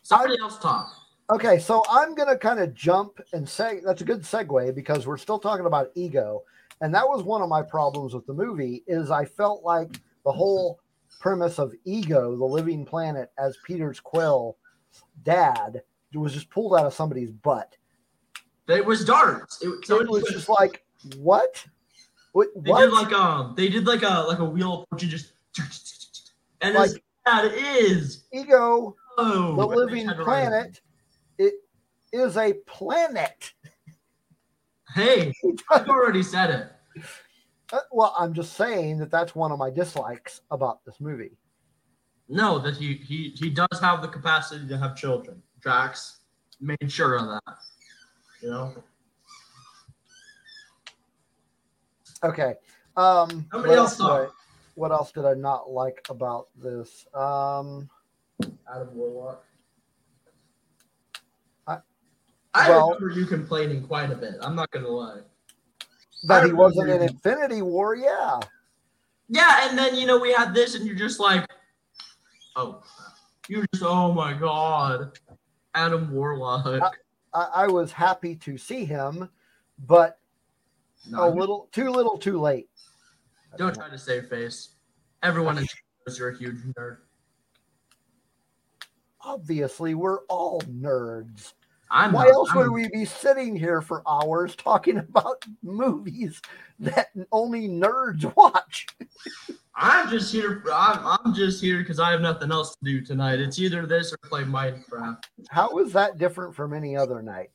Somebody else talk.
Okay, so I'm going to kind of jump and say that's a good segue because we're still talking about ego, and that was one of my problems with the movie is I felt like the whole premise of ego, the living planet, as Peter's Quill dad, was just pulled out of somebody's butt.
It was darts. It,
So it was just like, what? What?
they
what?
did like um they did like a like a wheel of fortune just and
Like-
that is
ego,
oh
the living
had to write it.
planet, is a planet.
Hey, I've already said it.
Uh, well, I'm just saying that that's one of my dislikes about this movie.
No, that he he he does have the capacity to have children. Drax made sure of that. You know.
Okay. Um,
Somebody
what
else
did I, what else did I not like about this? Um,
Adam Warlock.
I-
I
well-
remember you complaining quite a bit. I'm not gonna lie.
that he wasn't in Infinity War, yeah.
Yeah, and then you know we had this, and you're just like, oh, you're just oh my god, Adam Warlock.
I, I was happy to see him, but
No,
a little too little, too late.
don't try to save face. Everyone in knows you're a huge nerd.
Obviously, we're all nerds.
I'm
Why
not-
else
I'm
would we be sitting here for hours talking about movies that only nerds watch?
I'm just here. I'm, I'm just here because I have nothing else to do tonight. It's either this or play Minecraft.
How is that different from any other night?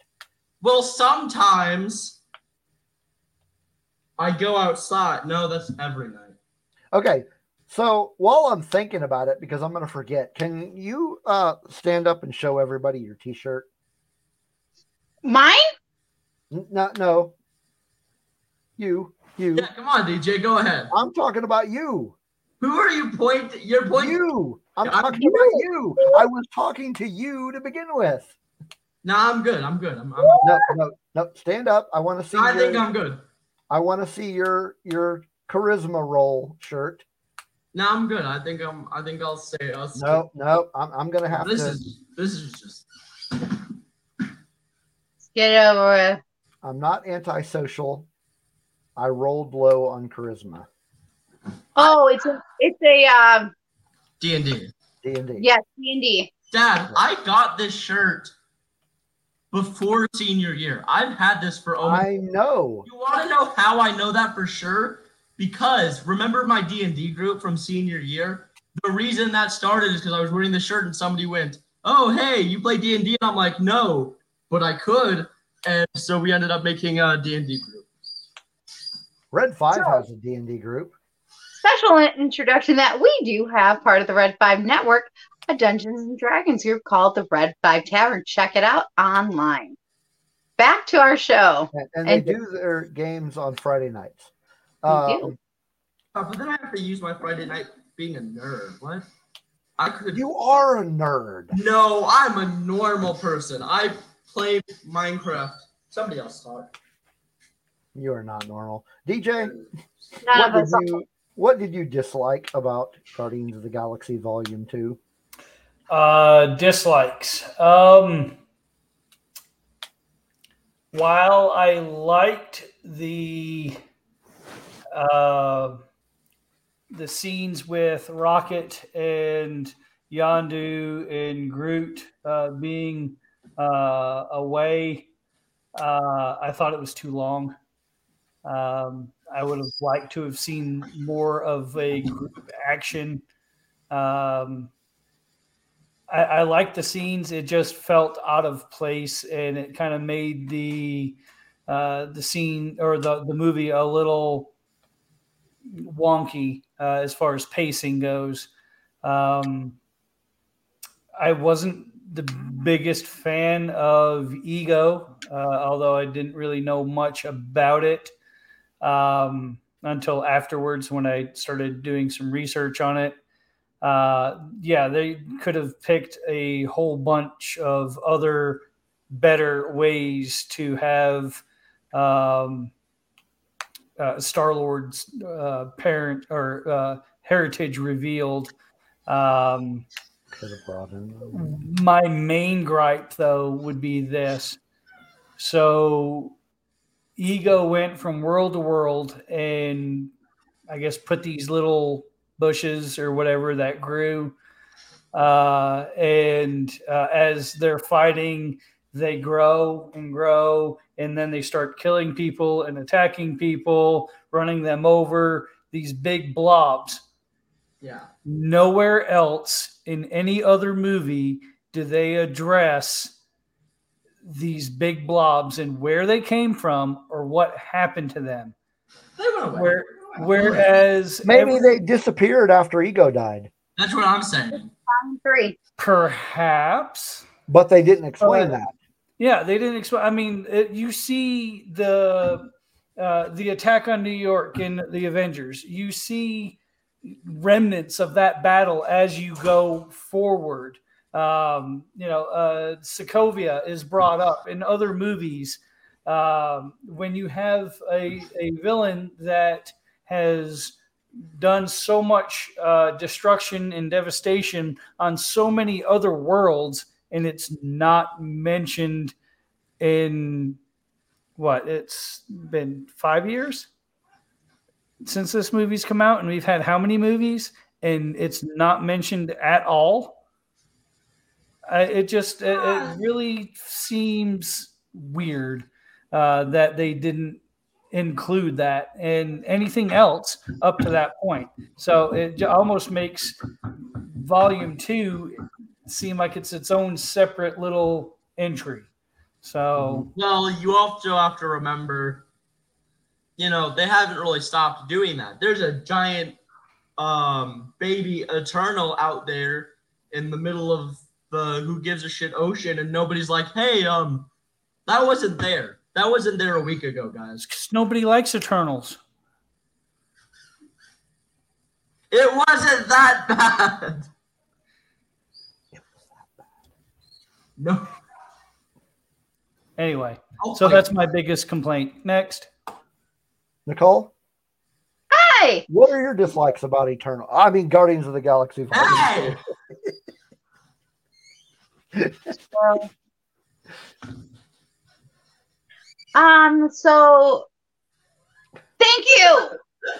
Well, sometimes I go outside. No, that's every night.
Okay, so while I'm thinking about it, because I'm going to forget, can you uh, stand up and show everybody your T-shirt?
Mine?
N- No, no, you, you.
Yeah, come on, DJ, go ahead.
I'm talking about you.
Who are you pointing? You're pointing.
You. I'm
I'm
talking
you.
about you. I was talking to you to begin with.
No, I'm good. I'm good. I'm. I'm
No, no, no. Stand up. I want to see.
I
your,
think I'm good.
I want to see your your charisma roll shirt.
No, I'm good. I think I'm. I think I'll say. I'll say-
No, no. I'm, I'm gonna have
This
to.
is. This is just.
Get over it.
I'm not antisocial. I rolled low on charisma.
Oh, it's a it's a um
D and D.
D and D.
yes, D and D.
Dad, I got this shirt before senior year. I've had this for almost.
I know.
You want to know how I know that for sure? Because remember my D and D group from senior year. The reason that started is because I was wearing the shirt and somebody went, "Oh, hey, you play D and D?" And I'm like, "No, but I could." And so we ended up making a D and D group.
Red Five
So-
has a D and D group.
Special introduction that we do have part of the Red Five Network, a Dungeons and Dragons group called the Red Five Tavern. Check it out online. Back to our show.
And, and they
And-
do their games on Friday nights.
They do.
Um,
Oh, but then I have to use my Friday night being a nerd. What? I could.
You are a nerd.
No, I'm a normal person. I play Minecraft. Somebody else talk.
You are not normal. DJ,
None
what did you what did you dislike about Guardians of the Galaxy Volume Two?
Uh, dislikes. Um, while I liked the uh, the scenes with Rocket and Yondu and Groot uh, being uh, away, uh, I thought it was too long. Um, I would have liked to have seen more of a group action. Um, I, I like the scenes. It just felt out of place, and it kind of made the uh, the scene or the the movie a little wonky uh, as far as pacing goes. Um, I wasn't the biggest fan of Ego, uh, although I didn't really know much about it um, until afterwards when I started doing some research on it uh, yeah, they could have picked a whole bunch of other better ways to have um, uh, Star Lord's uh, parent or uh, heritage revealed. Um,
Could have brought in.
my main gripe, though, would be this. So, Ego went from world to world and I guess put these little bushes or whatever that grew. Uh, and uh, as they're fighting, they grow and grow, and then they start killing people and attacking people, running them over, these big blobs.
Yeah.
Nowhere else in any other movie do they address these big blobs and where they came from or what happened to them.
They went away.
Where, whereas
Maybe
every-
they disappeared after Ego died,
That's what I'm saying.
Volume Three.
perhaps
but they didn't explain that.
Yeah, they didn't explain. I mean, it, you see the uh, the attack on New York in the Avengers. You see remnants of that battle as you go forward. Um, you know, uh, Sokovia is brought up in other movies. Um, when you have a, a villain that has done so much uh, destruction and devastation on so many other worlds, and it's not mentioned in what it's been five years since this movie's come out and we've had how many movies and it's not mentioned at all? I, it just it, it really seems weird uh, that they didn't include that and anything else up to that point. So it almost makes volume two seem like it's its own separate little entry. So
Well, you also have to remember, you know, they haven't really stopped doing that. There's a giant um, baby Eternal out there in the middle of the who gives a shit ocean, and nobody's like, hey, um, that wasn't there. That wasn't there a week ago, guys.
Because nobody likes Eternals.
It wasn't that bad. No.
Anyway,
Oh
so that's my biggest complaint. Next.
Nicole,
Hi.
what are your dislikes about Eternal? I mean, Guardians of the Galaxy Volume
Hey!
So, um. So, thank you.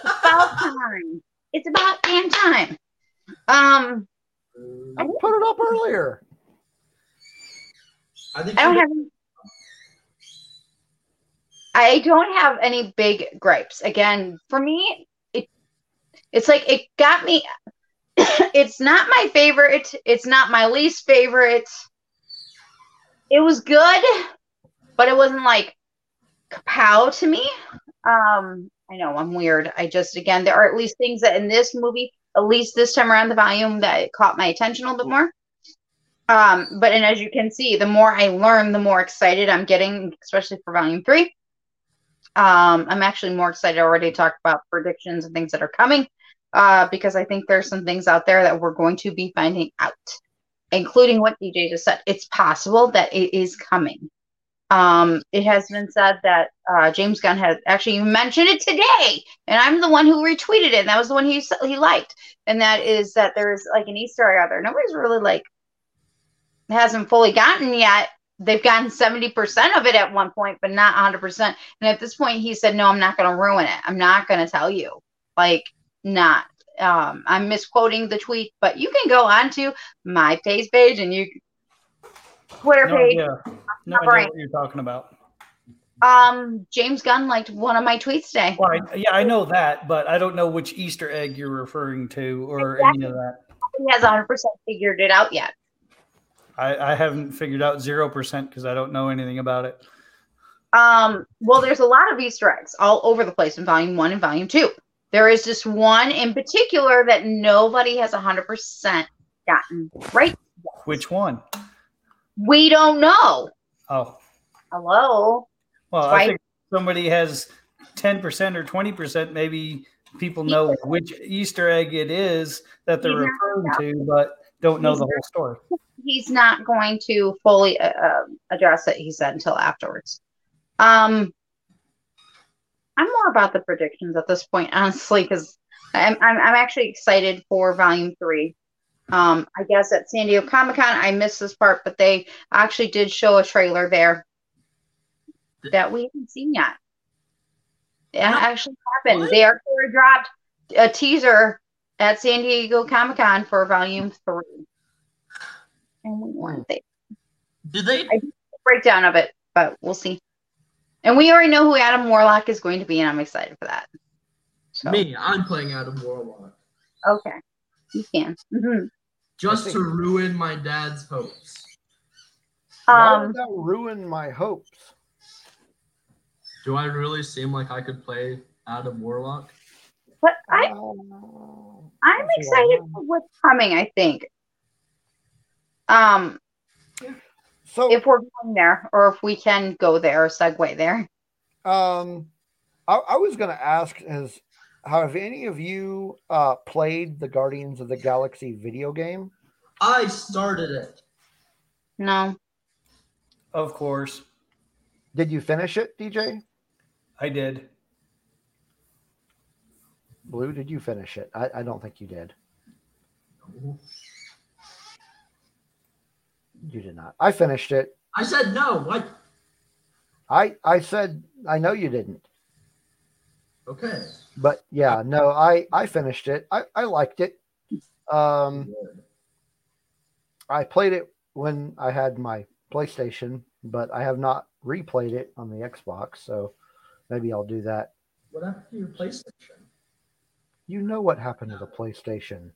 About time. It's about damn time. Um.
I put it up earlier.
I think
I don't have. Any, I don't have any big gripes. Again, for me, it it's like it got me. it's not my favorite. It's not my least favorite. It was good, but it wasn't like kapow to me. Um, I know I'm weird. I just again there are at least things that in this movie, at least this time around the volume, that caught my attention a little bit more. Um, but and as you can see, the more I learn, the more excited I'm getting, especially for volume three. Um, I'm actually more excited already to talk about predictions and things that are coming. uh, because I think there's some things out there that we're going to be finding out, including what DJ just said. It's possible that it is coming. Um, it has been said that uh, James Gunn has actually mentioned it today, and I'm the one who retweeted it. And that was the one he he liked, and that is that there's like an Easter egg out there. Nobody's really like hasn't fully gotten yet. They've gotten 70% of it at one point, but not 100%. And at this point, he said, No, I'm not going to ruin it. I'm not going to tell you. Like, not. Um, I'm misquoting the tweet, but you can go onto my face page and you Twitter
No
page.
idea. No
Not
idea what you're talking about.
Um, James Gunn liked one of my tweets today.
Well, I, yeah, I know that, but I don't know which Easter egg you're referring to or any of that.
He has 100% figured it out yet.
I, I haven't figured out zero percent because I don't know anything about it.
Um, well, there's a lot of Easter eggs all over the place in volume one and volume two. There is just one in particular that nobody has 100% gotten right.
Which one?
We don't know.
Oh,
Hello.
well,
Right.
I think somebody has ten percent or twenty percent. Maybe people know which Easter egg it is that they're referring to, but don't know the whole story.
He's not going to fully uh, uh, address it, he said, until afterwards. Um, I'm more about the predictions at this point, honestly, because I'm, I'm, I'm actually excited for volume three. Um, I guess at San Diego Comic Con, I missed this part, but they actually did show a trailer there that we haven't seen yet. It actually happened.
What?
They are they dropped a teaser at San Diego Comic Con for volume three. And we weren't there.
Did they?
Breakdown of it, but we'll see. And we already know who Adam Warlock is going to be, and I'm excited for that. So,
Me, I'm playing Adam Warlock
Okay. You can. Mhm.
just to ruin my dad's hopes.
Why
Um,
would that ruin my hopes?
Do I really seem like I could play Adam Warlock?
but I,
Uh,
I'm excited for what's coming, I think. Um,
So,
if we're going there, or if we can go there or segue there.
um, I, I was going to ask: Has have any of you uh, played the Guardians of the Galaxy video game?
I started it.
No.
Of course,
Did you finish it, DJ?
I did.
Blue, did you finish it? I, I don't think you did. You did not. I finished it.
I said no. What?
I I said I know you didn't,
Okay.
but yeah, no, I I finished it. I I liked it. Um, I played it when I had my PlayStation, but I have not replayed it on the Xbox, so maybe I'll do that.
What happened to your PlayStation?
You know what happened to the PlayStation?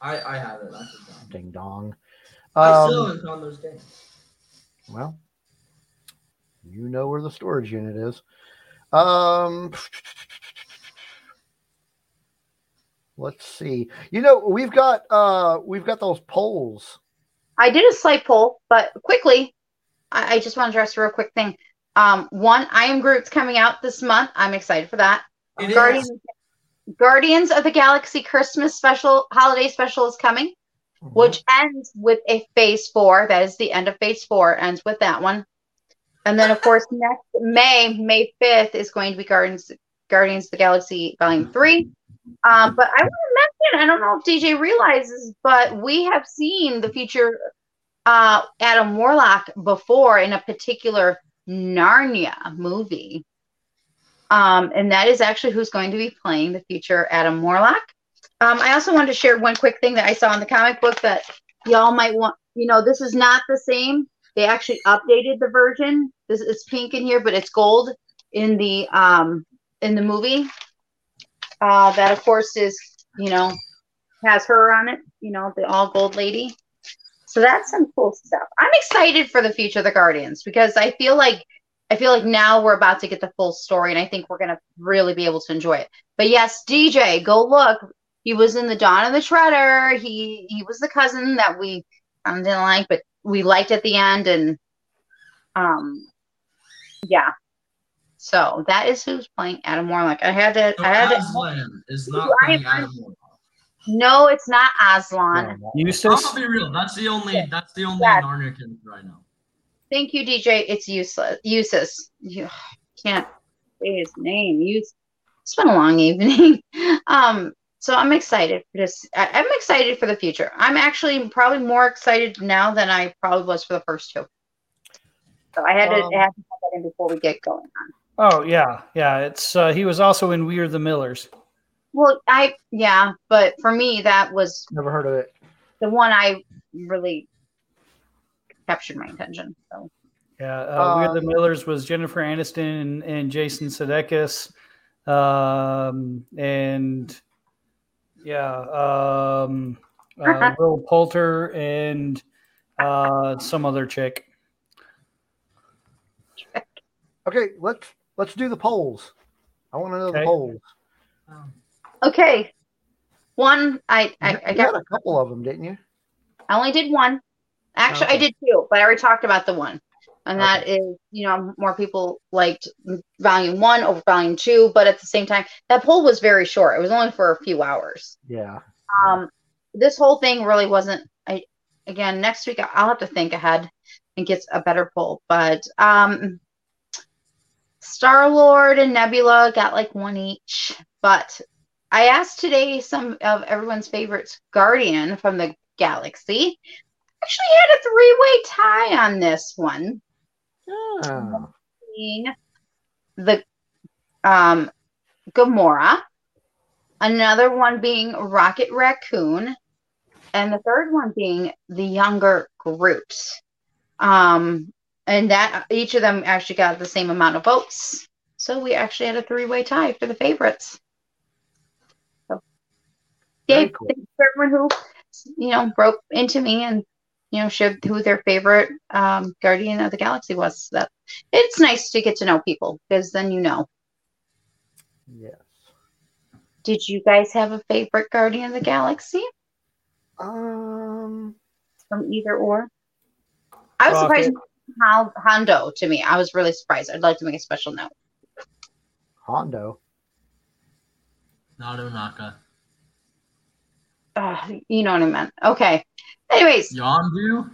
I I have it. I.
Ding dong.
I still
Um,
haven't found those games.
well, you know where the storage unit is. Um, let's see. You know, we've got uh we've got those polls.
I did a slight poll, but quickly, I, I just want to address a real quick thing. Um, one, I Am Groot's coming out this month. I'm excited for that.
It
Guardians, Guardians of the Galaxy Christmas special, holiday special is coming, which ends with a Phase Four. That is the end of Phase Four. Ends with that one, and then of course next May, May fifth is going to be Guardians Guardians of the Galaxy Volume Three. Um, but I want to mention, I don't know if DJ realizes, but we have seen the future uh, Adam Warlock before in a particular Narnia movie. Um, and that is actually who's going to be playing the future Adam Warlock. Um, I also wanted to share one quick thing that I saw in the comic book that y'all might want. You know, this is not the same. They actually updated the version. This is pink in here, but it's gold in the um in the movie. Uh, that of course is you know has her on it. You know, the all gold lady. So that's some cool stuff. I'm excited for the future of the Guardians because I feel like I feel like now we're about to get the full story, and I think we're gonna really be able to enjoy it. But yes, DJ, go look. He was in the Dawn of the Treader. He he was the cousin that we um, didn't like, but we liked at the end, and um, yeah. So that is who's playing Adam Warlock. I had to.
So
I had to.
Is not playing
I-
Adam Warlock.
No, it's not Aslan.
No,
Eustace.
I'll be real. That's the only. That's the only
Yeah.
Narnia character I know.
Thank you, DJ. It's useless. Useless. You can't say his name. Use. It's been a long evening. um. So I'm excited. I- I'm excited for the future. I'm actually probably more excited now than I probably was for the first two. So I had to,
Um,
I had to put that in before we get going on.
Oh yeah, yeah. It's uh, he was also in We Are the Millers.
Well, I yeah, but for me that was
Never heard of it.
the one I really captured my attention. So
Yeah, uh, We Are the
Um,
Millers was Jennifer Aniston and, and Jason Sudeikis, um, and yeah, um, uh, Will Poulter and uh, some other chick.
Okay, let's let's do the polls. I want to know the
Okay.
polls.
okay, one I I, I
you
got
had a couple of them, didn't you?
I only did one. Actually, I
Okay.
did two, but I already talked about the one. And that is, you know, more people liked volume one over volume two, but at the same time, that poll was very short. It was only for a few hours.
Yeah.
Um, this whole thing really wasn't. I again next week I'll have to think ahead and get a better poll. But um, Star Lord and Nebula got like one each. But I asked today some of everyone's favorites, Guardian from the Galaxy. Actually had a three-way tie on this one Being the um, Gamora, another one being Rocket Raccoon, and the third one being the younger Groot. Um, and that each of them actually got the same amount of votes. So we actually had a three-way tie for the favorites. So, yay,
cool.
thanks for everyone who, you know, broke into me and you know shared who their favorite um, Guardian of the Galaxy was. That it's nice to get to know people because then you know.
yes.
Did you guys have a favorite Guardian of the Galaxy
Um,
from either or? I was surprised Hondo to me. I was really surprised. I'd like to make a special note.
Hondo.
Ohnaka.
Uh, you know what I meant. Okay. Anyways,
Yondu.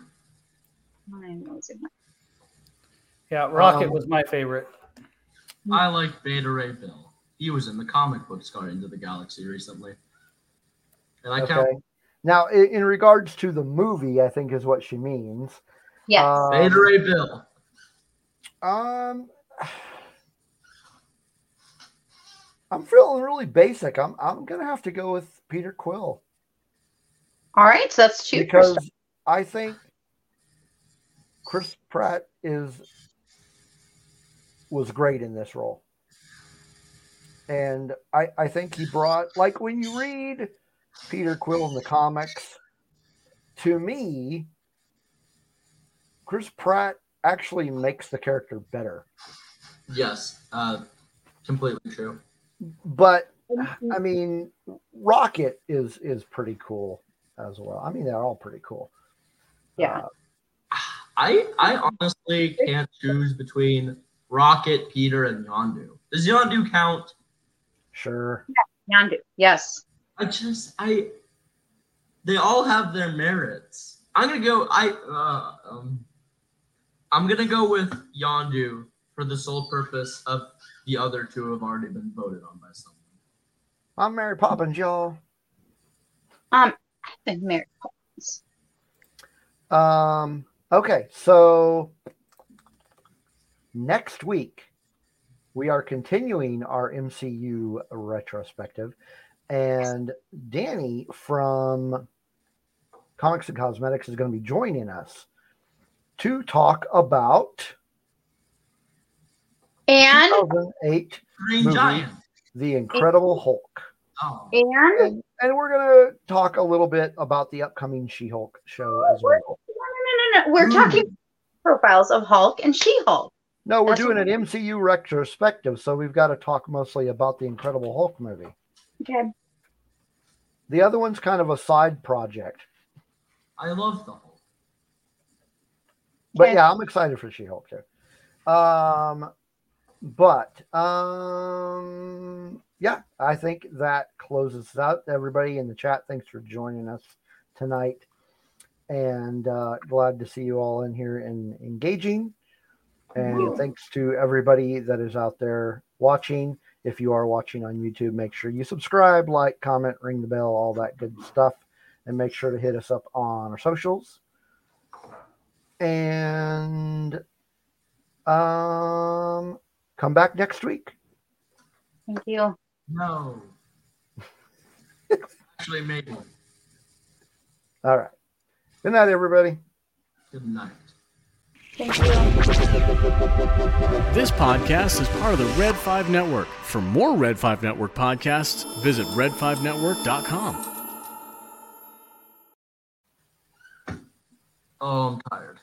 I'm losing my-
Yeah, Rocket
Um,
was my favorite.
I like Beta Ray Bill. He was in the comic books Guardians of the Galaxy recently. And I
Okay.
count
Now, in, in regards to the movie, I think is what she means.
yes.
Um,
Beta Ray Bill.
Um, I'm feeling really basic. I'm I'm gonna have to go with Peter Quill
All right. So that's two.
because I think Chris Pratt is was great in this role, and I I think he brought like when you read Peter Quill in the comics, to me, Chris Pratt actually makes the character better.
Yes. Uh, completely true.
but I mean, Rocket is is pretty cool as well. I mean, they're all pretty cool.
Yeah.
Uh,
I I honestly can't choose between Rocket, Peter, and Yondu. Does Yondu count?
sure.
Yandu. Yes.
I just I they all have their merits. I'm gonna go I uh, um I'm gonna go with Yondu for the sole purpose of the other two have already been voted on by someone.
I'm Mary Poppins, y'all.
Um, I've been. Poppins.
Um. Okay, so next week we are continuing our MCU retrospective, and Danny from Comics and Cosmetics is going to be joining us to talk about
And
2008
Green
Movie.
Giant.
The Incredible Hulk.
Oh.
and
And, and we're going to talk a little bit about the upcoming She Hulk show as well.
no, no, no, no. We're
Mm.
talking profiles of Hulk and She-Hulk.
No, we're
That's
doing an MCU retrospective, so we've got to talk mostly about the Incredible Hulk movie.
Okay.
The other one's kind of a side project.
I love the Hulk.
But
Okay.
yeah, I'm excited for She Hulk too. Um, but um, yeah, I think that closes it out. Everybody in the chat, thanks for joining us tonight, and uh, glad to see you all in here and engaging. And thanks to everybody that is out there watching. If you are watching on YouTube, make sure you subscribe, like, comment, ring the bell, all that good stuff, and make sure to hit us up on our socials. And um, come back next week.
Thank you.
No. Actually, maybe.
All right. Good night, everybody.
Good night.
This podcast is part of the Red 5 Network. For more Red 5 Network podcasts, visit red5network.com.
Oh, I'm tired.